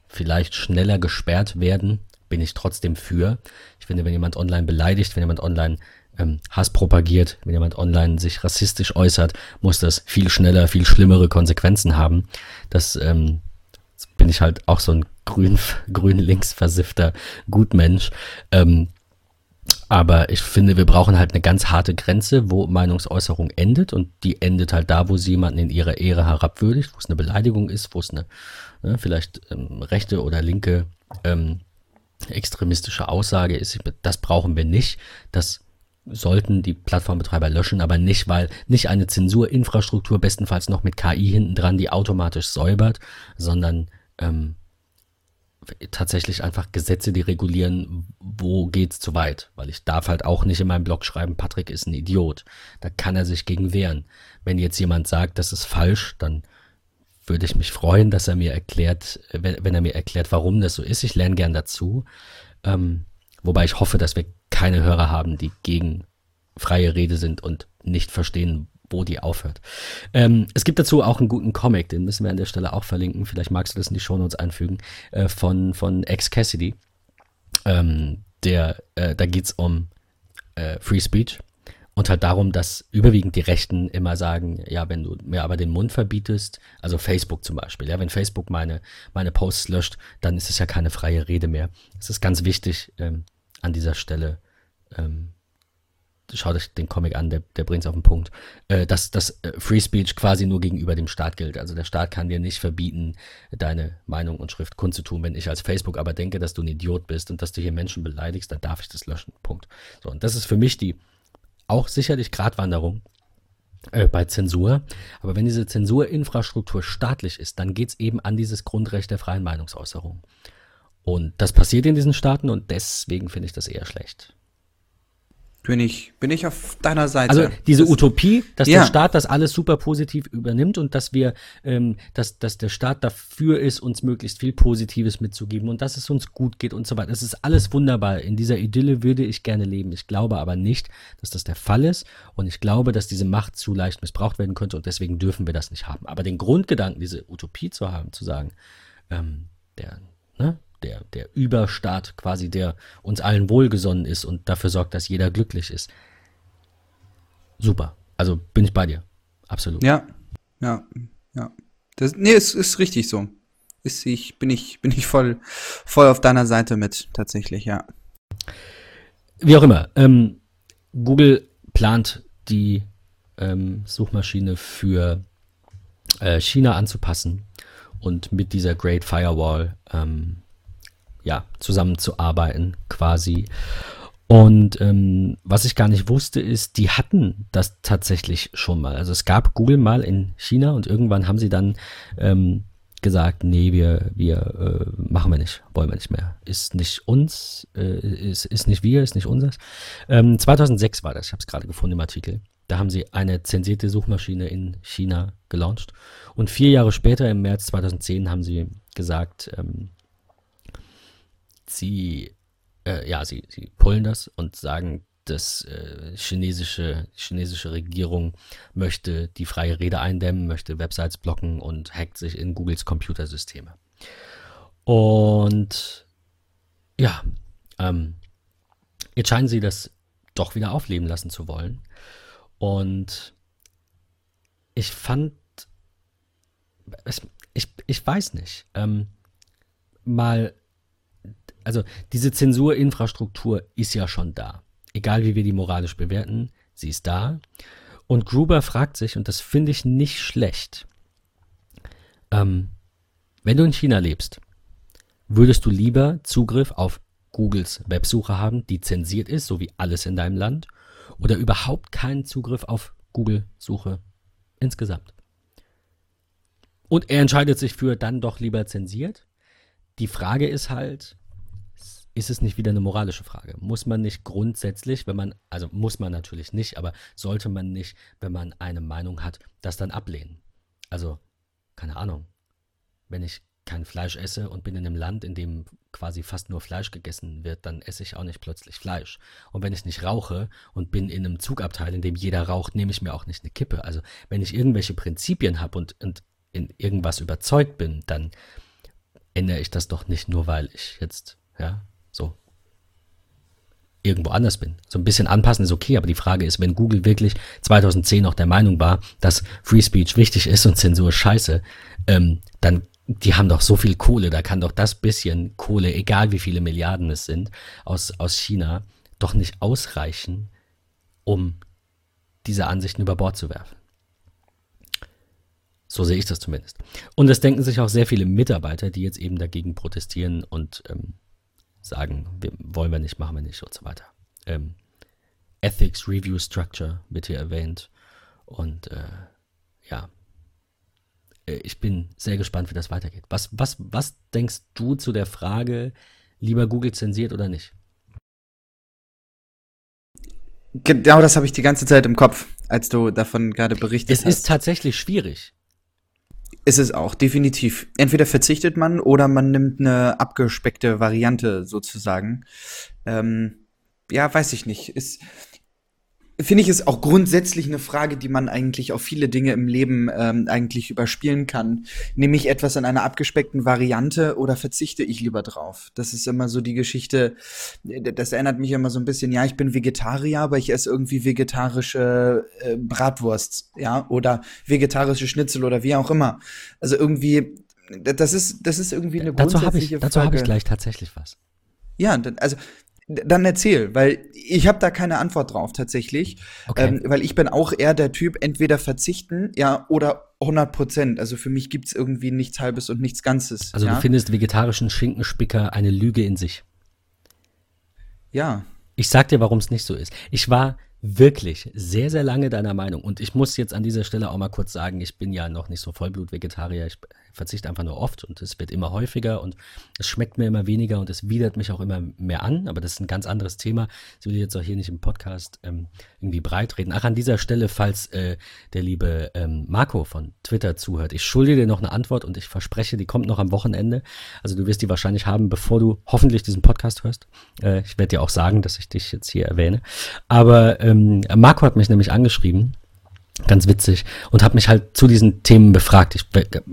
vielleicht schneller gesperrt werden, bin ich trotzdem für. Ich finde, wenn jemand online beleidigt, wenn jemand online ähm, Hass propagiert, wenn jemand online sich rassistisch äußert, muss das viel schneller, viel schlimmere Konsequenzen haben. Das ähm, bin ich halt auch so ein grün, grün links versiffter Gutmensch. Ähm, aber ich finde, wir brauchen halt eine ganz harte Grenze, wo Meinungsäußerung endet und die endet halt da, wo sie jemanden in ihrer Ehre herabwürdigt, wo es eine Beleidigung ist, wo es eine ne, vielleicht ähm, rechte oder linke ähm, extremistische Aussage ist. Das brauchen wir nicht. Das sollten die Plattformbetreiber löschen, aber nicht, weil nicht eine Zensurinfrastruktur bestenfalls noch mit KI hinten dran, die automatisch säubert, sondern ähm, tatsächlich einfach Gesetze, die regulieren, wo geht's zu weit. Weil ich darf halt auch nicht in meinem Blog schreiben, Patrick ist ein Idiot. Da kann er sich gegen wehren. Wenn jetzt jemand sagt, das ist falsch, dann würde ich mich freuen, dass er mir erklärt, wenn, er mir erklärt, warum das so ist. Ich lerne gern dazu. Ähm, wobei ich hoffe, dass wir keine Hörer haben, die gegen freie Rede sind und nicht verstehen, wo die aufhört. Ähm, es gibt dazu auch einen guten Comic, den müssen wir an der Stelle auch verlinken. Vielleicht magst du das in die Shownotes einfügen, äh, von, von Ex Cassidy. Ähm, der, äh, da geht's um äh, Free Speech und halt darum, dass überwiegend die Rechten immer sagen, ja, wenn du mir aber den Mund verbietest, also Facebook zum Beispiel, ja, wenn Facebook meine, meine Posts löscht, dann ist es ja keine freie Rede mehr. Es ist ganz wichtig, ähm, an dieser Stelle, ähm, schaut euch den Comic an, der, der bringt es auf den Punkt, äh, dass das äh, Free Speech quasi nur gegenüber dem Staat gilt. Also der Staat kann dir nicht verbieten, deine Meinung und Schrift kundzutun. Wenn ich als Facebook aber denke, dass du ein Idiot bist und dass du hier Menschen beleidigst, dann darf ich das löschen. Punkt. So, und das ist für mich die auch sicherlich Gratwanderung äh, bei Zensur. Aber wenn diese Zensurinfrastruktur staatlich ist, dann geht es eben an dieses Grundrecht der freien Meinungsäußerung. Und das passiert in diesen Staaten und deswegen finde ich das eher schlecht. Bin ich, bin ich auf deiner Seite. Also diese das, Utopie, dass ja. der Staat das alles super positiv übernimmt und dass wir, ähm, dass, dass der Staat dafür ist, uns möglichst viel Positives mitzugeben und dass es uns gut geht und so weiter. Das ist alles wunderbar. In dieser Idylle würde ich gerne leben. Ich glaube aber nicht, dass das der Fall ist und ich glaube, dass diese Macht zu leicht missbraucht werden könnte und deswegen dürfen wir das nicht haben. Aber den Grundgedanken, diese Utopie zu haben, zu sagen, ähm, der, ne, der, der Überstaat quasi, der uns allen wohlgesonnen ist und dafür sorgt, dass jeder glücklich ist. Super. Also bin ich bei dir. Absolut. Ja, ja, ja. Das, nee, es ist richtig so. Ist ich, bin ich, bin ich voll, voll auf deiner Seite mit, tatsächlich, ja. Wie auch immer. Ähm, Google plant die ähm, Suchmaschine für äh, China anzupassen und mit dieser Great Firewall ähm, ja, zusammenzuarbeiten quasi. Und ähm, was ich gar nicht wusste, ist, die hatten das tatsächlich schon mal. Also es gab Google mal in China und irgendwann haben sie dann ähm, gesagt, nee, wir, wir äh, machen wir nicht, wollen wir nicht mehr. Ist nicht uns, äh, ist, ist nicht wir, ist nicht unseres. Ähm, 2006 war das, ich habe es gerade gefunden im Artikel. Da haben sie eine zensierte Suchmaschine in China gelauncht. Und vier Jahre später, im März 2010, haben sie gesagt, ähm, sie, äh, ja, sie, sie pullen das und sagen, dass äh, chinesische, chinesische Regierung möchte die freie Rede eindämmen, möchte Websites blocken und hackt sich in Googles Computersysteme. Und ja, ähm, jetzt scheinen sie das doch wieder aufleben lassen zu wollen. Und ich fand, ich, ich weiß nicht, ähm, mal also diese Zensurinfrastruktur ist ja schon da. Egal wie wir die moralisch bewerten, sie ist da. Und Gruber fragt sich, und das finde ich nicht schlecht, ähm, wenn du in China lebst, würdest du lieber Zugriff auf Googles Websuche haben, die zensiert ist, so wie alles in deinem Land, oder überhaupt keinen Zugriff auf Google-Suche insgesamt? Und er entscheidet sich für dann doch lieber zensiert. Die Frage ist halt, ist es nicht wieder eine moralische Frage? Muss man nicht grundsätzlich, wenn man, also muss man natürlich nicht, aber sollte man nicht, wenn man eine Meinung hat, das dann ablehnen? Also, keine Ahnung, wenn ich kein Fleisch esse und bin in einem Land, in dem quasi fast nur Fleisch gegessen wird, dann esse ich auch nicht plötzlich Fleisch. Und wenn ich nicht rauche und bin in einem Zugabteil, in dem jeder raucht, nehme ich mir auch nicht eine Kippe. Also wenn ich irgendwelche Prinzipien habe und, und in irgendwas überzeugt bin, dann ändere ich das doch nicht nur, weil ich jetzt, ja, irgendwo anders bin. So ein bisschen anpassen ist okay, aber die Frage ist, wenn Google wirklich 2010 noch der Meinung war, dass Free Speech wichtig ist und Zensur scheiße, ähm, dann die haben doch so viel Kohle, da kann doch das bisschen Kohle, egal wie viele Milliarden es sind, aus, aus China, doch nicht ausreichen, um diese Ansichten über Bord zu werfen. So sehe ich das zumindest. Und das denken sich auch sehr viele Mitarbeiter, die jetzt eben dagegen protestieren und ähm, sagen, wir, wollen wir nicht, machen wir nicht und so weiter. Ähm, Ethics Review Structure wird hier erwähnt. Und äh, ja, äh, ich bin sehr gespannt, wie das weitergeht. Was, was, was denkst du zu der Frage, lieber Google zensiert oder nicht? Genau das habe ich die ganze Zeit im Kopf, als du davon gerade berichtet es hast. Es ist tatsächlich schwierig. Ist es auch, definitiv. Entweder verzichtet man oder man nimmt eine abgespeckte Variante sozusagen. Ähm, ja, weiß ich nicht. Ist, finde ich es auch grundsätzlich eine Frage, die man eigentlich auf viele Dinge im Leben ähm, eigentlich überspielen kann. Nehme ich etwas in einer abgespeckten Variante oder verzichte ich lieber drauf? Das ist immer so die Geschichte, das erinnert mich immer so ein bisschen, ja, ich bin Vegetarier, aber ich esse irgendwie vegetarische äh, Bratwurst, ja, oder vegetarische Schnitzel oder wie auch immer. Also irgendwie, das ist, das ist irgendwie eine dazu grundsätzliche ich, Frage. Dazu habe ich gleich tatsächlich was. Ja, also dann erzähl, weil ich habe da keine Antwort drauf tatsächlich, okay. ähm, weil ich bin auch eher der Typ, entweder verzichten, ja, oder 100 Prozent. Also für mich gibt's irgendwie nichts Halbes und nichts Ganzes. Also ja? du findest vegetarischen Schinkenspicker eine Lüge in sich? Ja. Ich sag dir, warum es nicht so ist. Ich war wirklich sehr, sehr lange deiner Meinung. Und ich muss jetzt an dieser Stelle auch mal kurz sagen, ich bin ja noch nicht so Vollblut-Vegetarier. Ich verzichte einfach nur oft und es wird immer häufiger und es schmeckt mir immer weniger und es widert mich auch immer mehr an. Aber das ist ein ganz anderes Thema. Das will ich jetzt auch hier nicht im Podcast ähm, irgendwie breitreden. Ach, an dieser Stelle, falls äh, der liebe ähm, Marco von Twitter zuhört, ich schulde dir noch eine Antwort und ich verspreche, die kommt noch am Wochenende. Also du wirst die wahrscheinlich haben, bevor du hoffentlich diesen Podcast hörst. Äh, ich werde dir auch sagen, dass ich dich jetzt hier erwähne. Aber ähm, Marco hat mich nämlich angeschrieben Ganz witzig. Und habe mich halt zu diesen Themen befragt. Ich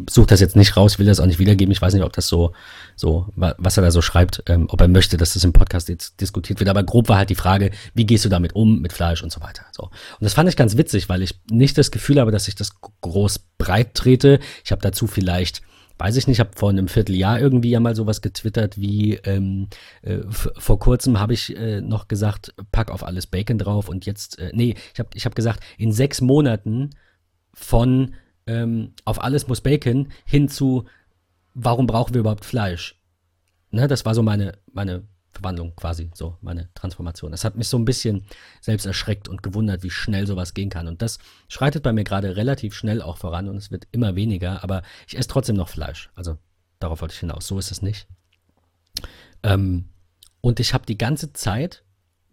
suche das jetzt nicht raus, will das auch nicht wiedergeben. Ich weiß nicht, ob das so, so was er da so schreibt, ähm, ob er möchte, dass das im Podcast jetzt diskutiert wird. Aber grob war halt die Frage, wie gehst du damit um, mit Fleisch und so weiter. So. Und das fand ich ganz witzig, weil ich nicht das Gefühl habe, dass ich das groß breit trete. Ich habe dazu vielleicht weiß ich nicht, ich habe vor einem Vierteljahr irgendwie ja mal sowas getwittert wie ähm, äh, vor kurzem habe ich äh, noch gesagt, pack auf alles Bacon drauf und jetzt, äh, nee, ich habe ich hab gesagt, in sechs Monaten von ähm, auf alles muss Bacon hin zu warum brauchen wir überhaupt Fleisch? Ne, das war so meine, meine Verwandlung quasi, so meine Transformation. Das hat mich so ein bisschen selbst erschreckt und gewundert, wie schnell sowas gehen kann. Und das schreitet bei mir gerade relativ schnell auch voran und es wird immer weniger, aber ich esse trotzdem noch Fleisch. Also darauf wollte ich hinaus. So ist es nicht. Ähm, und ich habe die ganze Zeit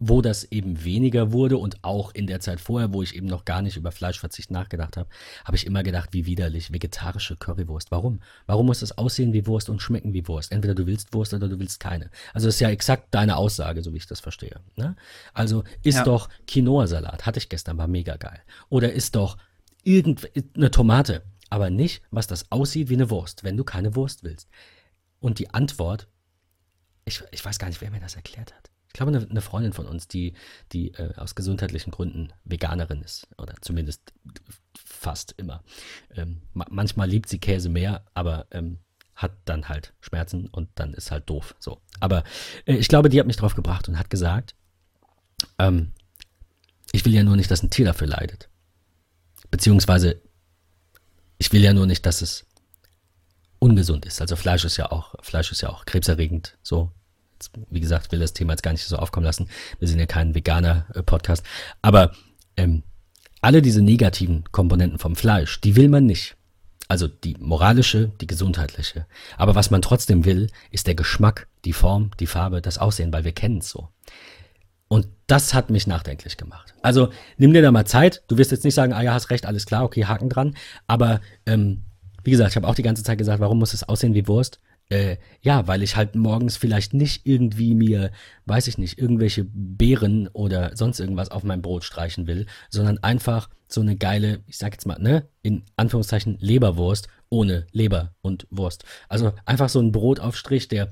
wo das eben weniger wurde und auch in der Zeit vorher, wo ich eben noch gar nicht über Fleischverzicht nachgedacht habe, habe ich immer gedacht, wie widerlich, vegetarische Currywurst. Warum? Warum muss das aussehen wie Wurst und schmecken wie Wurst? Entweder du willst Wurst oder du willst keine. Also das ist ja exakt deine Aussage, so wie ich das verstehe. Ne? Also ist ja. doch Quinoa-Salat, hatte ich gestern, war mega geil. Oder ist doch irgendeine Tomate, aber nicht, was das aussieht wie eine Wurst, wenn du keine Wurst willst. Und die Antwort, ich, ich weiß gar nicht, wer mir das erklärt hat ich glaube, eine, eine, Freundin von uns, die, die äh, aus gesundheitlichen Gründen Veganerin ist. Oder zumindest fast immer. Ähm, ma manchmal liebt sie Käse mehr, aber ähm, hat dann halt Schmerzen und dann ist halt doof. So. Aber äh, ich glaube, die hat mich drauf gebracht und hat gesagt, ähm, ich will ja nur nicht, dass ein Tier dafür leidet. Beziehungsweise, ich will ja nur nicht, dass es ungesund ist. Also Fleisch ist ja auch, Fleisch ist ja auch krebserregend. So, wie gesagt, will das Thema jetzt gar nicht so aufkommen lassen. Wir sind ja kein veganer äh, Podcast. Aber ähm, alle diese negativen Komponenten vom Fleisch, die will man nicht. Also die moralische, die gesundheitliche. Aber was man trotzdem will, ist der Geschmack, die Form, die Farbe, das Aussehen, weil wir kennen es so. Und das hat mich nachdenklich gemacht. Also nimm dir da mal Zeit. Du wirst jetzt nicht sagen, ah ja, hast recht, alles klar, okay, Haken dran. Aber ähm, wie gesagt, ich habe auch die ganze Zeit gesagt, warum muss es aussehen wie Wurst? Äh, ja, weil ich halt morgens vielleicht nicht irgendwie mir, weiß ich nicht, irgendwelche Beeren oder sonst irgendwas auf mein Brot streichen will, sondern einfach so eine geile, ich sag jetzt mal, ne, in Anführungszeichen Leberwurst ohne Leber und Wurst. Also einfach so ein Brotaufstrich, der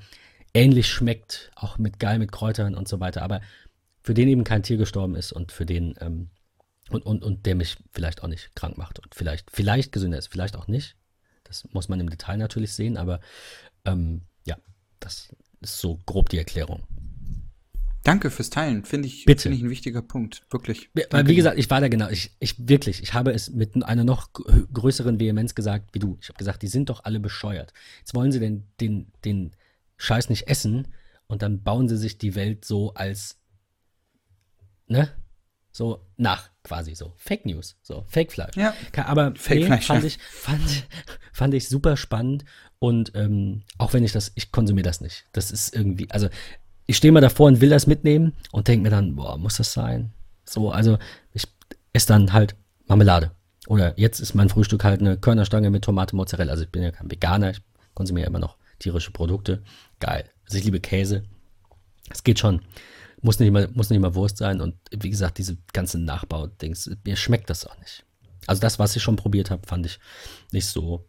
ähnlich schmeckt, auch mit geil mit Kräutern und so weiter, aber für den eben kein Tier gestorben ist und für den ähm, und, und, und der mich vielleicht auch nicht krank macht und vielleicht, vielleicht gesünder ist, vielleicht auch nicht. Das muss man im Detail natürlich sehen, aber ähm, ja, das ist so grob die Erklärung. Danke fürs Teilen, finde ich, Bitte. Find ich ein wichtiger Punkt, wirklich. Wie dir. gesagt, ich war da genau, ich, ich wirklich, ich habe es mit einer noch grö- größeren Vehemenz gesagt wie du. Ich habe gesagt, die sind doch alle bescheuert. Jetzt wollen sie den, den, den Scheiß nicht essen und dann bauen sie sich die Welt so als, ne? So nach, quasi so. Fake News, so Fake Fleisch. Ja. Aber Fake nee, Fleisch, fand, ich, fand, fand ich super spannend und ähm, auch wenn ich das, ich konsumiere das nicht. Das ist irgendwie, also ich stehe mal davor und will das mitnehmen und denke mir dann, boah, muss das sein? So, also ich esse dann halt Marmelade. Oder jetzt ist mein Frühstück halt eine Körnerstange mit Tomate, Mozzarella. Also ich bin ja kein Veganer, ich konsumiere immer noch tierische Produkte. Geil. Also ich liebe Käse. Es geht schon. Muss nicht immer, muss nicht immer Wurst sein. Und wie gesagt, diese ganzen Nachbau-Dings, mir schmeckt das auch nicht. Also das, was ich schon probiert habe, fand ich nicht so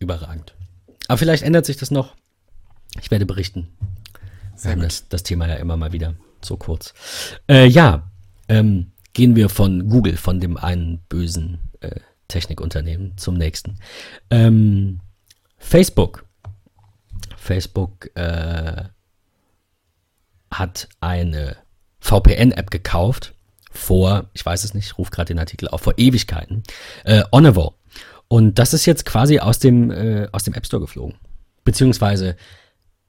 überragend. Aber vielleicht ändert sich das noch. Ich werde berichten. Wir haben das, das Thema ja immer mal wieder so kurz. Äh, ja, ähm, gehen wir von Google, von dem einen bösen äh, Technikunternehmen zum nächsten. Ähm, Facebook. Facebook äh, hat eine VPN-App gekauft vor, ich weiß es nicht, ich rufe gerade den Artikel auf, vor Ewigkeiten, äh, Onavo. Und das ist jetzt quasi aus dem, äh, aus dem App Store geflogen. Beziehungsweise,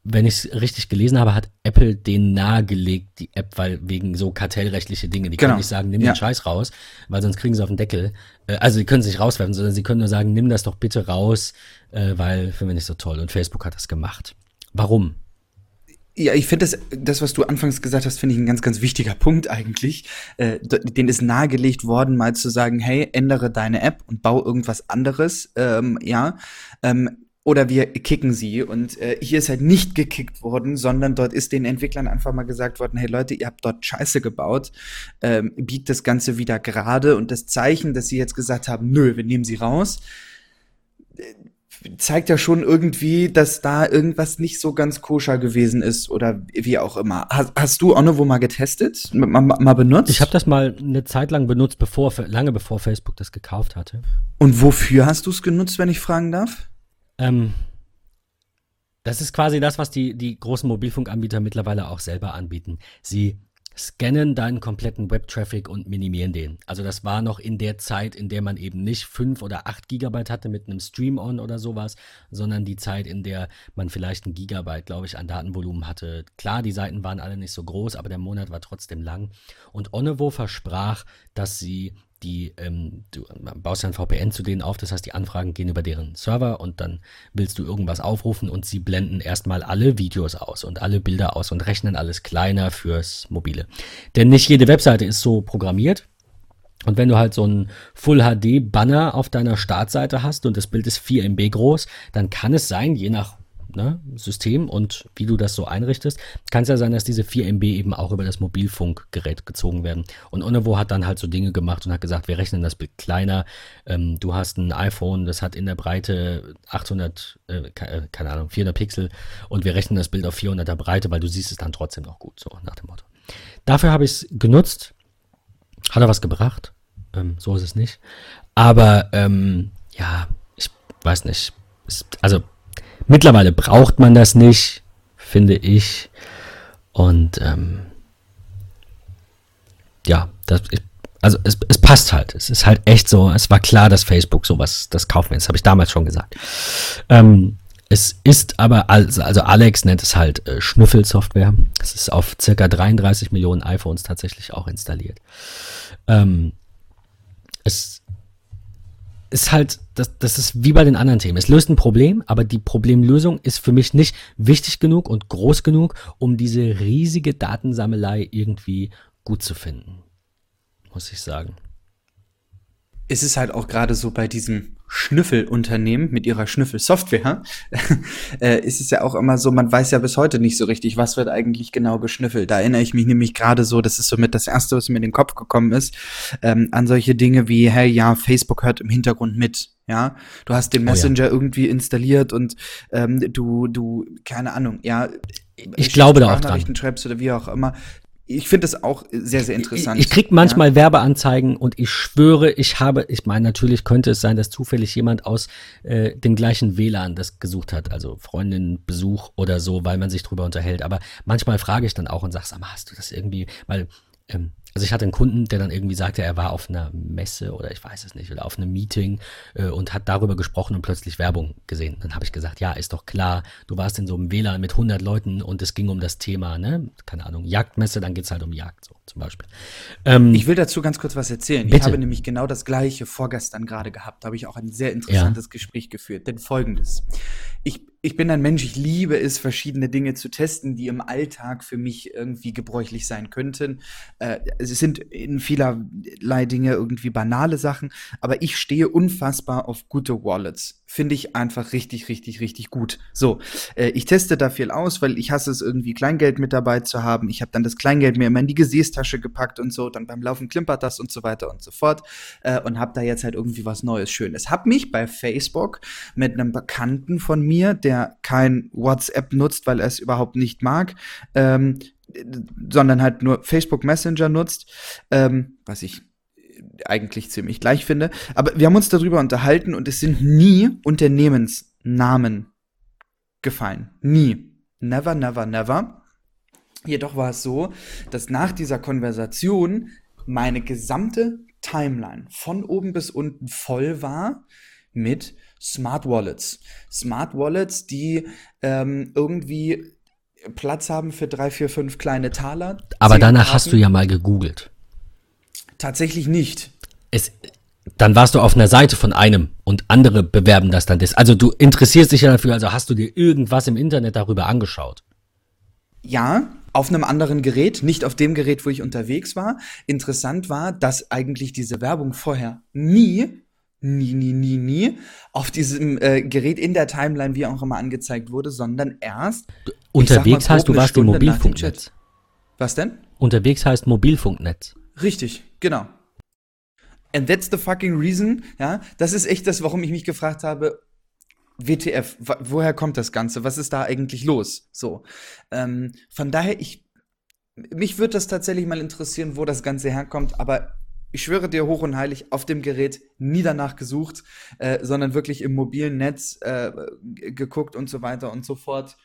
wenn ich es richtig gelesen habe, hat Apple den nahegelegt, die App, weil wegen so kartellrechtliche Dinge. Die Genau. können nicht sagen, nimm Ja. den Scheiß raus, weil sonst kriegen sie auf den Deckel. Äh, also, die können es nicht rauswerfen, sondern sie können nur sagen, nimm das doch bitte raus, äh, weil finden wir nicht so toll. Und Facebook hat das gemacht. Warum? Ja, ich finde das, das, was du anfangs gesagt hast, finde ich ein ganz, ganz wichtiger Punkt eigentlich. Äh, d- denen ist nahegelegt worden, mal zu sagen, hey, ändere deine App und bau irgendwas anderes, ähm, ja. Ähm, oder wir kicken sie. Und äh, hier ist halt nicht gekickt worden, sondern dort ist den Entwicklern einfach mal gesagt worden, hey Leute, ihr habt dort Scheiße gebaut, ähm, biegt das Ganze wieder gerade. Und das Zeichen, dass sie jetzt gesagt haben, nö, wir nehmen sie raus, zeigt ja schon irgendwie, dass da irgendwas nicht so ganz koscher gewesen ist oder wie auch immer. Hast, hast du Onnovo mal getestet? Mal, mal, mal benutzt? Ich habe das mal eine Zeit lang benutzt, bevor, lange bevor Facebook das gekauft hatte. Und wofür hast du es genutzt, wenn ich fragen darf? Ähm, das ist quasi das, was die, die großen Mobilfunkanbieter mittlerweile auch selber anbieten. Sie scannen deinen kompletten Web-Traffic und minimieren den. Also das war noch in der Zeit, in der man eben nicht 5 oder 8 Gigabyte hatte mit einem Stream-On oder sowas, sondern die Zeit, in der man vielleicht ein Gigabyte, glaube ich, an Datenvolumen hatte. Klar, die Seiten waren alle nicht so groß, aber der Monat war trotzdem lang. Und Onnevo versprach, dass sie die, ähm, du baust ja ein VPN zu denen auf, das heißt, die Anfragen gehen über deren Server und dann willst du irgendwas aufrufen und sie blenden erstmal alle Videos aus und alle Bilder aus und rechnen alles kleiner fürs Mobile. Denn nicht jede Webseite ist so programmiert. Und wenn du halt so einen Full HD Banner auf deiner Startseite hast und das Bild ist 4 MB groß, dann kann es sein, je nach ne, System und wie du das so einrichtest, kann es ja sein, dass diese 4 MB eben auch über das Mobilfunkgerät gezogen werden. Und Onnevo hat dann halt so Dinge gemacht und hat gesagt, wir rechnen das Bild kleiner. Ähm, du hast ein iPhone, das hat in der Breite 800, äh, äh, keine Ahnung, 400 Pixel und wir rechnen das Bild auf 400er Breite, weil du siehst es dann trotzdem noch gut, so nach dem Motto. Dafür habe ich es genutzt. Hat er was gebracht? Ähm, so ist es nicht. Aber ähm, ja, ich weiß nicht. Also mittlerweile braucht man das nicht, finde ich. Und ähm, ja, das, also es, es passt halt. Es ist halt echt so, es war klar, dass Facebook sowas, das kaufen wir. Das habe ich damals schon gesagt. Ähm, es ist aber, also, also Alex nennt es halt äh, Schnüffelsoftware. Es ist auf circa 33 Millionen iPhones tatsächlich auch installiert. Ähm, es ist halt, das, das ist wie bei den anderen Themen. Es löst ein Problem, aber die Problemlösung ist für mich nicht wichtig genug und groß genug, um diese riesige Datensammelei irgendwie gut zu finden. Muss ich sagen es ist halt auch gerade so bei diesem Schnüffelunternehmen mit ihrer Schnüffelsoftware, äh, ist es ja auch immer so, man weiß ja bis heute nicht so richtig, was wird eigentlich genau geschnüffelt. Da erinnere ich mich nämlich gerade so, das ist so mit das Erste, was mir in den Kopf gekommen ist, ähm, an solche Dinge wie, hey, ja, Facebook hört im Hintergrund mit. Ja, du hast den Messenger oh ja. irgendwie installiert und ähm, du, du, keine Ahnung, ja, ich glaube da auch dran. schreibst oder wie auch immer ich finde es auch sehr, sehr interessant. Ich, ich krieg manchmal ja. Werbeanzeigen und ich schwöre, ich habe, ich meine, natürlich könnte es sein, dass zufällig jemand aus äh, dem gleichen WLAN das gesucht hat, also Freundin, Besuch oder so, weil man sich drüber unterhält. Aber manchmal frage ich dann auch und sag, sag mal, hast du das irgendwie, weil ähm, also ich hatte einen Kunden, der dann irgendwie sagte, er war auf einer Messe oder ich weiß es nicht, oder auf einem Meeting äh, und hat darüber gesprochen und plötzlich Werbung gesehen. Dann habe ich gesagt, ja, ist doch klar, du warst in so einem WLAN mit 100 Leuten und es ging um das Thema, ne, keine Ahnung, Jagdmesse, dann geht's halt um Jagd, so zum Beispiel. Ähm, ich will dazu ganz kurz was erzählen. Bitte. Ich habe nämlich genau das gleiche vorgestern gerade gehabt, da habe ich auch ein sehr interessantes ja. Gespräch geführt. Denn folgendes, ich ich bin ein Mensch, ich liebe es, verschiedene Dinge zu testen, die im Alltag für mich irgendwie gebräuchlich sein könnten. Äh, es sind in vielerlei Dinge irgendwie banale Sachen, aber ich stehe unfassbar auf gute Wallets. Finde ich einfach richtig, richtig, richtig gut. So, äh, ich teste da viel aus, weil ich hasse es irgendwie Kleingeld mit dabei zu haben. Ich habe dann das Kleingeld mir immer in die Gesäßtasche gepackt und so, dann beim Laufen klimpert das und so weiter und so fort äh, und habe da jetzt halt irgendwie was Neues, Schönes. Hab mich bei Facebook mit einem Bekannten von mir, der der kein WhatsApp nutzt, weil er es überhaupt nicht mag, ähm, sondern halt nur Facebook Messenger nutzt, ähm, was ich eigentlich ziemlich gleich finde. Aber wir haben uns darüber unterhalten und es sind nie Unternehmensnamen gefallen. Nie. Never, never, never. Jedoch war es so, dass nach dieser Konversation meine gesamte Timeline von oben bis unten voll war mit Smart Wallets. Smart Wallets, die ähm, irgendwie Platz haben für drei, vier, fünf kleine Taler. Aber danach Karten. hast du ja mal gegoogelt. Tatsächlich nicht. Es, dann warst du auf einer Seite von einem und andere bewerben das dann. Also du interessierst dich ja dafür, also hast du dir irgendwas im Internet darüber angeschaut? Ja, auf einem anderen Gerät, nicht auf dem Gerät, wo ich unterwegs war. Interessant war, dass eigentlich diese Werbung vorher nie nie, nie, nie, nie auf diesem äh, Gerät in der Timeline, wie auch immer angezeigt wurde, sondern erst. Unterwegs mal, heißt, du warst im Mobilfunknetz. Was denn? Unterwegs heißt Mobilfunknetz. Richtig, genau. And that's the fucking reason, ja. Das ist echt das, warum ich mich gefragt habe, WTF, woher kommt das Ganze? Was ist da eigentlich los? So. Ähm, von daher, ich, mich würde das tatsächlich mal interessieren, wo das Ganze herkommt, aber ich schwöre dir hoch und heilig, auf dem Gerät nie danach gesucht, äh, sondern wirklich im mobilen Netz äh, geguckt und so weiter und so fort.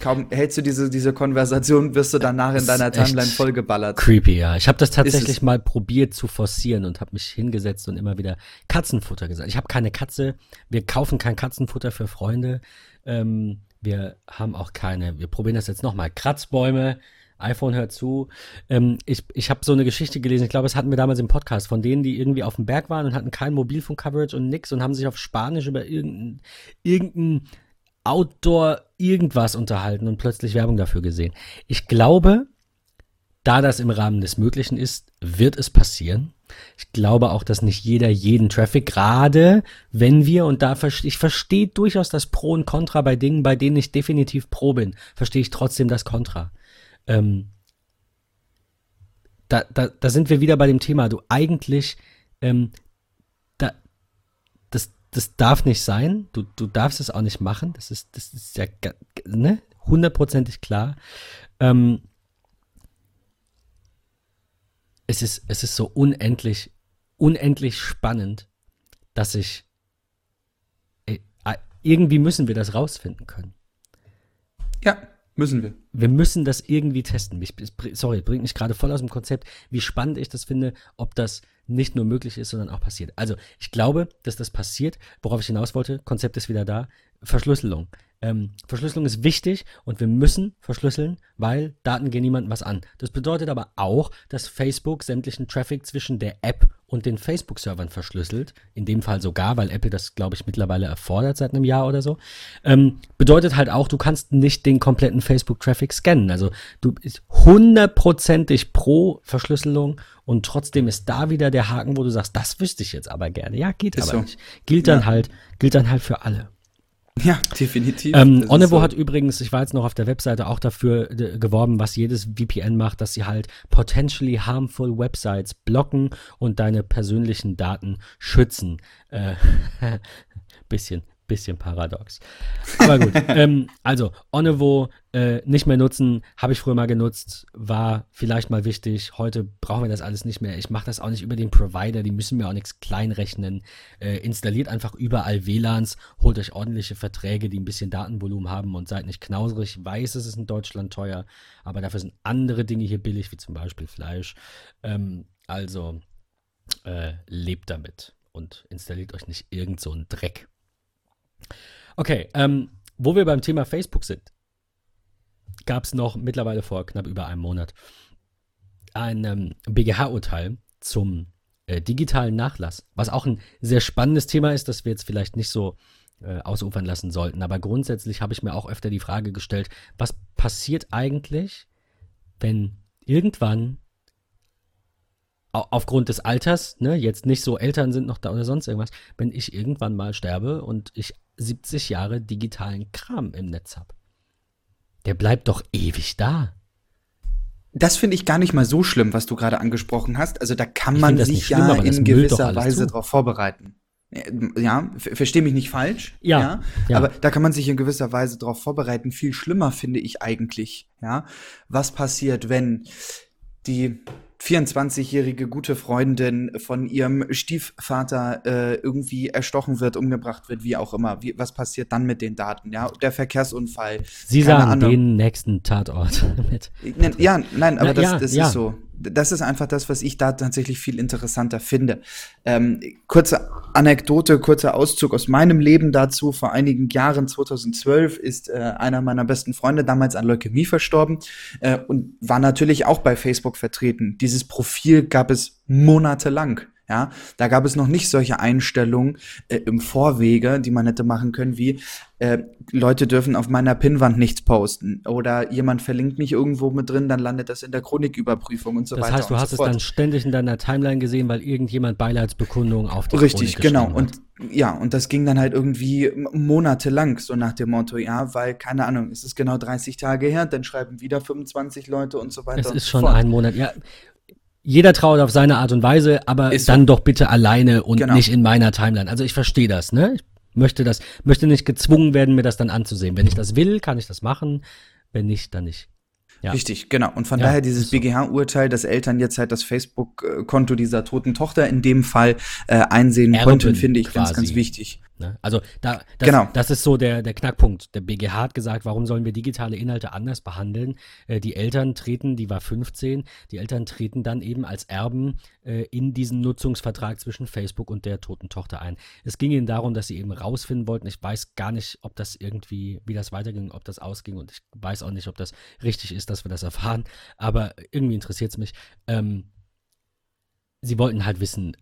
Kaum hältst du diese, diese Konversation, wirst du danach in deiner Timeline vollgeballert. Creepy, ja. Ich habe das tatsächlich mal probiert zu forcieren und habe mich hingesetzt und immer wieder Katzenfutter gesagt. Ich habe keine Katze, wir kaufen kein Katzenfutter für Freunde. Ähm, wir haben auch keine, wir probieren das jetzt nochmal. Kratzbäume, iPhone hört zu. Ähm, ich ich habe so eine Geschichte gelesen, ich glaube, es hatten wir damals im Podcast, von denen, die irgendwie auf dem Berg waren und hatten kein Mobilfunk-Coverage und nix und haben sich auf Spanisch über irgendein, irgendein Outdoor irgendwas unterhalten und plötzlich Werbung dafür gesehen. Ich glaube, da das im Rahmen des Möglichen ist, wird es passieren. Ich glaube auch, dass nicht jeder jeden Traffic, gerade wenn wir, und da verstehe ich verstehe durchaus das Pro und Contra bei Dingen, bei denen ich definitiv Pro bin, verstehe ich trotzdem das Contra ähm, da, da, da sind wir wieder bei dem Thema, du eigentlich, ähm, da, das, das darf nicht sein, du, du darfst es auch nicht machen, das ist, das ist ja ne, hundertprozentig klar. Ähm, es ist, es ist so unendlich, unendlich spannend, dass ich, ey, irgendwie müssen wir das rausfinden können. Ja, Müssen wir. Wir müssen das irgendwie testen. Ich, sorry, bringt mich gerade voll aus dem Konzept, wie spannend ich das finde, ob das nicht nur möglich ist, sondern auch passiert. Also, ich glaube, dass das passiert. Worauf ich hinaus wollte, Konzept ist wieder da. Verschlüsselung. Ähm, Verschlüsselung ist wichtig und wir müssen verschlüsseln, weil Daten gehen niemandem was an. Das bedeutet aber auch, dass Facebook sämtlichen Traffic zwischen der App und den Facebook-Servern verschlüsselt. In dem Fall sogar, weil Apple das, glaube ich, mittlerweile erfordert seit einem Jahr oder so. Ähm, bedeutet halt auch, du kannst nicht den kompletten Facebook-Traffic scannen. Also du bist hundertprozentig pro Verschlüsselung und trotzdem ist da wieder der Haken, wo du sagst, das wüsste ich jetzt aber gerne. Ja, geht ist aber so. nicht. Gilt dann ja. halt, gilt dann halt für alle. Ja, definitiv. Ähm, Onevo so. hat übrigens, ich war jetzt noch auf der Webseite auch dafür äh, geworben, was jedes VPN macht, dass sie halt potentially harmful Websites blocken und deine persönlichen Daten schützen. Äh, bisschen, bisschen paradox. Aber gut. ähm, also, Onevo äh, nicht mehr nutzen, habe ich früher mal genutzt, war vielleicht mal wichtig. Heute brauchen wir das alles nicht mehr. Ich mache das auch nicht über den Provider, die müssen mir auch nichts kleinrechnen. Äh, installiert einfach überall WLANs, holt euch ordentliche Verträge, die ein bisschen Datenvolumen haben und seid nicht knauserig. Ich weiß, es ist in Deutschland teuer, aber dafür sind andere Dinge hier billig, wie zum Beispiel Fleisch. Ähm, also äh, lebt damit und installiert euch nicht irgend so einen Dreck. Okay, ähm, wo wir beim Thema Facebook sind, gab es noch mittlerweile vor knapp über einem Monat ein ähm, BGH-Urteil zum äh, digitalen Nachlass, was auch ein sehr spannendes Thema ist, das wir jetzt vielleicht nicht so äh, ausufern lassen sollten. Aber grundsätzlich habe ich mir auch öfter die Frage gestellt, was passiert eigentlich, wenn irgendwann aufgrund des Alters, ne, jetzt nicht so Eltern sind noch da oder sonst irgendwas, wenn ich irgendwann mal sterbe und ich 70 Jahre digitalen Kram im Netz habe. Der bleibt doch ewig da. Das finde ich gar nicht mal so schlimm, was du gerade angesprochen hast. Also da kann man sich schlimm, ja in gewisser Weise darauf vorbereiten. Ja, verstehe mich nicht falsch. Ja, ja, ja, Aber da kann man sich in gewisser Weise darauf vorbereiten. Viel schlimmer finde ich eigentlich. Ja, was passiert, wenn die 24-jährige gute Freundin von ihrem Stiefvater äh, irgendwie erstochen wird, umgebracht wird, wie auch immer. Wie, was passiert dann mit den Daten? Ja, der Verkehrsunfall. Sie sagen Ahnung. den nächsten Tatort mit. Ja, nein, aber Na, das, ja, das ja. ist so das ist einfach das, was ich da tatsächlich viel interessanter finde. Ähm, kurze Anekdote, kurzer Auszug aus meinem Leben dazu. Vor einigen Jahren, 2012, ist äh, einer meiner besten Freunde damals an Leukämie verstorben äh, und war natürlich auch bei Facebook vertreten. Dieses Profil gab es monatelang. Ja, da gab es noch nicht solche Einstellungen äh, im Vorwege, die man hätte machen können, wie äh, Leute dürfen auf meiner Pinnwand nichts posten oder jemand verlinkt mich irgendwo mit drin, dann landet das in der Chroniküberprüfung und so das weiter. Das heißt, du hast so es dann ständig in deiner Timeline gesehen, weil irgendjemand Beileidsbekundungen auf die Richtig, Chronik genau. Hat. Und ja, und das ging dann halt irgendwie monatelang, so nach dem Motto, ja, weil, keine Ahnung, es ist genau 30 Tage her, dann schreiben wieder 25 Leute und so weiter. Es ist schon fort. ein Monat, ja jeder traut auf seine Art und Weise, aber ist dann so. doch bitte alleine und genau. nicht in meiner Timeline. Also ich verstehe das, ne? Ich möchte das, möchte nicht gezwungen werden, mir das dann anzusehen. Wenn ich das will, kann ich das machen. Wenn nicht, dann nicht. Ja. Richtig, genau. Und von ja, daher dieses so. BGH-Urteil, dass Eltern jetzt halt das Facebook-Konto dieser toten Tochter in dem Fall äh, einsehen Erben konnten, finde ich quasi. ganz, ganz wichtig. Ne? Also da, das, genau. das ist so der, der Knackpunkt. Der BGH hat gesagt, warum sollen wir digitale Inhalte anders behandeln? Äh, die Eltern treten, die war 15, die Eltern treten dann eben als Erben äh, in diesen Nutzungsvertrag zwischen Facebook und der toten Tochter ein. Es ging ihnen darum, dass sie eben rausfinden wollten. Ich weiß gar nicht, ob das irgendwie, wie das weiterging, ob das ausging und ich weiß auch nicht, ob das richtig ist, dass wir das erfahren. Aber irgendwie interessiert es mich. Ähm, sie wollten halt wissen,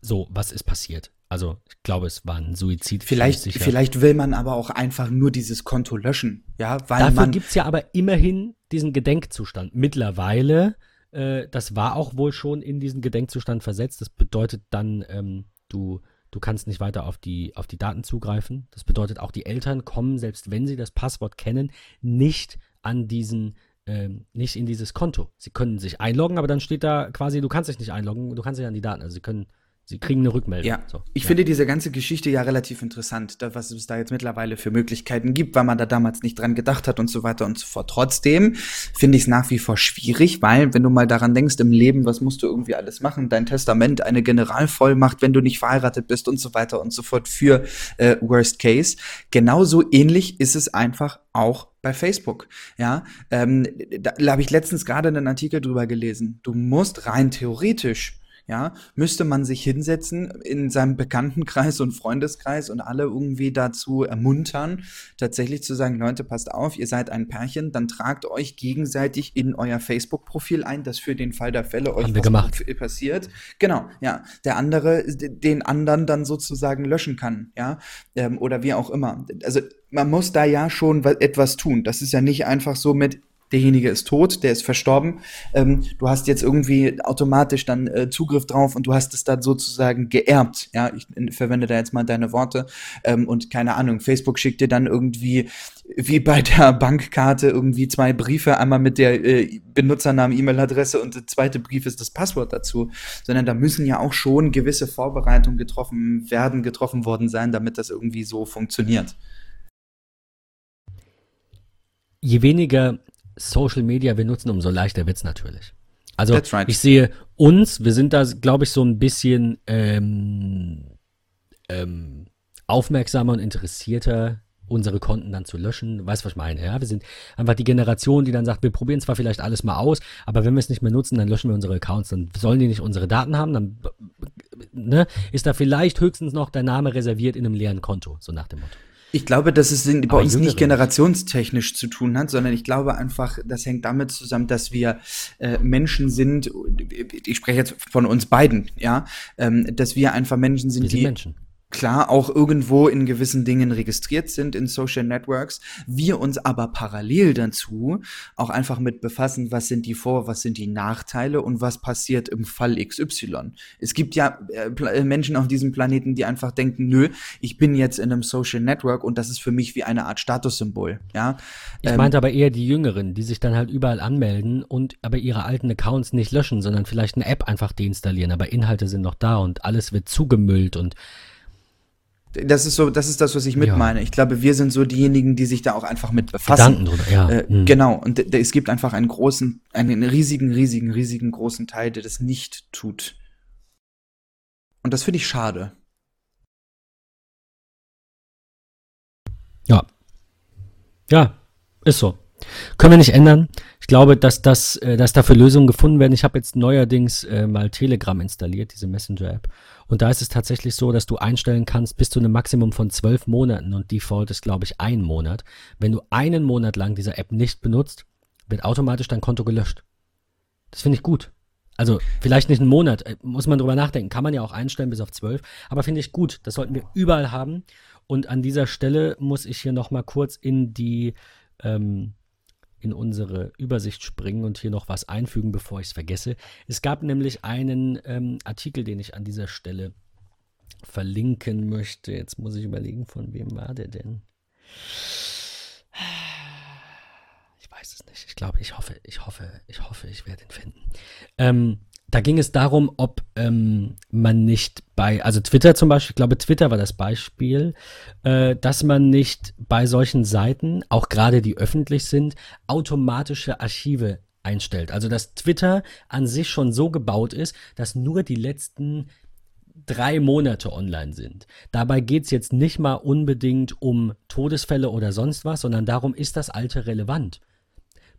so, was ist passiert? Also ich glaube, es war ein Suizid. Vielleicht, vielleicht will man aber auch einfach nur dieses Konto löschen. Ja, weil Dafür gibt es ja aber immerhin diesen Gedenkzustand. Mittlerweile, äh, das war auch wohl schon in diesen Gedenkzustand versetzt. Das bedeutet dann, ähm, du, du kannst nicht weiter auf die, auf die Daten zugreifen. Das bedeutet auch, die Eltern kommen, selbst wenn sie das Passwort kennen, nicht an diesen ähm, nicht in dieses Konto. Sie können sich einloggen, aber dann steht da quasi, du kannst dich nicht einloggen, du kannst dich an die Daten. Also sie können Sie kriegen eine Rückmeldung. Ja, so, ich ja. finde diese ganze Geschichte ja relativ interessant, da, was es da jetzt mittlerweile für Möglichkeiten gibt, weil man da damals nicht dran gedacht hat und so weiter und so fort. Trotzdem finde ich es nach wie vor schwierig, weil wenn du mal daran denkst, im Leben, was musst du irgendwie alles machen, dein Testament, eine Generalvollmacht, wenn du nicht verheiratet bist und so weiter und so fort für äh, Worst Case. Genauso ähnlich ist es einfach auch bei Facebook. Ja, ähm, da, da habe ich letztens gerade einen Artikel drüber gelesen. Du musst rein theoretisch ja, müsste man sich hinsetzen in seinem Bekanntenkreis und Freundeskreis und alle irgendwie dazu ermuntern, tatsächlich zu sagen, Leute, passt auf, ihr seid ein Pärchen, dann tragt euch gegenseitig in euer Facebook-Profil ein, dass für den Fall der Fälle euch was gemacht. passiert. Genau, ja, der andere den anderen dann sozusagen löschen kann, ja, ähm, oder wie auch immer. Also man muss da ja schon etwas tun. Das ist ja nicht einfach so mit, derjenige ist tot, der ist verstorben. Ähm, du hast jetzt irgendwie automatisch dann äh, Zugriff drauf und du hast es dann sozusagen geerbt. Ja, ich verwende da jetzt mal deine Worte. Ähm, und keine Ahnung, Facebook schickt dir dann irgendwie wie bei der Bankkarte irgendwie zwei Briefe, einmal mit der äh, Benutzernamen, E-Mail-Adresse und der zweite Brief ist das Passwort dazu, sondern da müssen ja auch schon gewisse Vorbereitungen getroffen werden, getroffen worden sein, damit das irgendwie so funktioniert. Je weniger Social Media wir nutzen, umso leichter wird es natürlich. Also right. ich sehe uns, wir sind da, glaube ich, so ein bisschen ähm, ähm, aufmerksamer und interessierter, unsere Konten dann zu löschen. Weißt du, was ich meine? Ja, wir sind einfach die Generation, die dann sagt, wir probieren zwar vielleicht alles mal aus, aber wenn wir es nicht mehr nutzen, dann löschen wir unsere Accounts. Dann sollen die nicht unsere Daten haben, dann ne, ist da vielleicht höchstens noch der Name reserviert in einem leeren Konto, so nach dem Motto. Ich glaube, dass es bei Aber uns nicht. generationstechnisch zu tun hat, sondern ich glaube einfach, das hängt damit zusammen, dass wir äh, Menschen sind, ich spreche jetzt von uns beiden, ja, ähm, dass wir einfach Menschen sind, wir sind die Menschen klar auch irgendwo in gewissen Dingen registriert sind in Social Networks, wir uns aber parallel dazu auch einfach mit befassen, was sind die Vor-, was sind die Nachteile und was passiert im Fall XY. Es gibt ja äh, äh, Menschen auf diesem Planeten, die einfach denken, nö, ich bin jetzt in einem Social Network und das ist für mich wie eine Art Statussymbol, ja. Ich ähm, meinte aber eher die Jüngeren, die sich dann halt überall anmelden und aber ihre alten Accounts nicht löschen, sondern vielleicht eine App einfach deinstallieren, aber Inhalte sind noch da und alles wird zugemüllt und das ist so, das ist das, was ich mit ja. meine. Ich glaube, wir sind so diejenigen, die sich da auch einfach mit befassen. Gedanken drüber, ja. Äh, mhm. Genau. Und es gibt einfach einen großen, einen riesigen, riesigen, riesigen großen Teil, der das nicht tut. Und das finde ich schade. Ja. Ja, ist so. Können wir nicht ändern. Ich glaube, dass, das, äh, dass dafür Lösungen gefunden werden. Ich habe jetzt neuerdings äh, mal Telegram installiert, diese Messenger-App. Und da ist es tatsächlich so, dass du einstellen kannst bis zu einem Maximum von zwölf Monaten und Default ist, glaube ich, ein Monat. Wenn du einen Monat lang diese App nicht benutzt, wird automatisch dein Konto gelöscht. Das finde ich gut. Also vielleicht nicht einen Monat, äh, muss man drüber nachdenken. Kann man ja auch einstellen bis auf zwölf. Aber finde ich gut. Das sollten wir überall haben. Und an dieser Stelle muss ich hier nochmal kurz in die ähm, in unsere Übersicht springen und hier noch was einfügen, bevor ich es vergesse. Es gab nämlich einen ähm, Artikel, den ich an dieser Stelle verlinken möchte. Jetzt muss ich überlegen, von wem war der denn? Ich weiß es nicht. Ich glaube, ich hoffe, ich hoffe, ich hoffe, ich werde ihn finden. Ähm, da ging es darum, ob ähm, man nicht bei, also Twitter zum Beispiel, ich glaube, Twitter war das Beispiel, äh, dass man nicht bei solchen Seiten, auch gerade die öffentlich sind, automatische Archive einstellt. Also dass Twitter an sich schon so gebaut ist, dass nur die letzten drei Monate online sind. Dabei geht es jetzt nicht mal unbedingt um Todesfälle oder sonst was, sondern darum, ist das Alte relevant.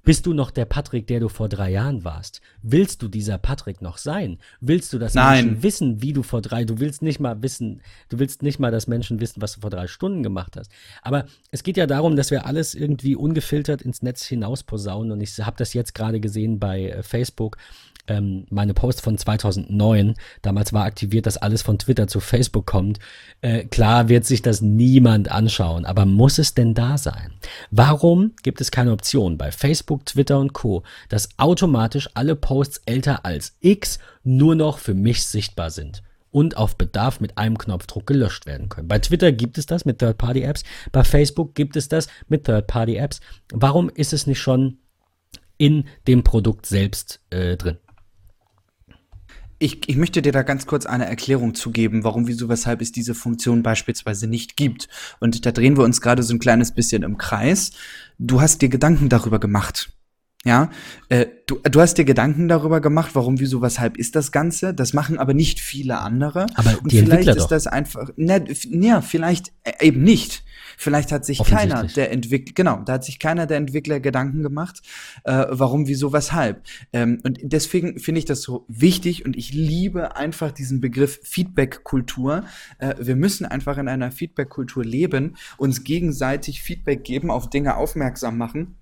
Bist du noch der Patrick, der du vor drei Jahren warst? Willst du dieser Patrick noch sein? Willst du, dass Nein. Menschen wissen, wie du vor drei, du willst nicht mal wissen, du willst nicht mal, dass Menschen wissen, was du vor drei Stunden gemacht hast. Aber es geht ja darum, dass wir alles irgendwie ungefiltert ins Netz hinaus posaunen und ich habe das jetzt gerade gesehen bei äh, Facebook ähm, meine Post von 2009, damals war aktiviert, dass alles von Twitter zu Facebook kommt. Äh, klar wird sich das niemand anschauen, aber muss es denn da sein? Warum gibt es keine Option bei Facebook, Twitter und Co., dass automatisch alle Posts älter als X nur noch für mich sichtbar sind? und auf Bedarf mit einem Knopfdruck gelöscht werden können. Bei Twitter gibt es das mit Third-Party-Apps, bei Facebook gibt es das mit Third-Party-Apps. Warum ist es nicht schon in dem Produkt selbst äh, drin? Ich, ich möchte dir da ganz kurz eine Erklärung zu geben, warum, wieso, weshalb es diese Funktion beispielsweise nicht gibt. Und da drehen wir uns gerade so ein kleines bisschen im Kreis. Du hast dir Gedanken darüber gemacht. Ja, äh, du, du hast dir Gedanken darüber gemacht, warum, wieso, weshalb ist das Ganze. Das machen aber nicht viele andere. Aber Und die vielleicht Entwickler ist doch. das einfach, ne, ja, vielleicht äh, eben nicht. Vielleicht hat sich keiner der Entwickler, genau, da hat sich keiner der Entwickler Gedanken gemacht, äh, warum, wieso, weshalb. Ähm, und deswegen finde ich das so wichtig und ich liebe einfach diesen Begriff Feedback-Kultur. Äh, wir müssen einfach in einer Feedback-Kultur leben, uns gegenseitig Feedback geben, auf Dinge aufmerksam machen.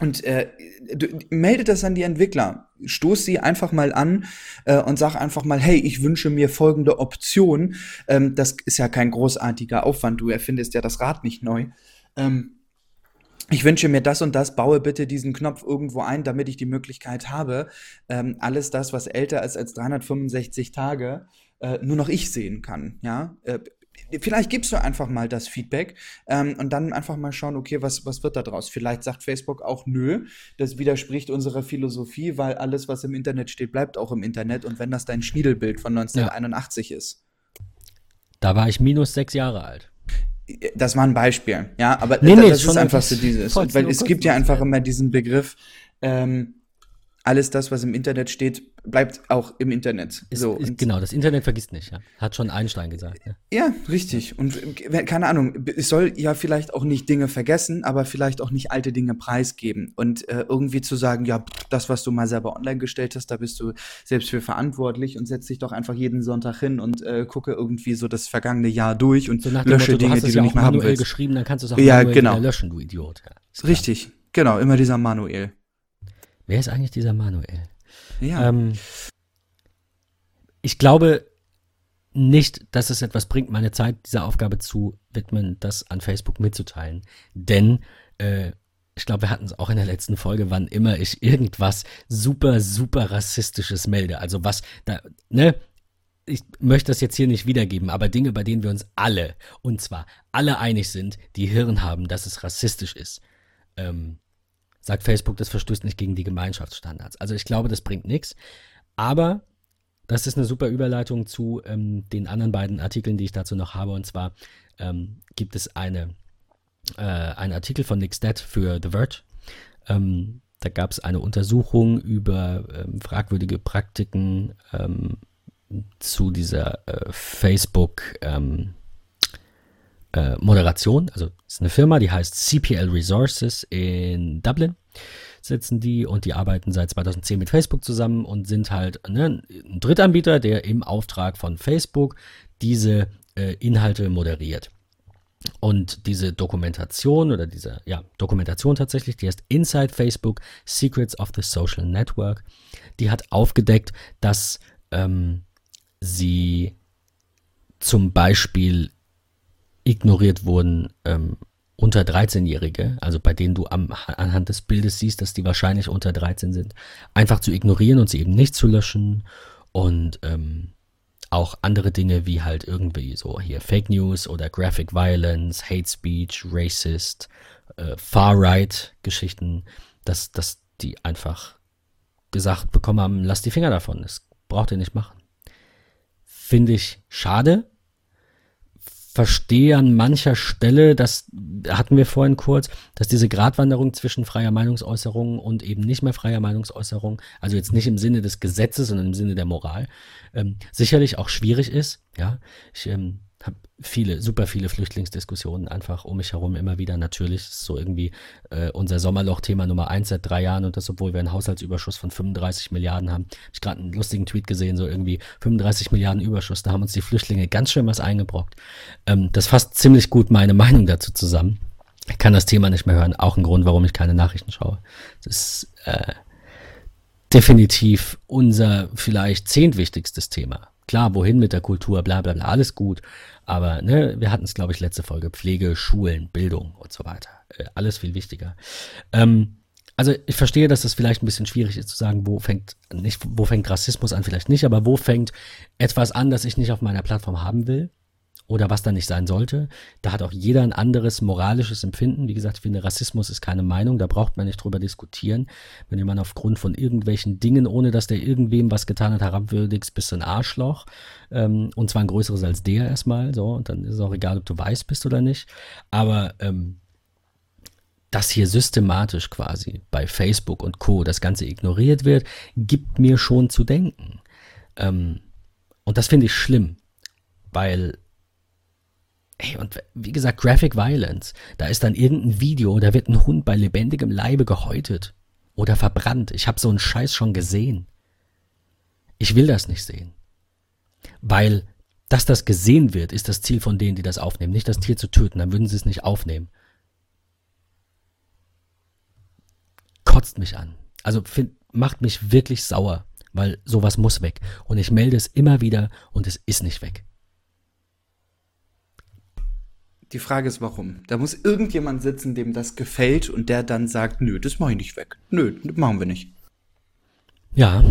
Und äh, du, melde das an die Entwickler. Stoß sie einfach mal an äh, und sag einfach mal, hey, ich wünsche mir folgende Option. Ähm, das ist ja kein großartiger Aufwand. Du erfindest ja das Rad nicht neu. Ähm, ich wünsche mir das und das, baue bitte diesen Knopf irgendwo ein, damit ich die Möglichkeit habe, ähm, alles das, was älter ist als 365 Tage, äh, nur noch ich sehen kann. Ja, äh, vielleicht gibst du einfach mal das Feedback ähm, und dann einfach mal schauen, okay, was, was wird da draus? Vielleicht sagt Facebook auch, nö, das widerspricht unserer Philosophie, weil alles, was im Internet steht, bleibt auch im Internet und wenn das dein Schniedelbild von 1981 ist. Da war ich minus sechs Jahre alt. Das war ein Beispiel, ja, aber Nee, nee, das ist einfach so dieses, weil es gibt ja einfach immer diesen Begriff, ähm, alles das, was im Internet steht, bleibt auch im Internet. Ist, so, ist, genau, das Internet vergisst nicht, ja. Hat schon Einstein gesagt. Ne? Ja, richtig. Und äh, keine Ahnung, es soll ja vielleicht auch nicht Dinge vergessen, aber vielleicht auch nicht alte Dinge preisgeben. Und äh, irgendwie zu sagen, ja, das, was du mal selber online gestellt hast, da bist du selbst für verantwortlich und setz dich doch einfach jeden Sonntag hin und äh, gucke irgendwie so das vergangene Jahr durch und So lösche Motto, Dinge, hast die du ja nicht mehr haben willst. geschrieben, dann kannst du es auch Ja, genau. löschen, du Idiot. Ja. Richtig, genau, immer dieser Manuel. Wer ist eigentlich dieser Manuel? Ja. Ähm, ich glaube nicht, dass es etwas bringt, meine Zeit dieser Aufgabe zu widmen, das an Facebook mitzuteilen. Denn äh, ich glaube, wir hatten es auch in der letzten Folge, wann immer ich irgendwas super, super rassistisches melde. Also was da, ne? Ich möchte das jetzt hier nicht wiedergeben, aber Dinge, bei denen wir uns alle, und zwar alle einig sind, die Hirn haben, dass es rassistisch ist. Ähm, sagt Facebook, das verstößt nicht gegen die Gemeinschaftsstandards. Also ich glaube, das bringt nichts. Aber das ist eine super Überleitung zu ähm, den anderen beiden Artikeln, die ich dazu noch habe. Und zwar ähm, gibt es eine, äh, einen Artikel von Nick Stead für The Verge. Ähm, da gab es eine Untersuchung über ähm, fragwürdige Praktiken ähm, zu dieser äh, Facebook ähm, äh, Moderation. Also es ist eine Firma, die heißt CPL Resources in Dublin sitzen die und die arbeiten seit 2010 mit Facebook zusammen und sind halt ne, ein Drittanbieter, der im Auftrag von Facebook diese äh, Inhalte moderiert. Und diese Dokumentation oder diese ja, Dokumentation tatsächlich, die heißt Inside Facebook Secrets of the Social Network, die hat aufgedeckt, dass ähm, sie zum Beispiel ignoriert wurden ähm, unter 13-Jährige, also bei denen du am, anhand des Bildes siehst, dass die wahrscheinlich unter 13 sind, einfach zu ignorieren und sie eben nicht zu löschen und ähm, auch andere Dinge wie halt irgendwie so hier Fake News oder Graphic Violence, Hate Speech, Racist, äh, Far-Right-Geschichten, dass, dass die einfach gesagt bekommen haben, lass die Finger davon, das braucht ihr nicht machen. Finde ich schade, verstehe an mancher Stelle, das hatten wir vorhin kurz, dass diese Gratwanderung zwischen freier Meinungsäußerung und eben nicht mehr freier Meinungsäußerung, also jetzt nicht im Sinne des Gesetzes, sondern im Sinne der Moral, ähm, sicherlich auch schwierig ist. Ja, ich ähm, habe viele, super viele Flüchtlingsdiskussionen einfach um mich herum immer wieder. Natürlich ist so irgendwie äh, unser Sommerloch-Thema Nummer eins seit drei Jahren und das, obwohl wir einen Haushaltsüberschuss von 35 Milliarden haben. Hab ich gerade einen lustigen Tweet gesehen, so irgendwie 35 Milliarden Überschuss. Da haben uns die Flüchtlinge ganz schön was eingebrockt. Ähm, das fasst ziemlich gut meine Meinung dazu zusammen. Ich kann das Thema nicht mehr hören. Auch ein Grund, warum ich keine Nachrichten schaue. Das ist äh, definitiv unser vielleicht zehntwichtigstes Thema. Klar, wohin mit der Kultur, bla bla bla, alles gut. Aber ne, wir hatten es, glaube ich, letzte Folge, Pflege, Schulen, Bildung und so weiter. Äh, alles viel wichtiger. Ähm, also ich verstehe, dass es vielleicht ein bisschen schwierig ist zu sagen, wo fängt nicht, wo fängt Rassismus an, vielleicht nicht, aber wo fängt etwas an, das ich nicht auf meiner Plattform haben will oder was da nicht sein sollte. Da hat auch jeder ein anderes moralisches Empfinden. Wie gesagt, ich finde, Rassismus ist keine Meinung, da braucht man nicht drüber diskutieren. Wenn jemand aufgrund von irgendwelchen Dingen, ohne dass der irgendwem was getan hat, herabwürdigst, bist du ein Arschloch. Ähm, und zwar ein größeres als der erstmal. So, und dann ist es auch egal, ob du weiß bist oder nicht. Aber ähm, dass hier systematisch quasi bei Facebook und Co. das Ganze ignoriert wird, gibt mir schon zu denken. Ähm, und das finde ich schlimm, weil, hey, und wie gesagt, Graphic Violence, da ist dann irgendein Video, da wird ein Hund bei lebendigem Leibe gehäutet oder verbrannt. Ich habe so einen Scheiß schon gesehen. Ich will das nicht sehen. Weil, dass das gesehen wird, ist das Ziel von denen, die das aufnehmen. Nicht das Tier zu töten, dann würden sie es nicht aufnehmen. kotzt mich an. Also find, macht mich wirklich sauer, weil sowas muss weg. Und ich melde es immer wieder und es ist nicht weg. Die Frage ist, warum? Da muss irgendjemand sitzen, dem das gefällt und der dann sagt, nö, das mache ich nicht weg. Nö, das machen wir nicht. Ja,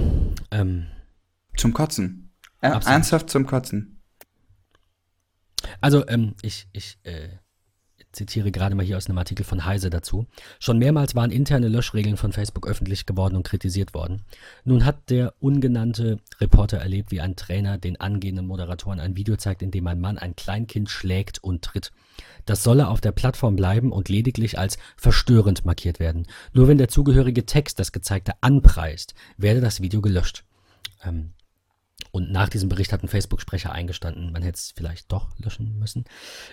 ähm. Zum Kotzen. Ernsthaft zum Kotzen. Also, ähm, ich, ich, äh, zitiere gerade mal hier aus einem Artikel von Heise dazu. Schon mehrmals waren interne Löschregeln von Facebook öffentlich geworden und kritisiert worden. Nun hat der ungenannte Reporter erlebt, wie ein Trainer den angehenden Moderatoren ein Video zeigt, in dem ein Mann ein Kleinkind schlägt und tritt. Das solle auf der Plattform bleiben und lediglich als verstörend markiert werden. Nur wenn der zugehörige Text das Gezeigte anpreist, werde das Video gelöscht. Ähm, und nach diesem Bericht hat ein Facebook-Sprecher eingestanden, man hätte es vielleicht doch löschen müssen.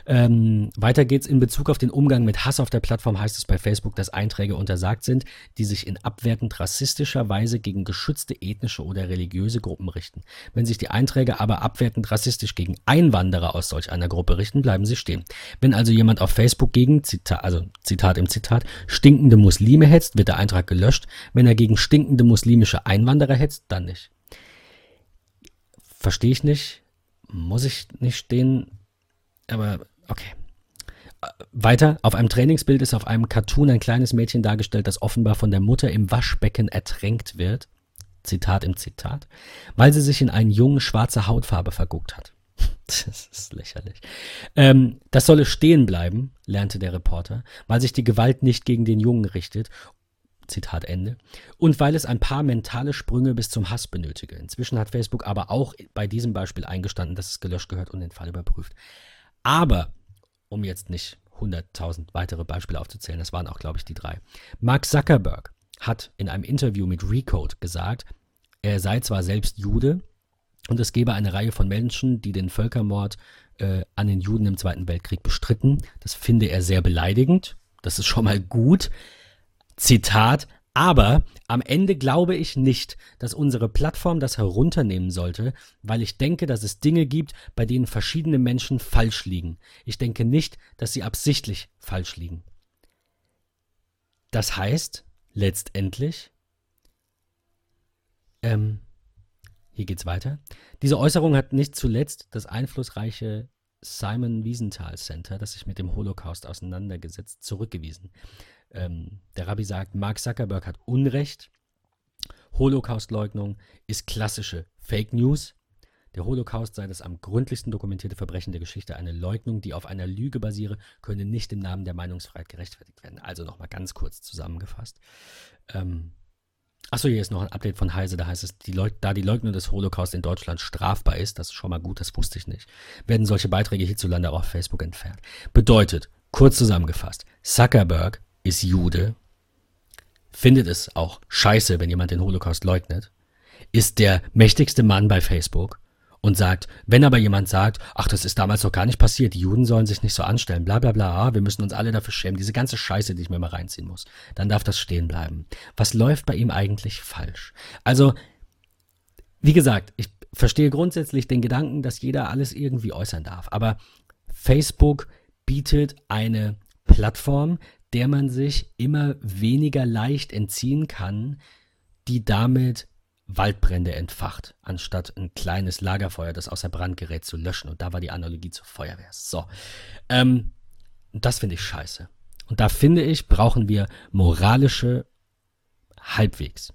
Ähm, weiter geht's in Bezug auf den Umgang mit Hass auf der Plattform heißt es bei Facebook, dass Einträge untersagt sind, die sich in abwertend rassistischer Weise gegen geschützte ethnische oder religiöse Gruppen richten. Wenn sich die Einträge aber abwertend rassistisch gegen Einwanderer aus solch einer Gruppe richten, bleiben sie stehen. Wenn also jemand auf Facebook gegen, Zitat, also Zitat im Zitat, stinkende Muslime hetzt, wird der Eintrag gelöscht. Wenn er gegen stinkende muslimische Einwanderer hetzt, dann nicht. Verstehe ich nicht. Muss ich nicht stehen. Aber okay. Weiter, auf einem Trainingsbild ist auf einem Cartoon ein kleines Mädchen dargestellt, das offenbar von der Mutter im Waschbecken ertränkt wird. Zitat im Zitat, weil sie sich in einen Jungen schwarze Hautfarbe verguckt hat. Das ist lächerlich. Ähm, das solle stehen bleiben, lernte der Reporter, weil sich die Gewalt nicht gegen den Jungen richtet Zitat Ende. Und weil es ein paar mentale Sprünge bis zum Hass benötige. Inzwischen hat Facebook aber auch bei diesem Beispiel eingestanden, dass es gelöscht gehört und den Fall überprüft. Aber, um jetzt nicht 100.000 weitere Beispiele aufzuzählen, das waren auch, glaube ich, die drei. Mark Zuckerberg hat in einem Interview mit Recode gesagt, er sei zwar selbst Jude und es gebe eine Reihe von Menschen, die den Völkermord äh, an den Juden im Zweiten Weltkrieg bestritten. Das finde er sehr beleidigend. Das ist schon mal gut. Zitat, aber am Ende glaube ich nicht, dass unsere Plattform das herunternehmen sollte, weil ich denke, dass es Dinge gibt, bei denen verschiedene Menschen falsch liegen. Ich denke nicht, dass sie absichtlich falsch liegen. Das heißt, letztendlich, ähm, hier geht's weiter. Diese Äußerung hat nicht zuletzt das einflussreiche Simon Wiesenthal Center, das sich mit dem Holocaust auseinandergesetzt, zurückgewiesen ähm, der Rabbi sagt, Mark Zuckerberg hat Unrecht. Holocaustleugnung ist klassische Fake News. Der Holocaust sei das am gründlichsten dokumentierte Verbrechen der Geschichte. Eine Leugnung, die auf einer Lüge basiere, könne nicht im Namen der Meinungsfreiheit gerechtfertigt werden. Also nochmal ganz kurz zusammengefasst. Ähm, Achso, hier ist noch ein Update von Heise, da heißt es, die da die Leugnung des Holocaust in Deutschland strafbar ist, das ist schon mal gut, das wusste ich nicht, werden solche Beiträge hierzulande auch auf Facebook entfernt. Bedeutet, kurz zusammengefasst, Zuckerberg ist Jude, findet es auch scheiße, wenn jemand den Holocaust leugnet, ist der mächtigste Mann bei Facebook und sagt, wenn aber jemand sagt, ach, das ist damals doch gar nicht passiert, die Juden sollen sich nicht so anstellen, bla bla bla, ah, wir müssen uns alle dafür schämen, diese ganze Scheiße, die ich mir mal reinziehen muss, dann darf das stehen bleiben. Was läuft bei ihm eigentlich falsch? Also, wie gesagt, ich verstehe grundsätzlich den Gedanken, dass jeder alles irgendwie äußern darf, aber Facebook bietet eine Plattform, der man sich immer weniger leicht entziehen kann, die damit Waldbrände entfacht, anstatt ein kleines Lagerfeuer, das außer Brand gerät, zu löschen. Und da war die Analogie zur Feuerwehr. So. Ähm, das finde ich scheiße. Und da finde ich, brauchen wir moralische, halbwegs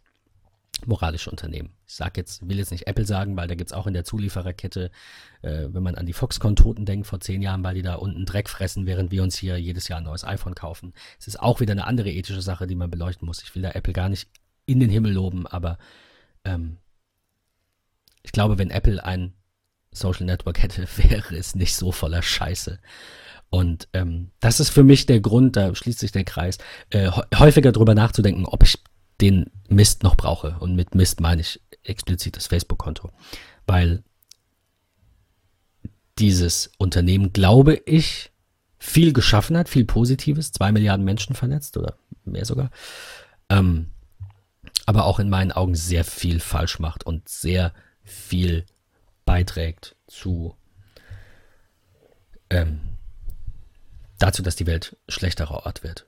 moralische Unternehmen. Ich sag jetzt, will jetzt nicht Apple sagen, weil da gibt es auch in der Zuliefererkette, äh, wenn man an die Foxconn-Toten denkt, vor zehn Jahren, weil die da unten Dreck fressen, während wir uns hier jedes Jahr ein neues iPhone kaufen. Es ist auch wieder eine andere ethische Sache, die man beleuchten muss. Ich will da Apple gar nicht in den Himmel loben, aber ähm, ich glaube, wenn Apple ein Social Network hätte, wäre es nicht so voller Scheiße. Und ähm, das ist für mich der Grund, da schließt sich der Kreis, äh, häufiger darüber nachzudenken, ob ich den Mist noch brauche. Und mit Mist meine ich explizit das Facebook-Konto. Weil dieses Unternehmen, glaube ich, viel geschaffen hat, viel Positives, zwei Milliarden Menschen vernetzt oder mehr sogar, ähm, aber auch in meinen Augen sehr viel falsch macht und sehr viel beiträgt zu ähm, dazu, dass die Welt schlechterer Ort wird.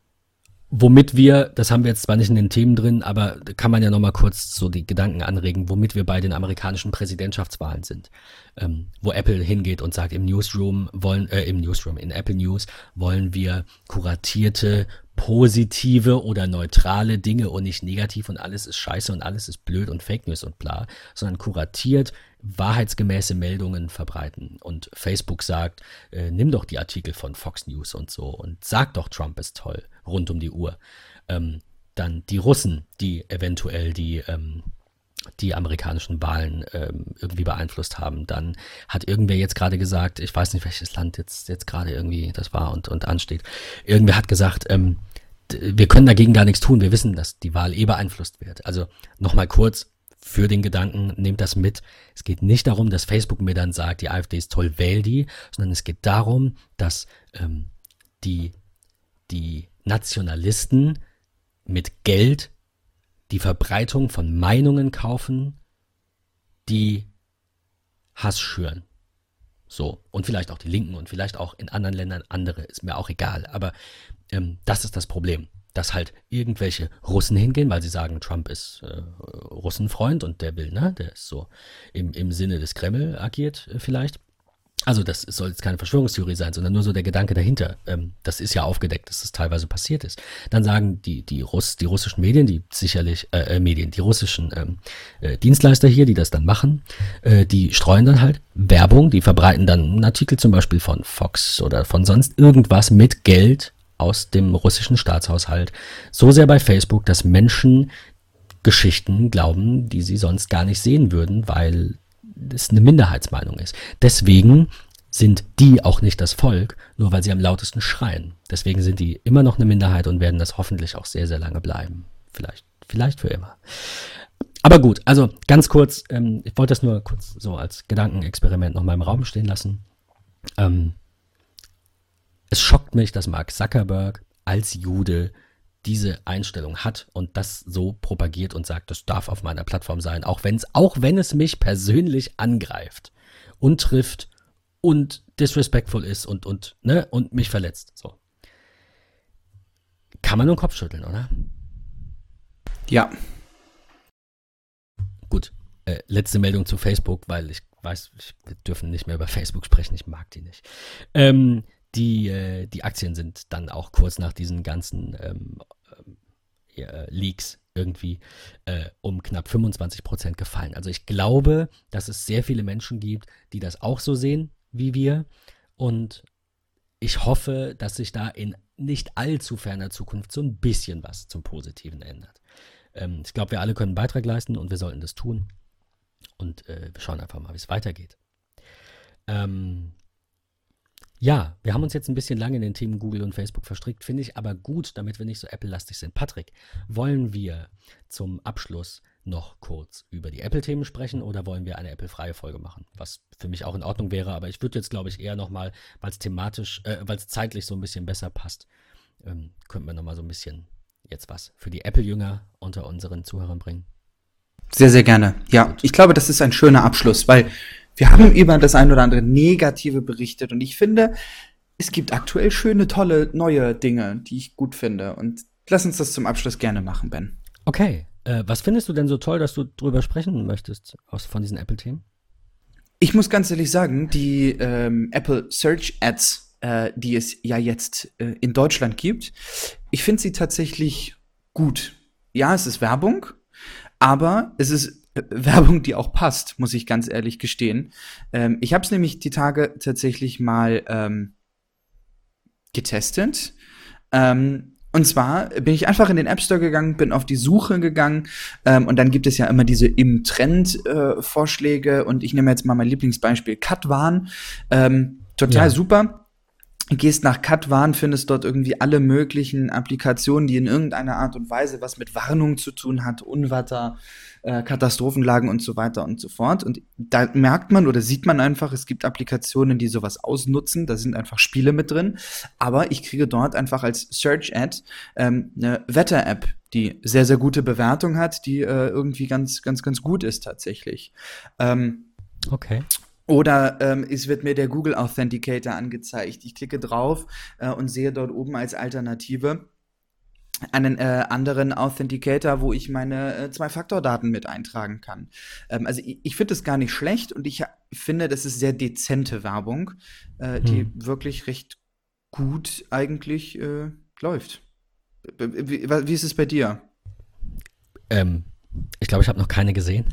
Womit wir, das haben wir jetzt zwar nicht in den Themen drin, aber kann man ja nochmal kurz so die Gedanken anregen, womit wir bei den amerikanischen Präsidentschaftswahlen sind. Ähm, wo Apple hingeht und sagt, im Newsroom wollen, äh, im Newsroom, in Apple News wollen wir kuratierte, positive oder neutrale Dinge und nicht negativ und alles ist scheiße und alles ist blöd und Fake News und bla, sondern kuratiert, wahrheitsgemäße Meldungen verbreiten. Und Facebook sagt, äh, nimm doch die Artikel von Fox News und so und sag doch, Trump ist toll, rund um die Uhr. Ähm, dann die Russen, die eventuell die, ähm, die amerikanischen Wahlen ähm, irgendwie beeinflusst haben. Dann hat irgendwer jetzt gerade gesagt, ich weiß nicht, welches Land jetzt, jetzt gerade irgendwie das war und, und ansteht. Irgendwer hat gesagt, ähm, wir können dagegen gar nichts tun. Wir wissen, dass die Wahl eh beeinflusst wird. Also nochmal kurz, für den Gedanken, nehmt das mit. Es geht nicht darum, dass Facebook mir dann sagt, die AfD ist toll, wähl die, sondern es geht darum, dass ähm, die, die Nationalisten mit Geld die Verbreitung von Meinungen kaufen, die Hass schüren. So, und vielleicht auch die Linken und vielleicht auch in anderen Ländern andere, ist mir auch egal. Aber ähm, das ist das Problem dass halt irgendwelche Russen hingehen, weil sie sagen, Trump ist äh, Russenfreund und der will, ne, der ist so im, im Sinne des Kreml agiert äh, vielleicht. Also das soll jetzt keine Verschwörungstheorie sein, sondern nur so der Gedanke dahinter. Ähm, das ist ja aufgedeckt, dass das teilweise passiert ist. Dann sagen die, die, Russ, die russischen Medien, die sicherlich, äh, äh, Medien, die russischen ähm, äh, Dienstleister hier, die das dann machen, äh, die streuen dann halt Werbung, die verbreiten dann einen Artikel zum Beispiel von Fox oder von sonst irgendwas mit Geld aus dem russischen Staatshaushalt so sehr bei Facebook, dass Menschen Geschichten glauben, die sie sonst gar nicht sehen würden, weil es eine Minderheitsmeinung ist. Deswegen sind die auch nicht das Volk, nur weil sie am lautesten schreien. Deswegen sind die immer noch eine Minderheit und werden das hoffentlich auch sehr, sehr lange bleiben. Vielleicht, vielleicht für immer. Aber gut, also ganz kurz, ähm, ich wollte das nur kurz so als Gedankenexperiment noch mal im Raum stehen lassen. Ähm, es schockt mich, dass Mark Zuckerberg als Jude diese Einstellung hat und das so propagiert und sagt, das darf auf meiner Plattform sein, auch wenn es, auch wenn es mich persönlich angreift und trifft und disrespectful ist und, und, ne, und mich verletzt. So. Kann man nur den Kopf schütteln, oder? Ja. Gut. Äh, letzte Meldung zu Facebook, weil ich weiß, wir dürfen nicht mehr über Facebook sprechen, ich mag die nicht. Ähm, die, äh, die Aktien sind dann auch kurz nach diesen ganzen ähm, äh, Leaks irgendwie äh, um knapp 25 Prozent gefallen. Also ich glaube, dass es sehr viele Menschen gibt, die das auch so sehen wie wir. Und ich hoffe, dass sich da in nicht allzu ferner Zukunft so ein bisschen was zum Positiven ändert. Ähm, ich glaube, wir alle können einen Beitrag leisten und wir sollten das tun. Und äh, wir schauen einfach mal, wie es weitergeht. Ähm, ja, wir haben uns jetzt ein bisschen lange in den Themen Google und Facebook verstrickt, finde ich aber gut, damit wir nicht so Apple-lastig sind. Patrick, wollen wir zum Abschluss noch kurz über die Apple-Themen sprechen oder wollen wir eine Apple-freie Folge machen? Was für mich auch in Ordnung wäre, aber ich würde jetzt, glaube ich, eher nochmal, weil es thematisch, äh, weil es zeitlich so ein bisschen besser passt, ähm, könnten wir nochmal so ein bisschen jetzt was für die Apple-Jünger unter unseren Zuhörern bringen. Sehr, sehr gerne. Ja, ich glaube, das ist ein schöner Abschluss, weil wir haben über das ein oder andere Negative berichtet und ich finde, es gibt aktuell schöne, tolle, neue Dinge, die ich gut finde. Und lass uns das zum Abschluss gerne machen, Ben. Okay. Äh, was findest du denn so toll, dass du drüber sprechen möchtest aus, von diesen Apple-Themen? Ich muss ganz ehrlich sagen, die ähm, Apple Search Ads, äh, die es ja jetzt äh, in Deutschland gibt, ich finde sie tatsächlich gut. Ja, es ist Werbung, aber es ist Werbung, die auch passt, muss ich ganz ehrlich gestehen. Ähm, ich habe es nämlich die Tage tatsächlich mal ähm, getestet. Ähm, und zwar bin ich einfach in den App Store gegangen, bin auf die Suche gegangen ähm, und dann gibt es ja immer diese im Trend äh, Vorschläge und ich nehme jetzt mal mein Lieblingsbeispiel Katwan. Ähm, total ja. super. Gehst nach Katwan, findest dort irgendwie alle möglichen Applikationen, die in irgendeiner Art und Weise was mit Warnung zu tun hat, Unwetter, äh, Katastrophenlagen und so weiter und so fort. Und da merkt man oder sieht man einfach, es gibt Applikationen, die sowas ausnutzen. Da sind einfach Spiele mit drin. Aber ich kriege dort einfach als Search-Ad ähm, eine Wetter-App, die sehr, sehr gute Bewertung hat, die äh, irgendwie ganz, ganz, ganz gut ist tatsächlich. Ähm, okay. Oder ähm, es wird mir der Google Authenticator angezeigt. Ich klicke drauf äh, und sehe dort oben als Alternative einen äh, anderen Authenticator, wo ich meine äh, Zwei-Faktor-Daten mit eintragen kann. Ähm, also ich, ich finde das gar nicht schlecht und ich finde, das ist sehr dezente Werbung, äh, die hm. wirklich recht gut eigentlich äh, läuft. Wie, wie, ist es bei dir? Ähm, ich glaube, ich habe noch keine gesehen.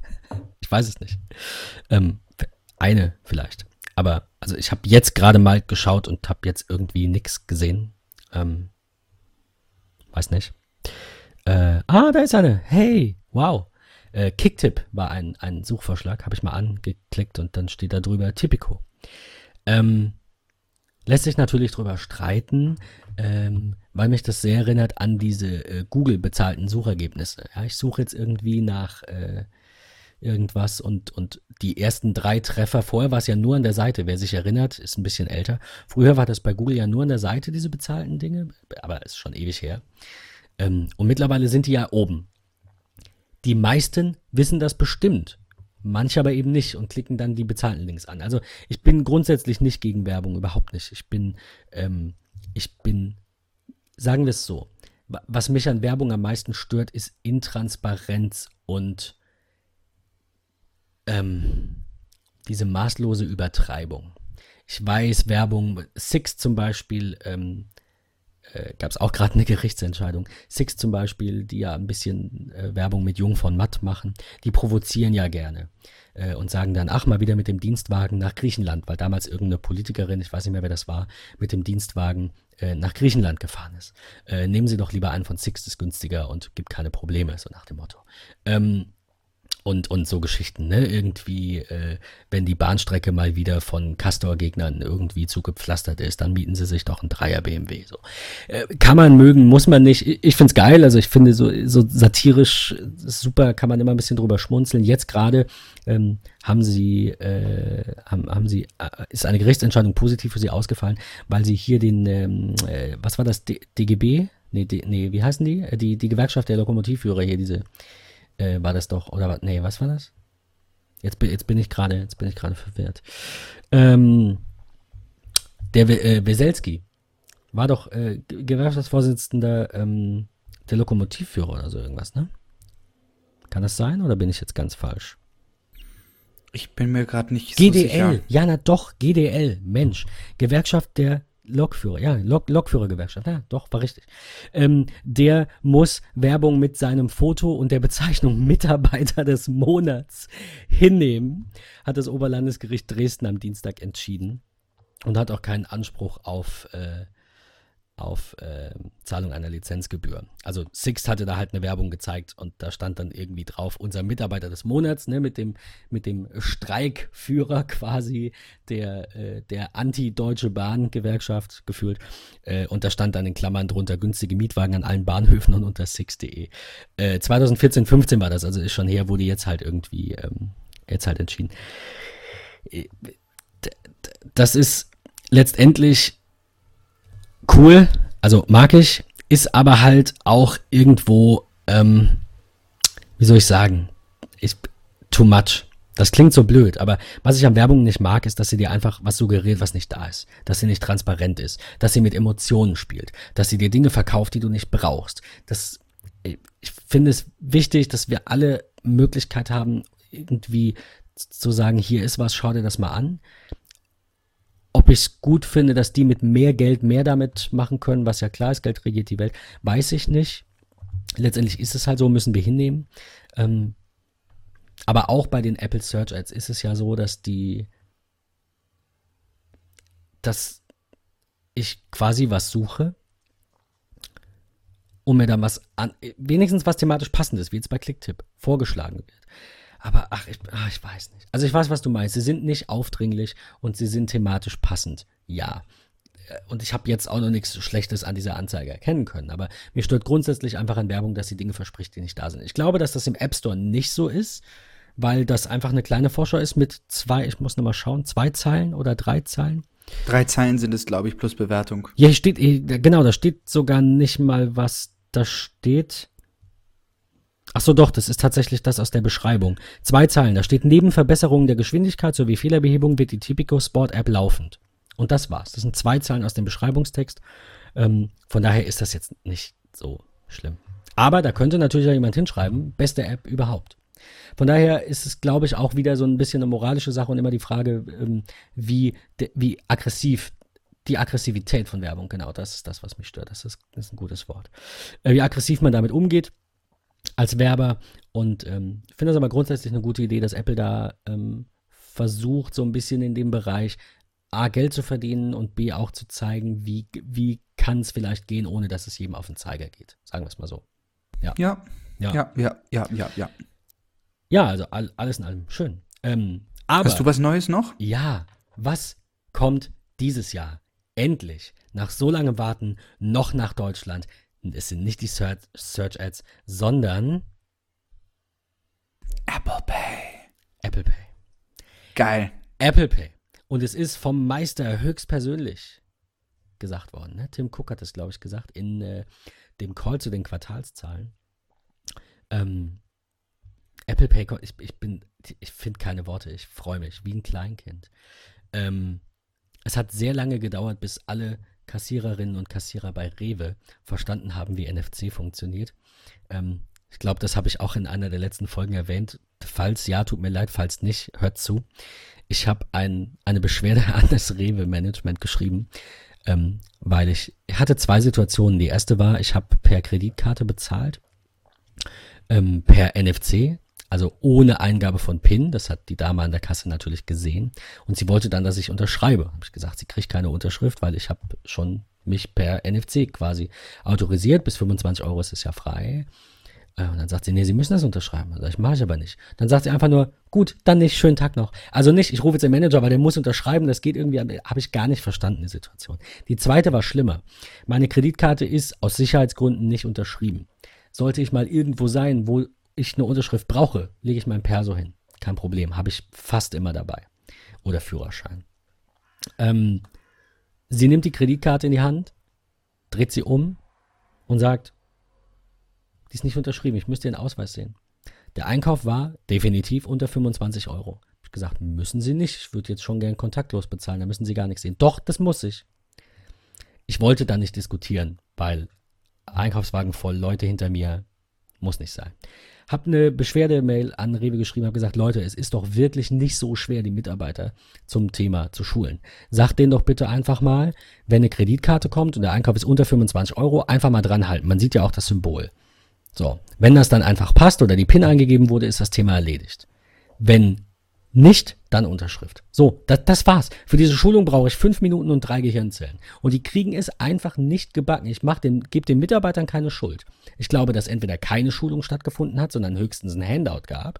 ich weiß es nicht. Ähm, eine vielleicht. Aber also ich habe jetzt gerade mal geschaut und habe jetzt irgendwie nichts gesehen. Ähm, weiß nicht. Äh, ah, da ist eine. Hey, wow. Äh, Kicktip war ein, ein Suchvorschlag, habe ich mal angeklickt und dann steht da drüber Typico. Ähm, lässt sich natürlich drüber streiten, ähm, weil mich das sehr erinnert an diese äh, Google bezahlten Suchergebnisse. Ja, ich suche jetzt irgendwie nach äh, irgendwas und, und die ersten drei Treffer, vorher war es ja nur an der Seite, wer sich erinnert, ist ein bisschen älter. Früher war das bei Google ja nur an der Seite, diese bezahlten Dinge, aber ist schon ewig her. Ähm, und mittlerweile sind die ja oben. Die meisten wissen das bestimmt. Manche aber eben nicht und klicken dann die bezahlten Links an. Also ich bin grundsätzlich nicht gegen Werbung, überhaupt nicht. Ich bin, ähm, ich bin, sagen wir es so, was mich an Werbung am meisten stört, ist Intransparenz und ähm, diese maßlose Übertreibung. Ich weiß, Werbung, Six zum Beispiel, ähm, äh, gab es auch gerade eine Gerichtsentscheidung. Six zum Beispiel, die ja ein bisschen äh, Werbung mit Jung von Matt machen, die provozieren ja gerne äh, und sagen dann, ach, mal wieder mit dem Dienstwagen nach Griechenland, weil damals irgendeine Politikerin, ich weiß nicht mehr, wer das war, mit dem Dienstwagen äh, nach Griechenland gefahren ist. Äh, nehmen Sie doch lieber einen von Six, das ist günstiger und gibt keine Probleme, so nach dem Motto. Ähm, und, und so Geschichten, ne? Irgendwie, äh, wenn die Bahnstrecke mal wieder von Castor-Gegnern irgendwie zugepflastert ist, dann mieten sie sich doch einen Dreier BMW. So. Äh, kann man mögen, muss man nicht. Ich, ich find's geil, also ich finde so, so satirisch super, kann man immer ein bisschen drüber schmunzeln. Jetzt gerade ähm, haben sie, äh, haben, haben sie, äh, ist eine Gerichtsentscheidung positiv für sie ausgefallen, weil sie hier den, ähm, äh, was war das, D DGB? Nee, D, nee, wie heißen die? Die, die Gewerkschaft der Lokomotivführer hier, diese äh, war das doch, oder nee, was war das? Jetzt, jetzt bin ich gerade, jetzt bin ich gerade verwirrt. Ähm, der äh, Weselski war doch äh, Gewerkschaftsvorsitzender ähm, der Lokomotivführer oder so irgendwas, ne? Kann das sein oder bin ich jetzt ganz falsch? Ich bin mir gerade nicht GDL, so sicher. ja, na doch, GDL, Mensch. Gewerkschaft der Lokführer, ja, Lok Lokführergewerkschaft, ja, doch, war richtig. Ähm, der muss Werbung mit seinem Foto und der Bezeichnung Mitarbeiter des Monats hinnehmen, hat das Oberlandesgericht Dresden am Dienstag entschieden und hat auch keinen Anspruch auf äh, auf äh, Zahlung einer Lizenzgebühr. Also Sixt hatte da halt eine Werbung gezeigt und da stand dann irgendwie drauf, unser Mitarbeiter des Monats, ne, mit dem, mit dem Streikführer quasi der, äh, der Anti-Deutsche Bahn-Gewerkschaft gefühlt. Äh, und da stand dann in Klammern drunter günstige Mietwagen an allen Bahnhöfen und unter Sixt.de. Äh, 2014, 15 war das, also ist schon her, wurde jetzt halt irgendwie, ähm, jetzt halt entschieden. Äh, das ist letztendlich cool, also mag ich, ist aber halt auch irgendwo, ähm, wie soll ich sagen, ist too much. Das klingt so blöd, aber was ich an Werbung nicht mag, ist, dass sie dir einfach was suggeriert, was nicht da ist. Dass sie nicht transparent ist. Dass sie mit Emotionen spielt. Dass sie dir Dinge verkauft, die du nicht brauchst. Das, ich finde es wichtig, dass wir alle Möglichkeit haben, irgendwie zu sagen, hier ist was, schau dir das mal an. Ob ich es gut finde, dass die mit mehr Geld mehr damit machen können, was ja klar ist, Geld regiert die Welt, weiß ich nicht. Letztendlich ist es halt so, müssen wir hinnehmen. Ähm, aber auch bei den Apple Search Ads ist es ja so, dass die, dass ich quasi was suche und mir dann was an, wenigstens was thematisch passendes, wie jetzt bei Clicktip, vorgeschlagen wird. Aber ach ich, ach, ich weiß nicht. Also ich weiß, was du meinst. Sie sind nicht aufdringlich und sie sind thematisch passend. Ja. und ich habe jetzt auch noch nichts Schlechtes an dieser Anzeige erkennen können, aber mir stört grundsätzlich einfach an Werbung, dass sie Dinge verspricht, die nicht da sind. Ich glaube, dass das im App Store nicht so ist, weil das einfach eine kleine Vorschau ist mit zwei, ich muss nochmal schauen, zwei Zeilen oder drei Zeilen. Drei Zeilen sind es, glaube ich, plus Bewertung. Ja, hier steht, genau, da steht sogar nicht mal, was da steht. Ach so, doch, das ist tatsächlich das aus der Beschreibung. Zwei Zeilen, da steht, neben Verbesserungen der Geschwindigkeit sowie Fehlerbehebung wird die Typico Sport App laufend. Und das war's. Das sind zwei Zeilen aus dem Beschreibungstext. Ähm, von daher ist das jetzt nicht so schlimm. Aber da könnte natürlich auch jemand hinschreiben, beste App überhaupt. Von daher ist es, glaube ich, auch wieder so ein bisschen eine moralische Sache und immer die Frage, ähm, wie, wie aggressiv die Aggressivität von Werbung, genau, das ist das, was mich stört. Das ist, das ist ein gutes Wort. Äh, wie aggressiv man damit umgeht als Werber. Und ähm, finde das aber grundsätzlich eine gute Idee, dass Apple da ähm, versucht, so ein bisschen in dem Bereich A, Geld zu verdienen und B, auch zu zeigen, wie, wie kann es vielleicht gehen, ohne dass es jedem auf den Zeiger geht. Sagen wir es mal so. Ja. Ja, ja, ja, ja, ja, ja. Ja, ja also all, alles in allem schön. Ähm, aber, Hast du was Neues noch? Ja, was kommt dieses Jahr? Endlich, nach so langem Warten, noch nach Deutschland. Es sind nicht die Search, Search Ads, sondern Apple Pay. Apple Pay. Geil. Apple Pay. Und es ist vom Meister höchstpersönlich gesagt worden. Ne? Tim Cook hat es, glaube ich, gesagt, in äh, dem Call zu den Quartalszahlen. Ähm, Apple Pay, ich, ich bin, ich finde keine Worte, ich freue mich, wie ein Kleinkind. Ähm, es hat sehr lange gedauert, bis alle Kassiererinnen und Kassierer bei Rewe verstanden haben, wie NFC funktioniert. Ähm, ich glaube, das habe ich auch in einer der letzten Folgen erwähnt. Falls ja, tut mir leid, falls nicht, hört zu ich habe ein, eine Beschwerde an das Rewe-Management geschrieben, ähm, weil ich, ich hatte zwei Situationen. Die erste war, ich habe per Kreditkarte bezahlt, ähm, per NFC, also ohne Eingabe von PIN. Das hat die Dame an der Kasse natürlich gesehen. Und sie wollte dann, dass ich unterschreibe. Habe ich gesagt, sie kriegt keine Unterschrift, weil ich habe schon mich per NFC quasi autorisiert. Bis 25 Euro ist es ja frei. Äh, und dann sagt sie, nee, Sie müssen das unterschreiben. Sag ich, mache ich aber nicht. Dann sagt sie einfach nur, gut, dann nicht, schönen Tag noch. Also nicht, ich rufe jetzt den Manager, weil der muss unterschreiben, das geht irgendwie, habe ich gar nicht verstanden, die Situation. Die zweite war schlimmer. Meine Kreditkarte ist aus Sicherheitsgründen nicht unterschrieben. Sollte ich mal irgendwo sein, wo ich eine Unterschrift brauche, lege ich mein Perso hin. Kein Problem, habe ich fast immer dabei. Oder Führerschein. Ähm, sie nimmt die Kreditkarte in die Hand, dreht sie um und sagt, die ist nicht unterschrieben. Ich müsste den Ausweis sehen. Der Einkauf war definitiv unter 25 Euro. Ich habe gesagt, müssen Sie nicht. Ich würde jetzt schon gern kontaktlos bezahlen. Da müssen Sie gar nichts sehen. Doch, das muss ich. Ich wollte da nicht diskutieren, weil Einkaufswagen voll, Leute hinter mir, muss nicht sein. Hab eine Beschwerdemail an Rewe geschrieben, habe gesagt, Leute, es ist doch wirklich nicht so schwer, die Mitarbeiter zum Thema zu schulen. Sagt denen doch bitte einfach mal, wenn eine Kreditkarte kommt und der Einkauf ist unter 25 Euro, einfach mal dran halten. Man sieht ja auch das Symbol. So, wenn das dann einfach passt oder die PIN eingegeben wurde, ist das Thema erledigt. Wenn nicht, dann Unterschrift. So, das, das war's. Für diese Schulung brauche ich fünf Minuten und drei Gehirnzellen. Und die kriegen es einfach nicht gebacken. Ich den, gebe den Mitarbeitern keine Schuld. Ich glaube, dass entweder keine Schulung stattgefunden hat, sondern höchstens ein Handout gab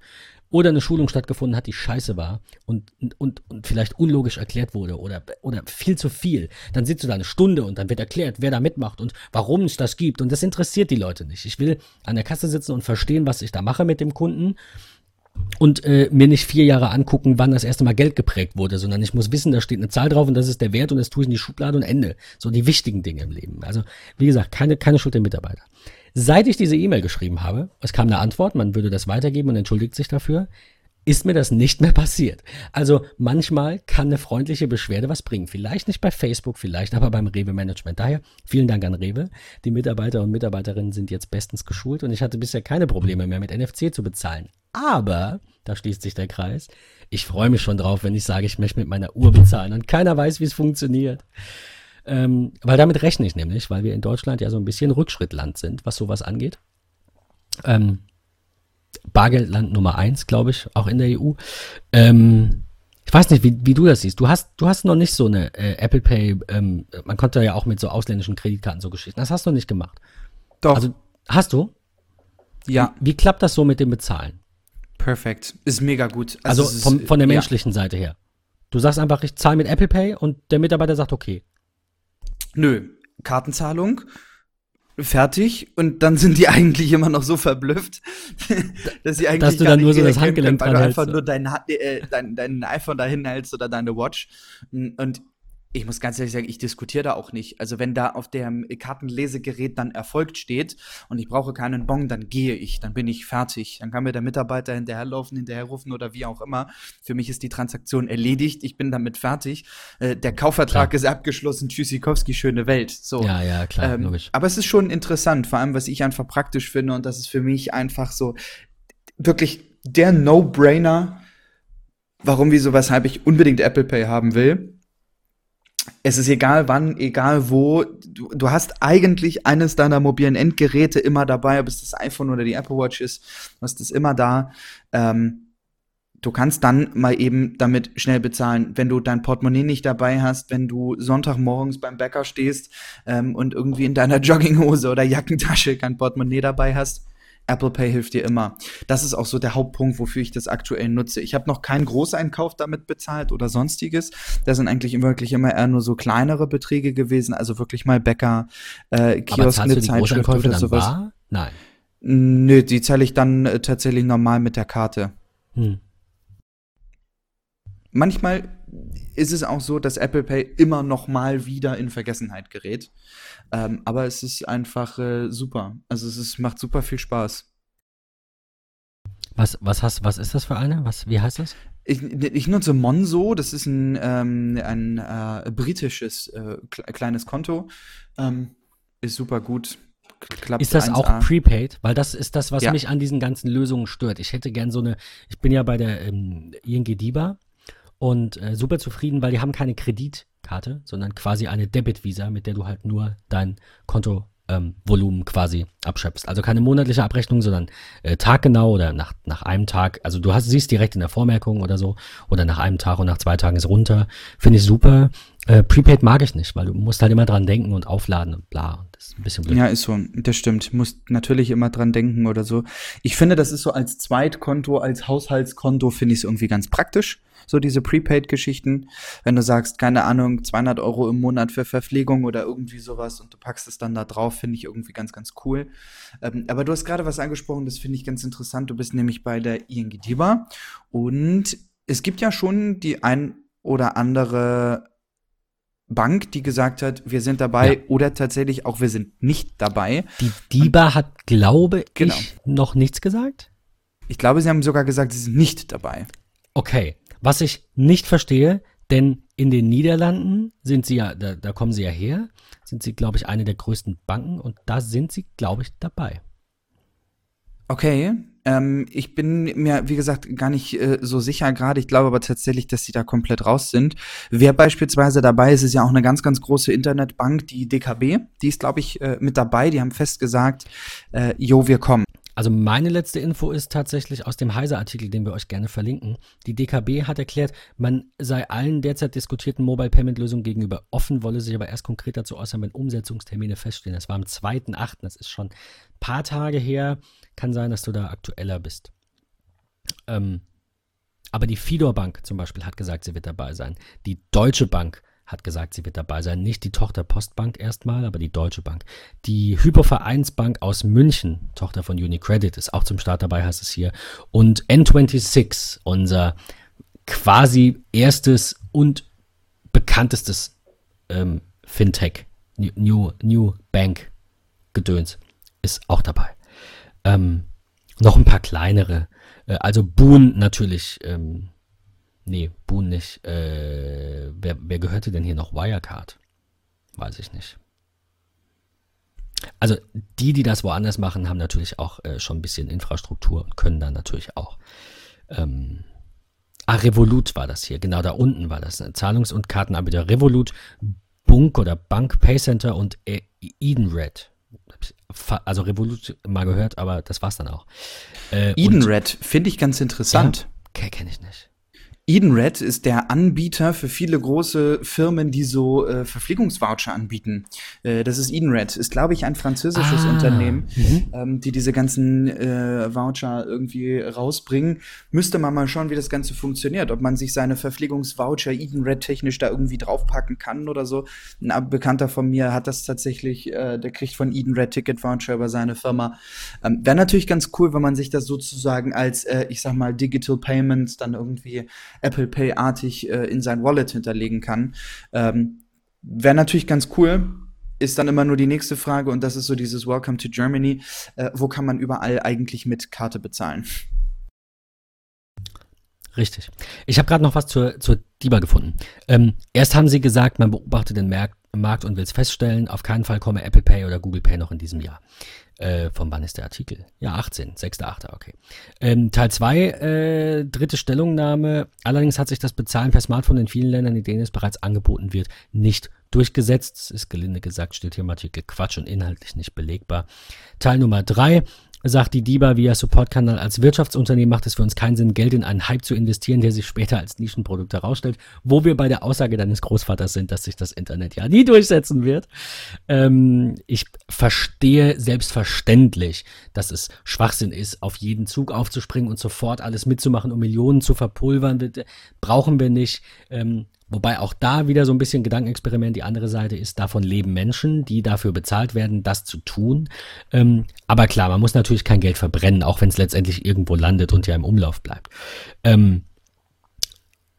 oder eine Schulung stattgefunden hat, die scheiße war und, und, und vielleicht unlogisch erklärt wurde oder, oder viel zu viel, dann sitzt du da eine Stunde und dann wird erklärt, wer da mitmacht und warum es das gibt. Und das interessiert die Leute nicht. Ich will an der Kasse sitzen und verstehen, was ich da mache mit dem Kunden und äh, mir nicht vier Jahre angucken, wann das erste Mal Geld geprägt wurde, sondern ich muss wissen, da steht eine Zahl drauf und das ist der Wert und das tue ich in die Schublade und Ende. So die wichtigen Dinge im Leben. Also, wie gesagt, keine, keine Schuld der Mitarbeiter. Seit ich diese E-Mail geschrieben habe, es kam eine Antwort, man würde das weitergeben und entschuldigt sich dafür, ist mir das nicht mehr passiert. Also manchmal kann eine freundliche Beschwerde was bringen. Vielleicht nicht bei Facebook, vielleicht aber beim Rewe-Management. Daher vielen Dank an Rewe. Die Mitarbeiter und Mitarbeiterinnen sind jetzt bestens geschult und ich hatte bisher keine Probleme mehr mit NFC zu bezahlen. Aber, da schließt sich der Kreis, ich freue mich schon drauf, wenn ich sage, ich möchte mit meiner Uhr bezahlen und keiner weiß, wie es funktioniert. Ähm, weil damit rechne ich nämlich, weil wir in Deutschland ja so ein bisschen Rückschrittland sind, was sowas angeht. Ähm, Bargeldland Nummer eins, glaube ich, auch in der EU. Ähm, ich weiß nicht, wie, wie du das siehst. Du hast, du hast noch nicht so eine äh, Apple Pay, ähm, man konnte ja auch mit so ausländischen Kreditkarten so Geschichten. Das hast du nicht gemacht. Doch. Also, hast du? Ja. Wie, wie klappt das so mit dem Bezahlen? Perfekt. Ist mega gut. Also, also vom, von der menschlichen ja. Seite her. Du sagst einfach, ich zahle mit Apple Pay und der Mitarbeiter sagt okay. Nö, Kartenzahlung, fertig und dann sind die eigentlich immer noch so verblüfft, dass sie eigentlich dass du dann nur so das Handgelenk können, weil du einfach nur dein, äh, dein, dein iPhone dahin hältst oder deine Watch. Und ich muss ganz ehrlich sagen, ich diskutiere da auch nicht. Also wenn da auf dem Kartenlesegerät dann erfolgt steht und ich brauche keinen Bon, dann gehe ich, dann bin ich fertig. Dann kann mir der Mitarbeiter hinterherlaufen, hinterherrufen oder wie auch immer. Für mich ist die Transaktion erledigt, ich bin damit fertig. Äh, der Kaufvertrag klar. ist abgeschlossen, Tschüssikowski, schöne Welt. So. Ja, ja, klar, ähm, logisch. Aber es ist schon interessant, vor allem was ich einfach praktisch finde und das ist für mich einfach so wirklich der No-Brainer, warum, wieso, weshalb ich unbedingt Apple Pay haben will es ist egal wann, egal wo, du, du, hast eigentlich eines deiner mobilen Endgeräte immer dabei, ob es das iPhone oder die Apple Watch ist, du hast es immer da. Ähm, du kannst dann mal eben damit schnell bezahlen, wenn du dein Portemonnaie nicht dabei hast, wenn du Sonntagmorgens beim Bäcker stehst ähm, und irgendwie in deiner Jogginghose oder Jackentasche kein Portemonnaie dabei hast Apple Pay hilft dir immer. Das ist auch so der Hauptpunkt, wofür ich das aktuell nutze. Ich habe noch keinen Großeinkauf damit bezahlt oder sonstiges. Das sind eigentlich wirklich immer eher nur so kleinere Beträge gewesen, also wirklich mal Bäcker, äh, Kiosk, eine Zeitschrift oder sowas. Bar? Nein. Nö, die zahle ich dann äh, tatsächlich normal mit der Karte. Hm. Manchmal ist es auch so, dass Apple Pay immer noch mal wieder in Vergessenheit gerät. Ähm, aber es ist einfach äh, super. Also es ist, macht super viel Spaß. Was, was, hast, was ist das für eine? Was, wie heißt das? Ich, ich nutze Monzo, das ist ein, ähm, ein äh, britisches äh, kleines Konto. Ähm, ist super gut. Klappt ist das 1A. auch prepaid? Weil das ist das, was ja. mich an diesen ganzen Lösungen stört. Ich hätte gern so eine, ich bin ja bei der ähm, ING DIBA und äh, super zufrieden, weil die haben keine Kreditkarte, sondern quasi eine Debit-Visa, mit der du halt nur dein Konto ähm, Volumen quasi abschöpfst. Also keine monatliche Abrechnung, sondern äh, taggenau oder nach, nach einem Tag. Also du hast, siehst direkt in der Vormerkung oder so. Oder nach einem Tag und nach zwei Tagen ist runter. Finde ich super. Äh, Prepaid mag ich nicht, weil du musst halt immer dran denken und aufladen und bla. Das ist ein bisschen blöd. Ja, ist so. Das stimmt. Musst natürlich immer dran denken oder so. Ich finde, das ist so als Zweitkonto, als Haushaltskonto finde ich es irgendwie ganz praktisch so diese Prepaid-Geschichten. Wenn du sagst, keine Ahnung, 200 Euro im Monat für Verpflegung oder irgendwie sowas und du packst es dann da drauf, finde ich irgendwie ganz, ganz cool. Ähm, aber du hast gerade was angesprochen, das finde ich ganz interessant. Du bist nämlich bei der ING DIBA und es gibt ja schon die ein oder andere Bank, die gesagt hat, wir sind dabei ja. oder tatsächlich auch wir sind nicht dabei. Die DIBA hat, glaube genau. ich, noch nichts gesagt? Ich glaube, sie haben sogar gesagt, sie sind nicht dabei. Okay, was ich nicht verstehe, denn in den Niederlanden sind sie ja, da, da kommen sie ja her, sind sie, glaube ich, eine der größten Banken und da sind sie, glaube ich, dabei. Okay, ähm, ich bin mir, wie gesagt, gar nicht äh, so sicher gerade. Ich glaube aber tatsächlich, dass sie da komplett raus sind. Wer beispielsweise dabei ist, ist ja auch eine ganz, ganz große Internetbank, die DKB. Die ist, glaube ich, äh, mit dabei. Die haben fest gesagt, äh, jo, wir kommen. Also meine letzte Info ist tatsächlich aus dem Heise-Artikel, den wir euch gerne verlinken. Die DKB hat erklärt, man sei allen derzeit diskutierten Mobile Payment Lösungen gegenüber offen, wolle sich aber erst konkret dazu äußern, wenn Umsetzungstermine feststehen. Das war am 2.8., das ist schon ein paar Tage her. Kann sein, dass du da aktueller bist. Ähm, aber die Fidor Bank zum Beispiel hat gesagt, sie wird dabei sein. Die Deutsche Bank hat gesagt, sie wird dabei sein. Nicht die Tochter Postbank erstmal, aber die Deutsche Bank. Die Hypovereinsbank aus München, Tochter von Unicredit, ist auch zum Start dabei, heißt es hier. Und N26, unser quasi erstes und bekanntestes ähm, Fintech, New, New Bank Gedöns, ist auch dabei. Ähm, noch ein paar kleinere. Äh, also Boon natürlich ähm, Nee, Boon nicht. Äh, wer, wer gehörte denn hier noch? Wirecard? Weiß ich nicht. Also die, die das woanders machen, haben natürlich auch äh, schon ein bisschen Infrastruktur und können dann natürlich auch. Ähm, ah, Revolut war das hier, genau da unten war das. Ne? Zahlungs- und Kartenanbieter Revolut, Bunk oder Bank Paycenter und e Edenred. Also Revolut mal gehört, aber das war's dann auch. Äh, Edenred finde ich ganz interessant. Ja, kenne ich nicht. Edenred ist der Anbieter für viele große Firmen, die so äh, Verpflegungsvoucher anbieten. Äh, das ist Edenred, ist glaube ich ein französisches ah, Unternehmen, mhm. ähm, die diese ganzen äh, Voucher irgendwie rausbringen. Müsste man mal schauen, wie das Ganze funktioniert, ob man sich seine Verpflegungsvoucher Edenred technisch da irgendwie draufpacken kann oder so. Ein Bekannter von mir hat das tatsächlich, äh, der kriegt von Edenred Ticket Voucher über seine Firma. Ähm, Wäre natürlich ganz cool, wenn man sich das sozusagen als, äh, ich sag mal, Digital Payments dann irgendwie Apple Pay-artig äh, in sein Wallet hinterlegen kann. Ähm, Wäre natürlich ganz cool. Ist dann immer nur die nächste Frage und das ist so dieses Welcome to Germany. Äh, wo kann man überall eigentlich mit Karte bezahlen? Richtig. Ich habe gerade noch was zur, zur DIBA gefunden. Ähm, erst haben sie gesagt, man beobachtet den Markt, und will es feststellen, auf keinen Fall komme Apple Pay oder Google Pay noch in diesem Jahr. Äh, von wann ist der Artikel? Ja, 18, 6.8., okay. Ähm, Teil 2, äh, dritte Stellungnahme. Allerdings hat sich das Bezahlen per Smartphone in vielen Ländern, in denen es bereits angeboten wird, nicht durchgesetzt. Das ist gelinde gesagt, steht hier im Artikel Quatsch und inhaltlich nicht belegbar. Teil Nummer 3 sagt die DIBA via Supportkanal, als Wirtschaftsunternehmen macht es für uns keinen Sinn, Geld in einen Hype zu investieren, der sich später als Nischenprodukt herausstellt, wo wir bei der Aussage deines Großvaters sind, dass sich das Internet ja nie durchsetzen wird. Ähm, ich verstehe selbstverständlich, dass es Schwachsinn ist, auf jeden Zug aufzuspringen und sofort alles mitzumachen, um Millionen zu verpulvern. Brauchen wir nicht. Ähm, Wobei auch da wieder so ein bisschen Gedankenexperiment. Die andere Seite ist, davon leben Menschen, die dafür bezahlt werden, das zu tun. Ähm, aber klar, man muss natürlich kein Geld verbrennen, auch wenn es letztendlich irgendwo landet und ja im Umlauf bleibt. Ähm,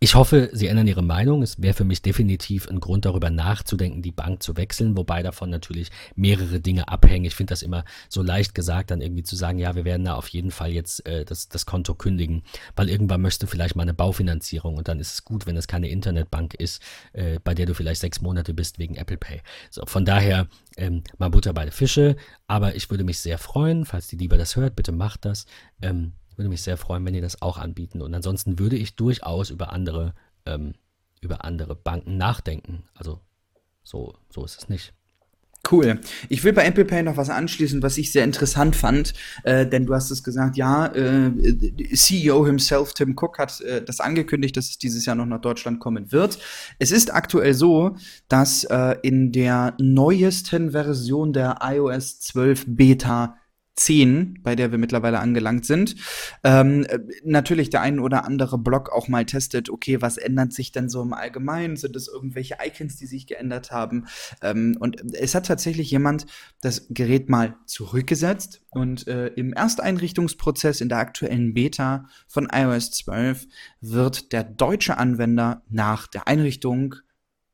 ich hoffe, Sie ändern Ihre Meinung. Es wäre für mich definitiv ein Grund, darüber nachzudenken, die Bank zu wechseln, wobei davon natürlich mehrere Dinge abhängen. Ich finde das immer so leicht gesagt, dann irgendwie zu sagen, ja, wir werden da auf jeden Fall jetzt äh, das, das Konto kündigen, weil irgendwann möchte vielleicht mal eine Baufinanzierung und dann ist es gut, wenn es keine Internetbank ist, äh, bei der du vielleicht sechs Monate bist wegen Apple Pay. So, von daher ähm, mal Butter bei den Fische, aber ich würde mich sehr freuen, falls die Lieber das hört, bitte macht das. Ähm, würde mich sehr freuen, wenn ihr das auch anbieten. Und ansonsten würde ich durchaus über andere, ähm, über andere Banken nachdenken. Also so, so ist es nicht. Cool. Ich will bei Apple Pay noch was anschließen, was ich sehr interessant fand, äh, denn du hast es gesagt, ja, äh, CEO himself, Tim Cook, hat äh, das angekündigt, dass es dieses Jahr noch nach Deutschland kommen wird. Es ist aktuell so, dass äh, in der neuesten Version der iOS 12 Beta 10, bei der wir mittlerweile angelangt sind, ähm, natürlich der ein oder andere Blog auch mal testet, okay, was ändert sich denn so im Allgemeinen? Sind es irgendwelche Icons, die sich geändert haben? Ähm, und es hat tatsächlich jemand das Gerät mal zurückgesetzt und äh, im Ersteinrichtungsprozess in der aktuellen Beta von iOS 12 wird der deutsche Anwender nach der Einrichtung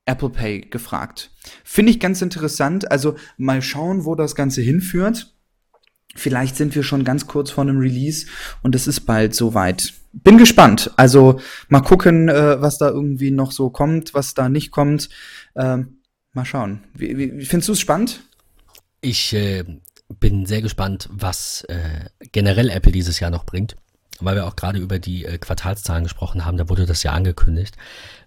Apple Pay gefragt. Finde ich ganz interessant. Also mal schauen, wo das Ganze hinführt. Vielleicht sind wir schon ganz kurz vor einem Release und es ist bald soweit. Bin gespannt. Also mal gucken, äh, was da irgendwie noch so kommt, was da nicht kommt. Ähm, mal schauen. Wie, wie, findest du es spannend? Ich äh, bin sehr gespannt, was äh, generell Apple dieses Jahr noch bringt. Weil wir auch gerade über die äh, Quartalszahlen gesprochen haben, da wurde das ja angekündigt.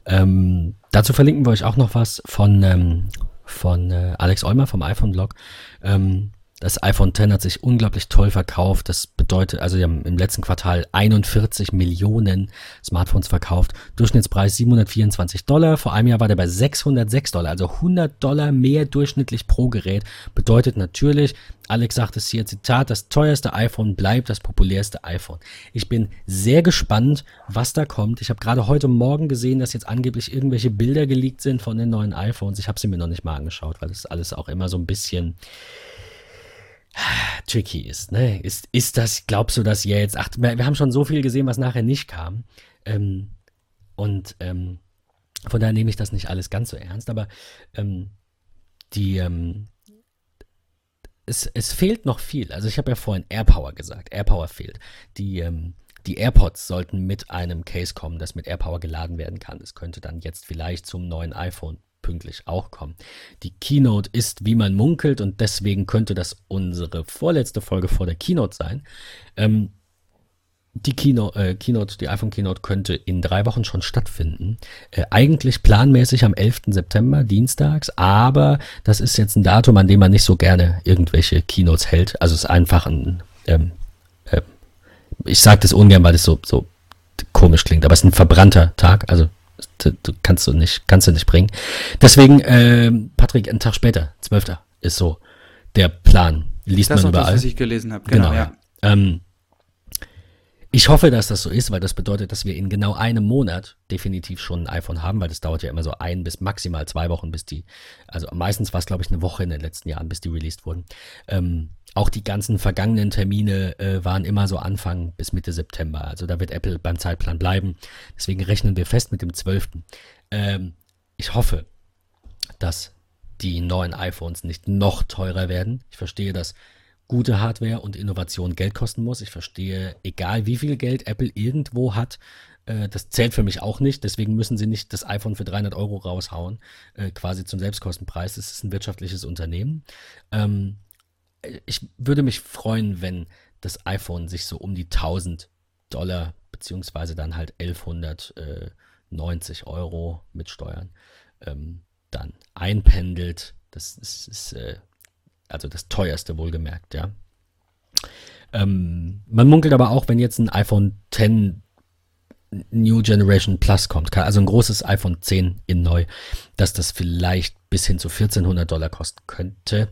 Ähm, dazu verlinken wir euch auch noch was von, ähm, von äh, Alex Eumer vom iPhone-Blog. Ähm, das iPhone X hat sich unglaublich toll verkauft. Das bedeutet, also wir haben im letzten Quartal 41 Millionen Smartphones verkauft. Durchschnittspreis 724 Dollar. Vor einem Jahr war der bei 606 Dollar. Also 100 Dollar mehr durchschnittlich pro Gerät. Bedeutet natürlich, Alex sagt es hier, Zitat, das teuerste iPhone bleibt das populärste iPhone. Ich bin sehr gespannt, was da kommt. Ich habe gerade heute Morgen gesehen, dass jetzt angeblich irgendwelche Bilder geleakt sind von den neuen iPhones. Ich habe sie mir noch nicht mal angeschaut, weil das alles auch immer so ein bisschen tricky ist. Ne? Ist, ist das, glaubst du, dass jetzt, ach, wir haben schon so viel gesehen, was nachher nicht kam. Ähm, und ähm, von daher nehme ich das nicht alles ganz so ernst, aber ähm, die, ähm, es, es fehlt noch viel. Also ich habe ja vorhin AirPower gesagt. AirPower fehlt. Die, ähm, die AirPods sollten mit einem Case kommen, das mit AirPower geladen werden kann. Es könnte dann jetzt vielleicht zum neuen iPhone pünktlich auch kommen. Die Keynote ist, wie man munkelt, und deswegen könnte das unsere vorletzte Folge vor der Keynote sein. Ähm, die Keynote, äh, Keynote, die iPhone Keynote könnte in drei Wochen schon stattfinden. Äh, eigentlich planmäßig am 11. September, dienstags, aber das ist jetzt ein Datum, an dem man nicht so gerne irgendwelche Keynotes hält. Also es ist einfach ein, ähm, äh, ich sage das ungern, weil es so, so komisch klingt, aber es ist ein verbrannter Tag, also du, kannst du nicht, kannst du nicht bringen. Deswegen, äh, Patrick, einen Tag später, 12. ist so der Plan. Liest das man überall. Das, was ich gelesen habe, genau, genau ja. Ähm, ich hoffe, dass das so ist, weil das bedeutet, dass wir in genau einem Monat definitiv schon ein iPhone haben, weil das dauert ja immer so ein bis maximal zwei Wochen, bis die, also meistens war es, glaube ich, eine Woche in den letzten Jahren, bis die released wurden. Ähm, auch die ganzen vergangenen Termine äh, waren immer so Anfang bis Mitte September. Also da wird Apple beim Zeitplan bleiben. Deswegen rechnen wir fest mit dem 12. Ähm, ich hoffe, dass die neuen iPhones nicht noch teurer werden. Ich verstehe, dass gute Hardware und Innovation Geld kosten muss. Ich verstehe, egal wie viel Geld Apple irgendwo hat, äh, das zählt für mich auch nicht. Deswegen müssen sie nicht das iPhone für 300 Euro raushauen, äh, quasi zum Selbstkostenpreis. Es ist ein wirtschaftliches Unternehmen. Ähm, ich würde mich freuen, wenn das iPhone sich so um die 1000 Dollar beziehungsweise dann halt 1190 Euro mit Steuern ähm, dann einpendelt. Das ist, ist äh, also das teuerste wohlgemerkt, ja. Ähm, man munkelt aber auch, wenn jetzt ein iPhone 10 New Generation Plus kommt, also ein großes iPhone 10 in neu, dass das vielleicht bis hin zu 1400 Dollar kosten könnte.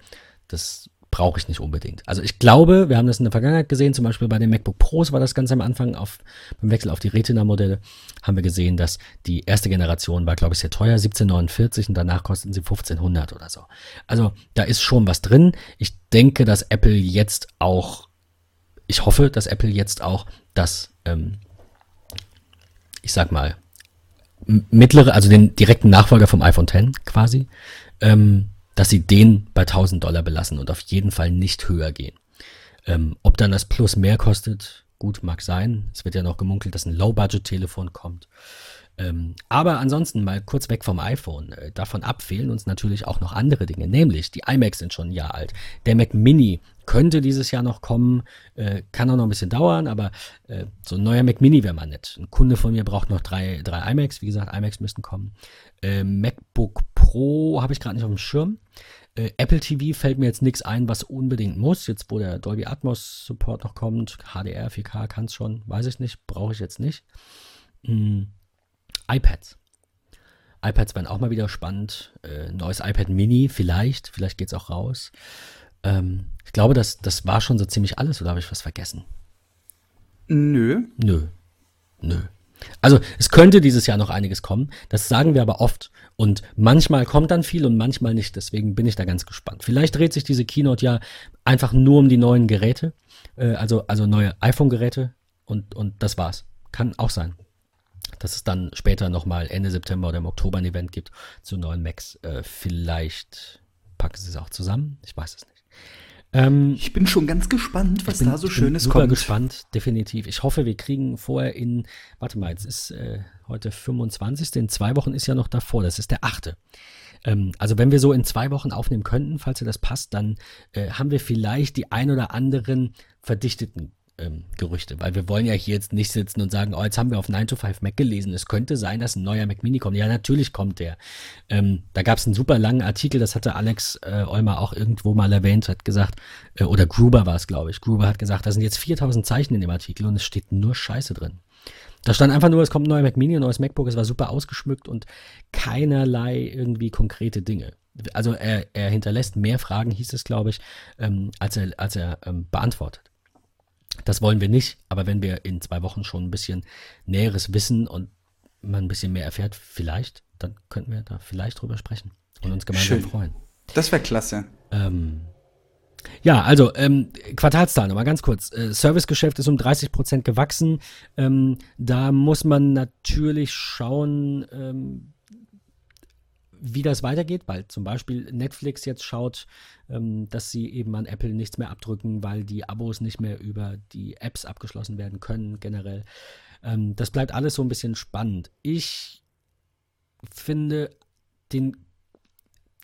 Das brauche ich nicht unbedingt. Also ich glaube, wir haben das in der Vergangenheit gesehen, zum Beispiel bei den MacBook Pros war das ganz am Anfang auf, beim Wechsel auf die Retina-Modelle, haben wir gesehen, dass die erste Generation war, glaube ich, sehr teuer, 1749 und danach kosten sie 1500 oder so. Also da ist schon was drin. Ich denke, dass Apple jetzt auch, ich hoffe, dass Apple jetzt auch das, ähm, ich sag mal, mittlere, also den direkten Nachfolger vom iPhone X quasi, ähm, dass sie den bei 1000 Dollar belassen und auf jeden Fall nicht höher gehen. Ähm, ob dann das Plus mehr kostet, gut, mag sein. Es wird ja noch gemunkelt, dass ein Low-Budget-Telefon kommt. Ähm, aber ansonsten mal kurz weg vom iPhone. Äh, davon ab fehlen uns natürlich auch noch andere Dinge, nämlich die iMacs sind schon ein Jahr alt. Der Mac Mini könnte dieses Jahr noch kommen, äh, kann auch noch ein bisschen dauern, aber äh, so ein neuer Mac Mini wäre mal nett. Ein Kunde von mir braucht noch drei, drei iMacs, wie gesagt, iMacs müssten kommen. Äh, MacBook Pro habe ich gerade nicht auf dem Schirm. Äh, Apple TV fällt mir jetzt nichts ein, was unbedingt muss. Jetzt, wo der Dolby Atmos Support noch kommt, HDR, 4K kann es schon, weiß ich nicht, brauche ich jetzt nicht. Hm iPads. iPads werden auch mal wieder spannend. Äh, neues iPad Mini, vielleicht. Vielleicht geht es auch raus. Ähm, ich glaube, das, das war schon so ziemlich alles, oder habe ich was vergessen? Nö. Nö. Nö. Also es könnte dieses Jahr noch einiges kommen. Das sagen wir aber oft. Und manchmal kommt dann viel und manchmal nicht. Deswegen bin ich da ganz gespannt. Vielleicht dreht sich diese Keynote ja einfach nur um die neuen Geräte. Äh, also, also neue iPhone-Geräte. Und, und das war's. Kann auch sein dass es dann später nochmal Ende September oder im Oktober ein Event gibt zu neuen Macs. Äh, vielleicht packen sie es auch zusammen. Ich weiß es nicht. Ähm, ich bin schon ganz gespannt, was bin, da so Schönes super kommt. Super gespannt, definitiv. Ich hoffe, wir kriegen vorher in, warte mal, jetzt ist äh, heute 25. In zwei Wochen ist ja noch davor, das ist der 8. Ähm, also wenn wir so in zwei Wochen aufnehmen könnten, falls dir das passt, dann äh, haben wir vielleicht die ein oder anderen verdichteten ähm, Gerüchte, weil wir wollen ja hier jetzt nicht sitzen und sagen, oh, jetzt haben wir auf 9 to 5 Mac gelesen. Es könnte sein, dass ein neuer Mac Mini kommt. Ja, natürlich kommt der. Ähm, da gab es einen super langen Artikel, das hatte Alex äh, Eumer auch irgendwo mal erwähnt, hat gesagt, äh, oder Gruber war es, glaube ich. Gruber hat gesagt, da sind jetzt 4000 Zeichen in dem Artikel und es steht nur Scheiße drin. Da stand einfach nur, es kommt ein neuer Mac Mini, ein neues MacBook, es war super ausgeschmückt und keinerlei irgendwie konkrete Dinge. Also er, er hinterlässt mehr Fragen, hieß es, glaube ich, ähm, als er, als er ähm, beantwortet. Das wollen wir nicht, aber wenn wir in zwei Wochen schon ein bisschen Näheres wissen und man ein bisschen mehr erfährt, vielleicht, dann könnten wir da vielleicht drüber sprechen und uns gemeinsam Schön. freuen. Das wäre klasse. Ähm, ja, also ähm, Quartalszahlen, nochmal ganz kurz. Äh, Servicegeschäft ist um 30 Prozent gewachsen. Ähm, da muss man natürlich schauen, ähm, wie das weitergeht, weil zum Beispiel Netflix jetzt schaut, ähm, dass sie eben an Apple nichts mehr abdrücken, weil die Abos nicht mehr über die Apps abgeschlossen werden können generell. Ähm, das bleibt alles so ein bisschen spannend. Ich finde den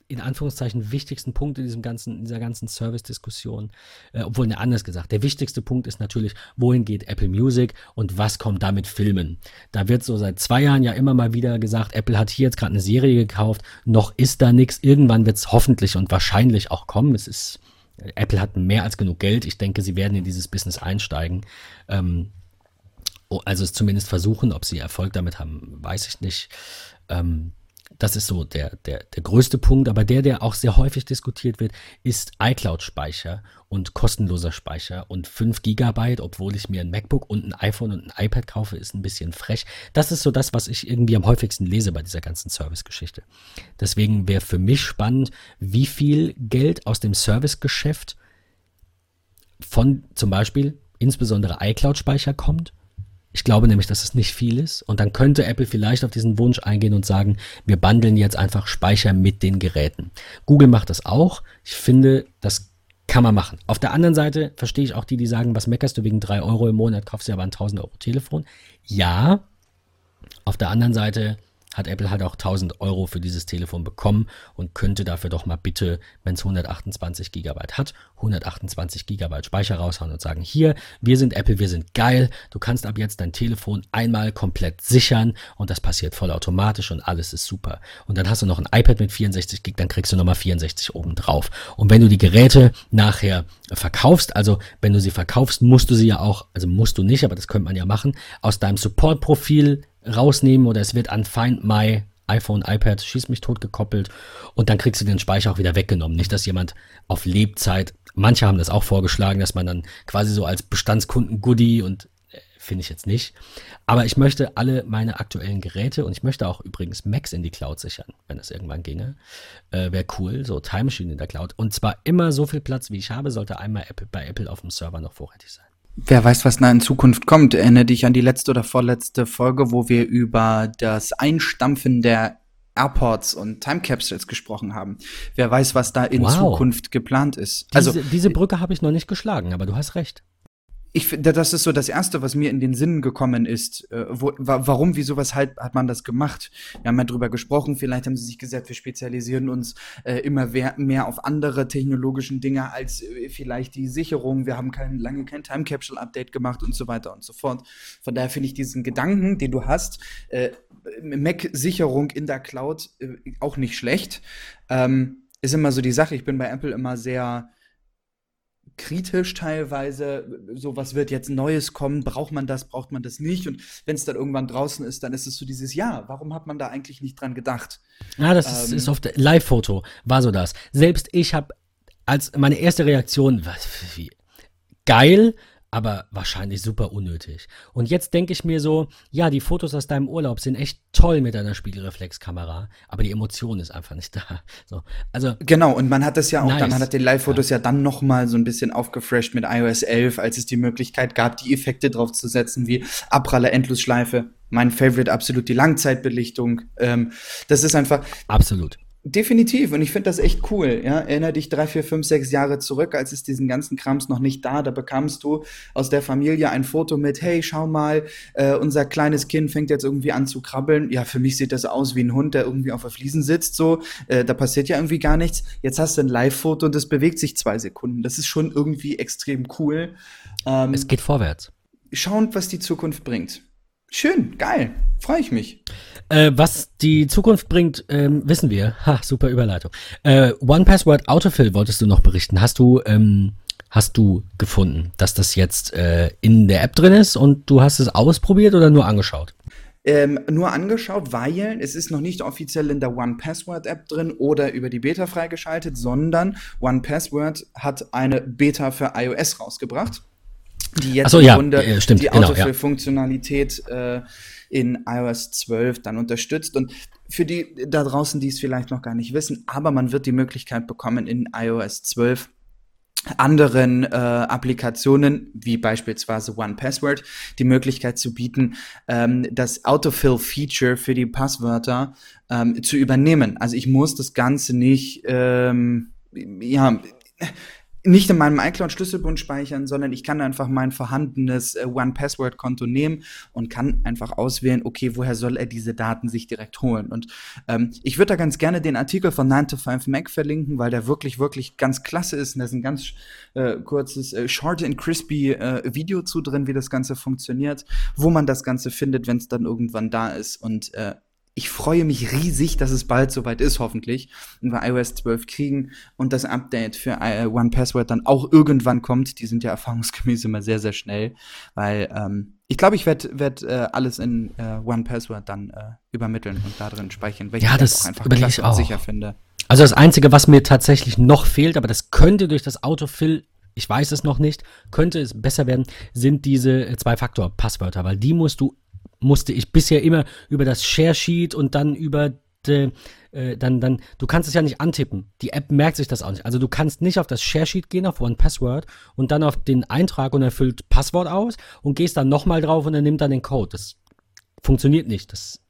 in Anführungszeichen wichtigsten Punkt in diesem ganzen, in dieser ganzen Service-Diskussion, äh, obwohl ne, anders gesagt, der wichtigste Punkt ist natürlich, wohin geht Apple Music und was kommt damit Filmen? Da wird so seit zwei Jahren ja immer mal wieder gesagt, Apple hat hier jetzt gerade eine Serie gekauft, noch ist da nichts, irgendwann wird es hoffentlich und wahrscheinlich auch kommen. Es ist, Apple hat mehr als genug Geld, ich denke, sie werden in dieses Business einsteigen. Ähm, also es zumindest versuchen, ob sie Erfolg damit haben, weiß ich nicht. Ähm, das ist so der, der, der größte Punkt. Aber der, der auch sehr häufig diskutiert wird, ist iCloud-Speicher und kostenloser Speicher. Und 5 Gigabyte, obwohl ich mir ein MacBook und ein iPhone und ein iPad kaufe, ist ein bisschen frech. Das ist so das, was ich irgendwie am häufigsten lese bei dieser ganzen Service-Geschichte. Deswegen wäre für mich spannend, wie viel Geld aus dem Service-Geschäft von zum Beispiel insbesondere iCloud-Speicher kommt ich glaube nämlich, dass es nicht viel ist. Und dann könnte Apple vielleicht auf diesen Wunsch eingehen und sagen, wir bundeln jetzt einfach Speicher mit den Geräten. Google macht das auch. Ich finde, das kann man machen. Auf der anderen Seite verstehe ich auch die, die sagen, was meckerst du wegen 3 Euro im Monat, kaufst du aber ein 1000 Euro Telefon. Ja. Auf der anderen Seite hat Apple halt auch 1000 Euro für dieses Telefon bekommen und könnte dafür doch mal bitte, wenn es 128 Gigabyte hat, 128 Gigabyte Speicher raushauen und sagen, hier, wir sind Apple, wir sind geil, du kannst ab jetzt dein Telefon einmal komplett sichern und das passiert vollautomatisch und alles ist super. Und dann hast du noch ein iPad mit 64 Gig, dann kriegst du nochmal 64 oben drauf. Und wenn du die Geräte nachher verkaufst, also wenn du sie verkaufst, musst du sie ja auch, also musst du nicht, aber das könnte man ja machen, aus deinem Support-Profil rausnehmen oder es wird an Find My iPhone, iPad, schieß mich tot gekoppelt und dann kriegst du den Speicher auch wieder weggenommen. Nicht, dass jemand auf Lebzeit, manche haben das auch vorgeschlagen, dass man dann quasi so als Bestandskunden Goodie und äh, finde ich jetzt nicht. Aber ich möchte alle meine aktuellen Geräte und ich möchte auch übrigens Macs in die Cloud sichern, wenn das irgendwann ginge. Äh, Wäre cool, so Time Machine in der Cloud. Und zwar immer so viel Platz, wie ich habe, sollte einmal Apple, bei Apple auf dem Server noch vorrätig sein. Wer weiß, was da in Zukunft kommt. Erinnere dich an die letzte oder vorletzte Folge, wo wir über das Einstampfen der Airports und Time Capsules gesprochen haben. Wer weiß, was da in wow. Zukunft geplant ist. Diese, also diese Brücke habe ich noch nicht geschlagen, aber du hast recht ich finde, das ist so das Erste, was mir in den Sinn gekommen ist. Äh, wo, wa warum, wieso, weshalb hat man das gemacht? Wir haben ja drüber gesprochen, vielleicht haben sie sich gesagt, wir spezialisieren uns äh, immer mehr auf andere technologischen Dinge als äh, vielleicht die Sicherung. Wir haben kein, lange kein Time Capsule Update gemacht und so weiter und so fort. Von daher finde ich diesen Gedanken, den du hast, äh, Mac-Sicherung in der Cloud äh, auch nicht schlecht. Ähm, ist immer so die Sache. Ich bin bei Apple immer sehr kritisch teilweise, so was wird jetzt Neues kommen, braucht man das, braucht man das nicht und wenn es dann irgendwann draußen ist, dann ist es so dieses Ja, warum hat man da eigentlich nicht dran gedacht? Ja, das ähm, ist, ist oft Live-Foto, war so das. Selbst ich habe als meine erste Reaktion, was, wie, geil, aber wahrscheinlich super unnötig. Und jetzt denke ich mir so, ja, die Fotos aus deinem Urlaub sind echt toll mit deiner Spiegelreflexkamera, aber die Emotion ist einfach nicht da. So, also genau, und man hat das ja auch, nice. dann man hat die Live-Fotos ja. ja dann noch mal so ein bisschen aufgefresht mit iOS 11, als es die Möglichkeit gab, die Effekte drauf zu setzen, wie Abpraller Endlosschleife. Mein Favorite absolut die Langzeitbelichtung. Ähm, das ist einfach absolut Definitiv. Und ich finde das echt cool. Ja? Erinner dich drei, vier, fünf, sechs Jahre zurück, als es diesen ganzen Krams noch nicht da. Da bekamst du aus der Familie ein Foto mit, hey, schau mal, äh, unser kleines Kind fängt jetzt irgendwie an zu krabbeln. Ja, für mich sieht das aus wie ein Hund, der irgendwie auf der Fliesen sitzt. So, äh, da passiert ja irgendwie gar nichts. Jetzt hast du ein Live-Foto und das bewegt sich zwei Sekunden. Das ist schon irgendwie extrem cool. Ähm, es geht vorwärts. Schauen, was die Zukunft bringt. Schön, geil, freue ich mich. Äh, was die Zukunft bringt, ähm, wissen wir. Ha, super Überleitung. Äh, One Password Autofill wolltest du noch berichten. Hast du, ähm, hast du gefunden, dass das jetzt äh, in der App drin ist und du hast es ausprobiert oder nur angeschaut? Ähm, nur angeschaut, weil es ist noch nicht offiziell in der One Password App drin oder über die Beta freigeschaltet, sondern One Password hat eine Beta für iOS rausgebracht die jetzt so, im ja, Grunde äh, stimmt, die genau, Autofill-Funktionalität ja. äh, in iOS 12 dann unterstützt. Und für die da draußen, die es vielleicht noch gar nicht wissen, aber man wird die Möglichkeit bekommen, in iOS 12 anderen äh, Applikationen, wie beispielsweise One Password, die Möglichkeit zu bieten, ähm, das Autofill-Feature für die Passwörter ähm, zu übernehmen. Also ich muss das Ganze nicht, ähm, ja, nicht in meinem iCloud-Schlüsselbund speichern, sondern ich kann einfach mein vorhandenes äh, One-Password-Konto nehmen und kann einfach auswählen, okay, woher soll er diese Daten sich direkt holen. Und ähm, ich würde da ganz gerne den Artikel von 9 to 5 Mac verlinken, weil der wirklich, wirklich ganz klasse ist. Und da ist ein ganz äh, kurzes, äh, short and crispy äh, Video zu drin, wie das Ganze funktioniert, wo man das Ganze findet, wenn es dann irgendwann da ist. Und äh, ich freue mich riesig, dass es bald soweit ist, hoffentlich, und wir iOS 12 kriegen und das Update für äh, One Password dann auch irgendwann kommt. Die sind ja erfahrungsgemäß immer sehr, sehr schnell, weil ähm, ich glaube, ich werde werd, äh, alles in äh, One Password dann äh, übermitteln und da drin speichern, weil ich ja, das auch einfach klasse und sicher finde. Also das Einzige, was mir tatsächlich noch fehlt, aber das könnte durch das Autofill ich weiß es noch nicht, könnte es besser werden, sind diese äh, Zwei-Faktor-Passwörter, weil die musst du musste ich bisher immer über das Share Sheet und dann über de, äh, dann, dann, du kannst es ja nicht antippen. Die App merkt sich das auch nicht. Also du kannst nicht auf das Share Sheet gehen, auf One Password und dann auf den Eintrag und erfüllt Passwort aus und gehst dann nochmal drauf und er nimmt dann den Code. Das funktioniert nicht. Das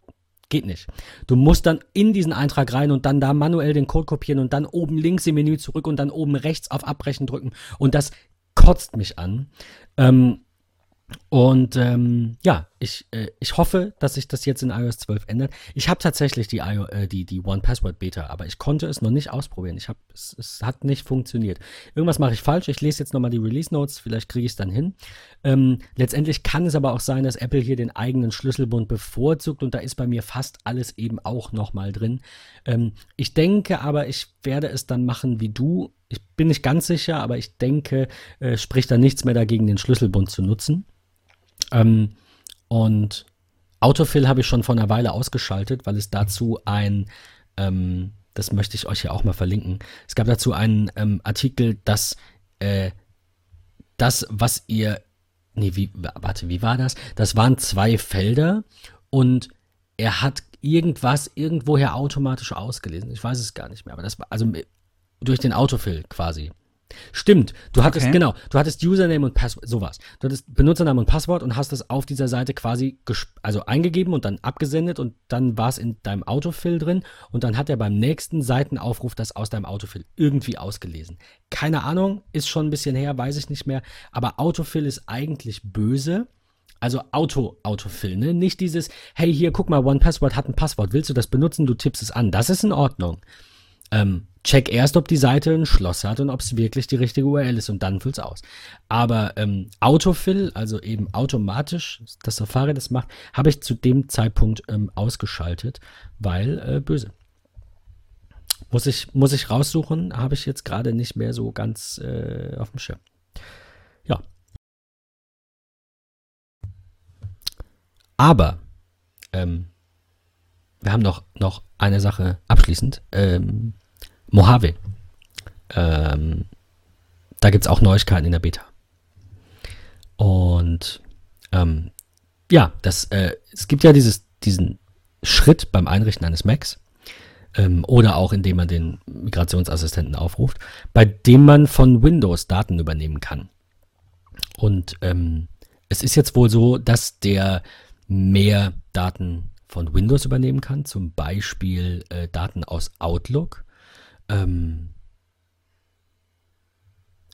geht nicht. Du musst dann in diesen Eintrag rein und dann da manuell den Code kopieren und dann oben links im Menü zurück und dann oben rechts auf Abbrechen drücken. Und das kotzt mich an. Ähm, und ähm, ja, ich, äh, ich hoffe, dass sich das jetzt in iOS 12 ändert. Ich habe tatsächlich die, äh, die, die One Password Beta, aber ich konnte es noch nicht ausprobieren. Ich hab, es, es hat nicht funktioniert. Irgendwas mache ich falsch. Ich lese jetzt nochmal die Release Notes, vielleicht kriege ich es dann hin. Ähm, letztendlich kann es aber auch sein, dass Apple hier den eigenen Schlüsselbund bevorzugt und da ist bei mir fast alles eben auch nochmal drin. Ähm, ich denke aber, ich werde es dann machen wie du. Ich bin nicht ganz sicher, aber ich denke, äh, spricht da nichts mehr dagegen, den Schlüsselbund zu nutzen. Ähm, und Autofill habe ich schon vor einer Weile ausgeschaltet, weil es dazu ein, ähm, das möchte ich euch ja auch mal verlinken, es gab dazu einen ähm, Artikel, dass äh, das, was ihr, nee, wie, warte, wie war das? Das waren zwei Felder und er hat irgendwas irgendwoher automatisch ausgelesen. Ich weiß es gar nicht mehr, aber das war, also durch den Autofill quasi. Stimmt, du hattest, okay. genau, du hattest Username und Passwort, sowas. Du hattest Benutzername und Passwort und hast es auf dieser Seite quasi also eingegeben und dann abgesendet und dann war es in deinem Autofill drin und dann hat er beim nächsten Seitenaufruf das aus deinem Autofill irgendwie ausgelesen. Keine Ahnung, ist schon ein bisschen her, weiß ich nicht mehr, aber Autofill ist eigentlich böse. Also Auto, Autofill, ne? Nicht dieses, hey, hier, guck mal, OnePassword hat ein Passwort, willst du das benutzen? Du tippst es an. Das ist in Ordnung. Ähm, check erst, ob die Seite ein Schloss hat und ob es wirklich die richtige URL ist und dann füll's aus. Aber ähm, Autofill, also eben automatisch, das Safari das macht, habe ich zu dem Zeitpunkt ähm, ausgeschaltet, weil äh, böse. Muss ich, muss ich raussuchen, habe ich jetzt gerade nicht mehr so ganz äh, auf dem Schirm. Ja. Aber ähm, wir haben noch, noch eine Sache abschließend. Ähm, Mojave. Ähm, da gibt es auch Neuigkeiten in der Beta. Und ähm, ja, das, äh, es gibt ja dieses, diesen Schritt beim Einrichten eines Macs ähm, oder auch indem man den Migrationsassistenten aufruft, bei dem man von Windows Daten übernehmen kann. Und ähm, es ist jetzt wohl so, dass der mehr Daten von Windows übernehmen kann, zum Beispiel äh, Daten aus Outlook ähm,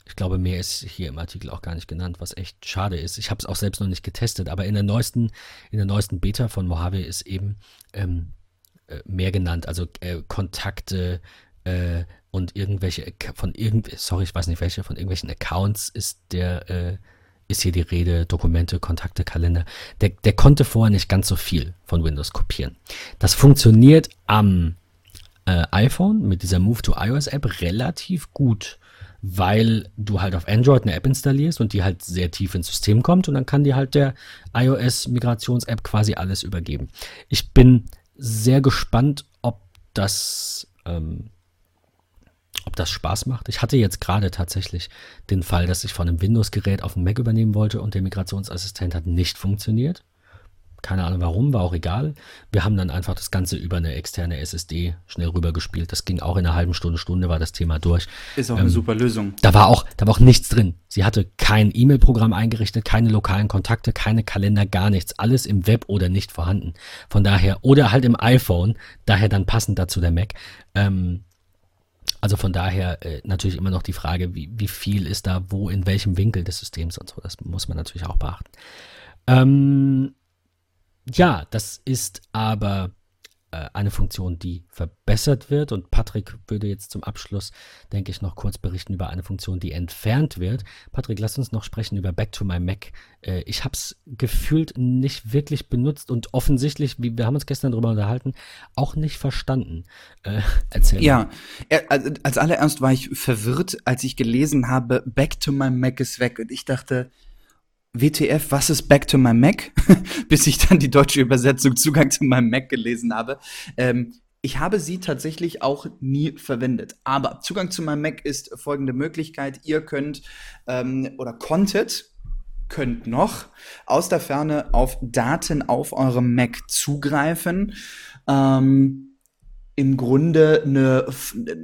ich glaube, mehr ist hier im Artikel auch gar nicht genannt, was echt schade ist. Ich habe es auch selbst noch nicht getestet, aber in der neuesten, in der neuesten Beta von Mojave ist eben ähm, äh, mehr genannt, also äh, Kontakte äh, und irgendwelche von irgend, sorry, ich weiß nicht welche, von irgendwelchen Accounts ist der äh, ist hier die Rede, Dokumente, Kontakte, Kalender. Der, der konnte vorher nicht ganz so viel von Windows kopieren. Das funktioniert am äh, iPhone mit dieser Move to iOS App relativ gut, weil du halt auf Android eine App installierst und die halt sehr tief ins System kommt und dann kann dir halt der iOS Migrations App quasi alles übergeben. Ich bin sehr gespannt, ob das ähm, ob das Spaß macht. Ich hatte jetzt gerade tatsächlich den Fall, dass ich von einem Windows-Gerät auf ein Mac übernehmen wollte und der Migrationsassistent hat nicht funktioniert. Keine Ahnung warum, war auch egal. Wir haben dann einfach das Ganze über eine externe SSD schnell rübergespielt. Das ging auch in einer halben Stunde, Stunde war das Thema durch. Ist auch ähm, eine super Lösung. Da war auch, da war auch nichts drin. Sie hatte kein E-Mail-Programm eingerichtet, keine lokalen Kontakte, keine Kalender, gar nichts. Alles im Web oder nicht vorhanden. Von daher, oder halt im iPhone, daher dann passend dazu der Mac. Ähm, also von daher äh, natürlich immer noch die Frage, wie, wie viel ist da wo, in welchem Winkel des Systems und so. Das muss man natürlich auch beachten. Ähm, ja, das ist aber äh, eine Funktion, die verbessert wird. Und Patrick würde jetzt zum Abschluss, denke ich, noch kurz berichten über eine Funktion, die entfernt wird. Patrick, lass uns noch sprechen über Back to My Mac. Äh, ich habe es gefühlt nicht wirklich benutzt und offensichtlich, wie wir haben uns gestern darüber unterhalten, auch nicht verstanden. Äh, erzähl. Ja, als allererst war ich verwirrt, als ich gelesen habe, Back to My Mac ist weg. Und ich dachte, WTF, was ist Back to my Mac? Bis ich dann die deutsche Übersetzung Zugang zu meinem Mac gelesen habe. Ähm, ich habe sie tatsächlich auch nie verwendet. Aber Zugang zu meinem Mac ist folgende Möglichkeit. Ihr könnt ähm, oder konntet, könnt noch aus der Ferne auf Daten auf eurem Mac zugreifen. Ähm, im Grunde eine,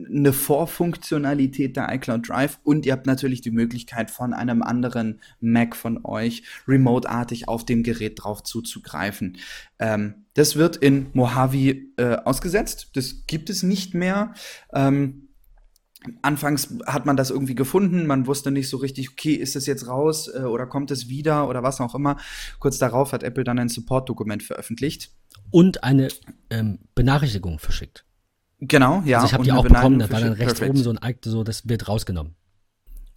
eine Vorfunktionalität der iCloud Drive und ihr habt natürlich die Möglichkeit von einem anderen Mac von euch remote-artig auf dem Gerät drauf zuzugreifen. Ähm, das wird in Mojave äh, ausgesetzt. Das gibt es nicht mehr. Ähm, Anfangs hat man das irgendwie gefunden, man wusste nicht so richtig, okay, ist das jetzt raus äh, oder kommt es wieder oder was auch immer. Kurz darauf hat Apple dann ein Support-Dokument veröffentlicht und eine ähm, Benachrichtigung verschickt. Genau, ja. Also ich habe die auch bekommen, da war dann rechts Perfect. oben so ein Icon, so, das wird rausgenommen.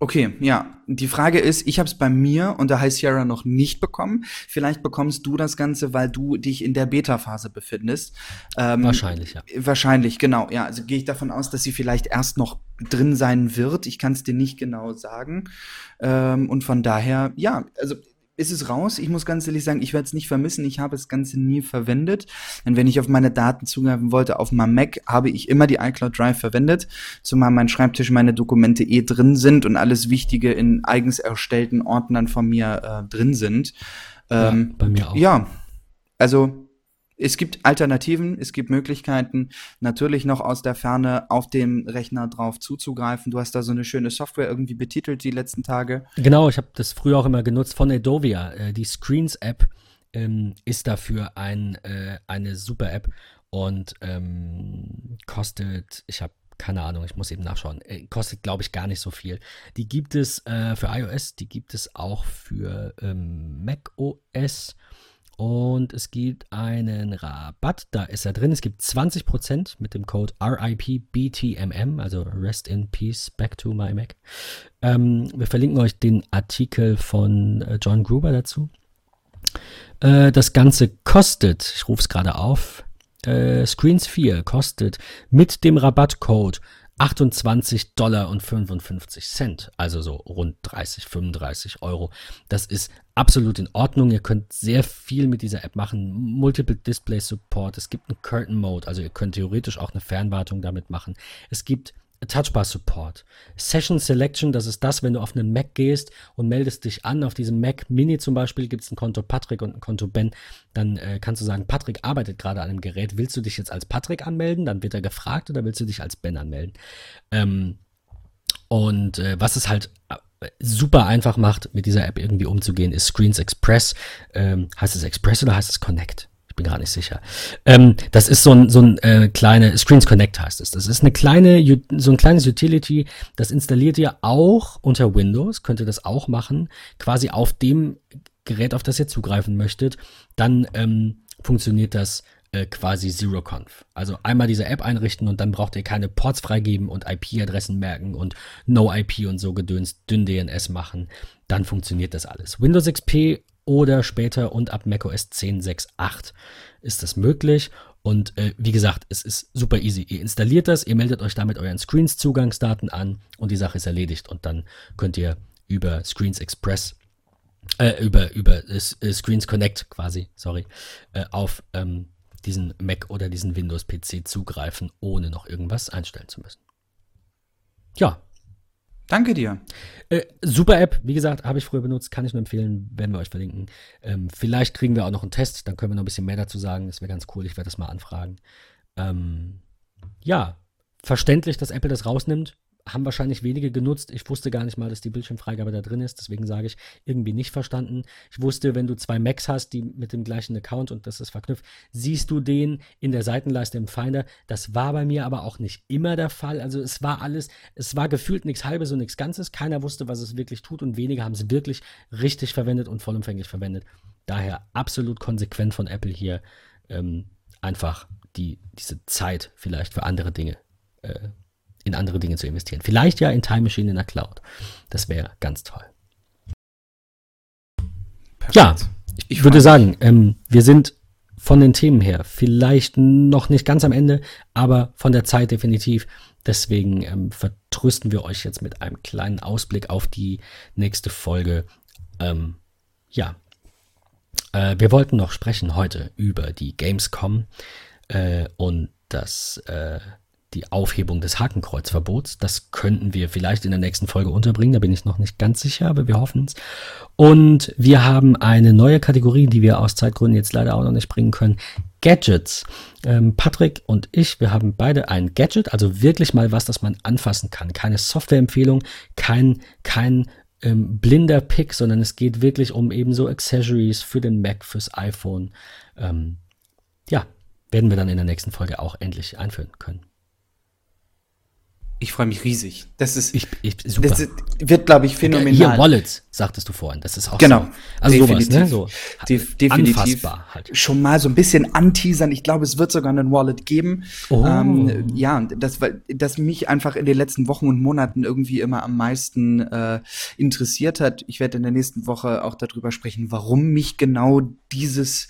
Okay, ja. Die Frage ist, ich habe es bei mir und da heißt Sierra noch nicht bekommen. Vielleicht bekommst du das Ganze, weil du dich in der Beta-Phase befindest. Ähm, wahrscheinlich, ja. Wahrscheinlich, genau. Ja, also gehe ich davon aus, dass sie vielleicht erst noch drin sein wird. Ich kann es dir nicht genau sagen. Ähm, und von daher, ja, also ist es raus. Ich muss ganz ehrlich sagen, ich werde es nicht vermissen. Ich habe das Ganze nie verwendet. Denn wenn ich auf meine Daten zugreifen wollte, auf meinem Mac, habe ich immer die iCloud Drive verwendet. Zumal mein Schreibtisch meine Dokumente eh drin sind und alles Wichtige in eigens erstellten Ordnern von mir äh, drin sind. Ähm, ja, bei mir auch. Ja, also es gibt Alternativen, es gibt Möglichkeiten, natürlich noch aus der Ferne auf dem Rechner drauf zuzugreifen. Du hast da so eine schöne Software irgendwie betitelt die letzten Tage. Genau, ich habe das früher auch immer genutzt von Edovia. Äh, die Screens-App ähm, ist dafür ein, äh, eine super App und ähm, kostet, ich habe keine Ahnung, ich muss eben nachschauen. Äh, kostet, glaube ich, gar nicht so viel. Die gibt es äh, für iOS, die gibt es auch für ähm, Mac OS und es gibt einen Rabatt, da ist er drin. Es gibt 20% mit dem Code RIPBTMM, also Rest in Peace, Back to My Mac. Ähm, wir verlinken euch den Artikel von äh, John Gruber dazu. Äh, das Ganze kostet, ich rufe es gerade auf, äh, Screens 4 kostet mit dem Rabattcode 28 Dollar und 55 Cent, also so rund 30, 35 Euro. Das ist absolut in Ordnung. Ihr könnt sehr viel mit dieser App machen. Multiple Display Support. Es gibt einen Curtain Mode, also ihr könnt theoretisch auch eine Fernwartung damit machen. Es gibt Touchbar Support. Session Selection, das ist das, wenn du auf einen Mac gehst und meldest dich an. Auf diesem Mac Mini zum Beispiel gibt es ein Konto Patrick und ein Konto Ben. Dann äh, kannst du sagen, Patrick arbeitet gerade an einem Gerät. Willst du dich jetzt als Patrick anmelden? Dann wird er gefragt oder willst du dich als Ben anmelden? Ähm, und äh, was es halt äh, super einfach macht, mit dieser App irgendwie umzugehen, ist Screens Express. Ähm, heißt es Express oder heißt es Connect? Ich bin gar nicht sicher. Ähm, das ist so ein, so ein äh, kleine, Screens Connect heißt es. Das ist eine kleine, so ein kleines Utility, das installiert ihr auch unter Windows, könnt ihr das auch machen, quasi auf dem Gerät, auf das ihr zugreifen möchtet. Dann ähm, funktioniert das äh, quasi Zero-Conf. Also einmal diese App einrichten und dann braucht ihr keine Ports freigeben und IP-Adressen merken und No-IP und so gedöns, dünn DNS machen. Dann funktioniert das alles. Windows XP oder später und ab macOS 10.6.8 ist das möglich. Und äh, wie gesagt, es ist super easy. Ihr installiert das, ihr meldet euch damit euren Screens-Zugangsdaten an und die Sache ist erledigt. Und dann könnt ihr über Screens Express, äh, über, über äh, äh Screens Connect quasi, sorry, äh, auf ähm, diesen Mac oder diesen Windows-PC zugreifen, ohne noch irgendwas einstellen zu müssen. Ja, Danke dir. Äh, super App, wie gesagt, habe ich früher benutzt, kann ich nur empfehlen, werden wir euch verlinken. Ähm, vielleicht kriegen wir auch noch einen Test, dann können wir noch ein bisschen mehr dazu sagen. Das wäre ganz cool, ich werde das mal anfragen. Ähm, ja, verständlich, dass Apple das rausnimmt haben wahrscheinlich wenige genutzt. Ich wusste gar nicht mal, dass die Bildschirmfreigabe da drin ist. Deswegen sage ich, irgendwie nicht verstanden. Ich wusste, wenn du zwei Macs hast, die mit dem gleichen Account und das ist verknüpft, siehst du den in der Seitenleiste im Finder. Das war bei mir aber auch nicht immer der Fall. Also es war alles, es war gefühlt nichts Halbes und nichts Ganzes. Keiner wusste, was es wirklich tut und wenige haben es wirklich richtig verwendet und vollumfänglich verwendet. Daher absolut konsequent von Apple hier. Ähm, einfach die, diese Zeit vielleicht für andere Dinge, äh, in andere Dinge zu investieren. Vielleicht ja in Time Machine in der Cloud. Das wäre ganz toll. Perfekt. Ja, ich, ich würde sagen, ähm, wir sind von den Themen her vielleicht noch nicht ganz am Ende, aber von der Zeit definitiv. Deswegen ähm, vertrösten wir euch jetzt mit einem kleinen Ausblick auf die nächste Folge. Ähm, ja, äh, wir wollten noch sprechen heute über die Gamescom äh, und das äh, die Aufhebung des Hakenkreuzverbots. Das könnten wir vielleicht in der nächsten Folge unterbringen, da bin ich noch nicht ganz sicher, aber wir hoffen es. Und wir haben eine neue Kategorie, die wir aus Zeitgründen jetzt leider auch noch nicht bringen können. Gadgets. Ähm, Patrick und ich, wir haben beide ein Gadget, also wirklich mal was, das man anfassen kann. Keine Softwareempfehlung, kein, kein ähm, blinder Pick, sondern es geht wirklich um eben so Accessories für den Mac, fürs iPhone. Ähm, ja, werden wir dann in der nächsten Folge auch endlich einführen können. Ich freue mich riesig. Das ist, ich, ich, super. Das wird, glaube ich, phänomenal. Hier Wallets, sagtest du vorhin. Das ist auch genau. So. Also definitiv. sowas, ne? So Def definitiv. Halt. Schon mal so ein bisschen anteasern. Ich glaube, es wird sogar einen Wallet geben. Oh. Ähm, ja, das, das mich einfach in den letzten Wochen und Monaten irgendwie immer am meisten äh, interessiert hat. Ich werde in der nächsten Woche auch darüber sprechen, warum mich genau dieses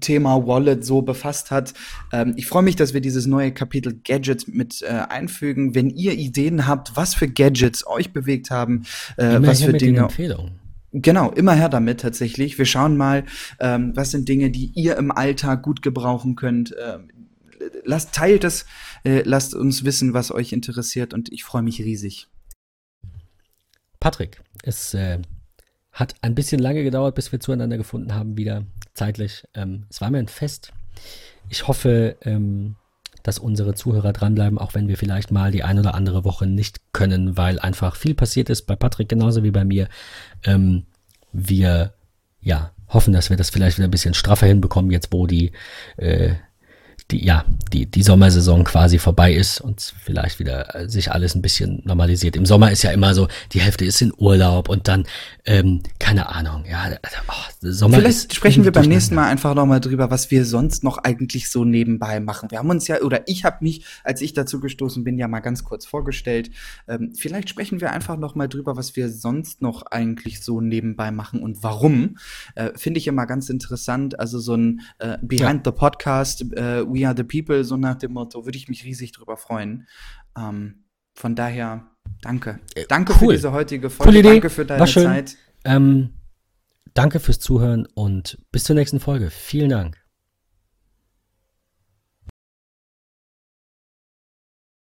Thema Wallet so befasst hat. Ähm, ich freue mich, dass wir dieses neue Kapitel Gadgets mit äh, einfügen. Wenn ihr Ideen habt, was für Gadgets euch bewegt haben, äh, was für Dinge. Genau, immer her damit tatsächlich. Wir schauen mal, ähm, was sind Dinge, die ihr im Alltag gut gebrauchen könnt. Ähm, lasst, teilt es, äh, lasst uns wissen, was euch interessiert und ich freue mich riesig. Patrick, es äh, hat ein bisschen lange gedauert, bis wir zueinander gefunden haben wieder zeitlich. Ähm, es war mir ein Fest. Ich hoffe, ähm, dass unsere Zuhörer dranbleiben, auch wenn wir vielleicht mal die ein oder andere Woche nicht können, weil einfach viel passiert ist, bei Patrick genauso wie bei mir. Ähm, wir ja, hoffen, dass wir das vielleicht wieder ein bisschen straffer hinbekommen, jetzt wo die äh, die, ja, die, die Sommersaison quasi vorbei ist und vielleicht wieder äh, sich alles ein bisschen normalisiert. Im Sommer ist ja immer so, die Hälfte ist in Urlaub und dann, ähm, keine Ahnung, ja, oh, Sommer Vielleicht sprechen wir beim nächsten Mal einfach nochmal drüber, was wir sonst noch eigentlich so nebenbei machen. Wir haben uns ja, oder ich habe mich, als ich dazu gestoßen bin, ja mal ganz kurz vorgestellt. Ähm, vielleicht sprechen wir einfach nochmal drüber, was wir sonst noch eigentlich so nebenbei machen und warum. Äh, Finde ich immer ganz interessant. Also so ein äh, Behind ja. the Podcast, äh, We Are the People, so nach dem Motto, würde ich mich riesig drüber freuen. Ähm, von daher, danke. Äh, danke cool. für diese heutige Folge. Cool danke für deine Zeit. Ähm, danke fürs Zuhören und bis zur nächsten Folge. Vielen Dank.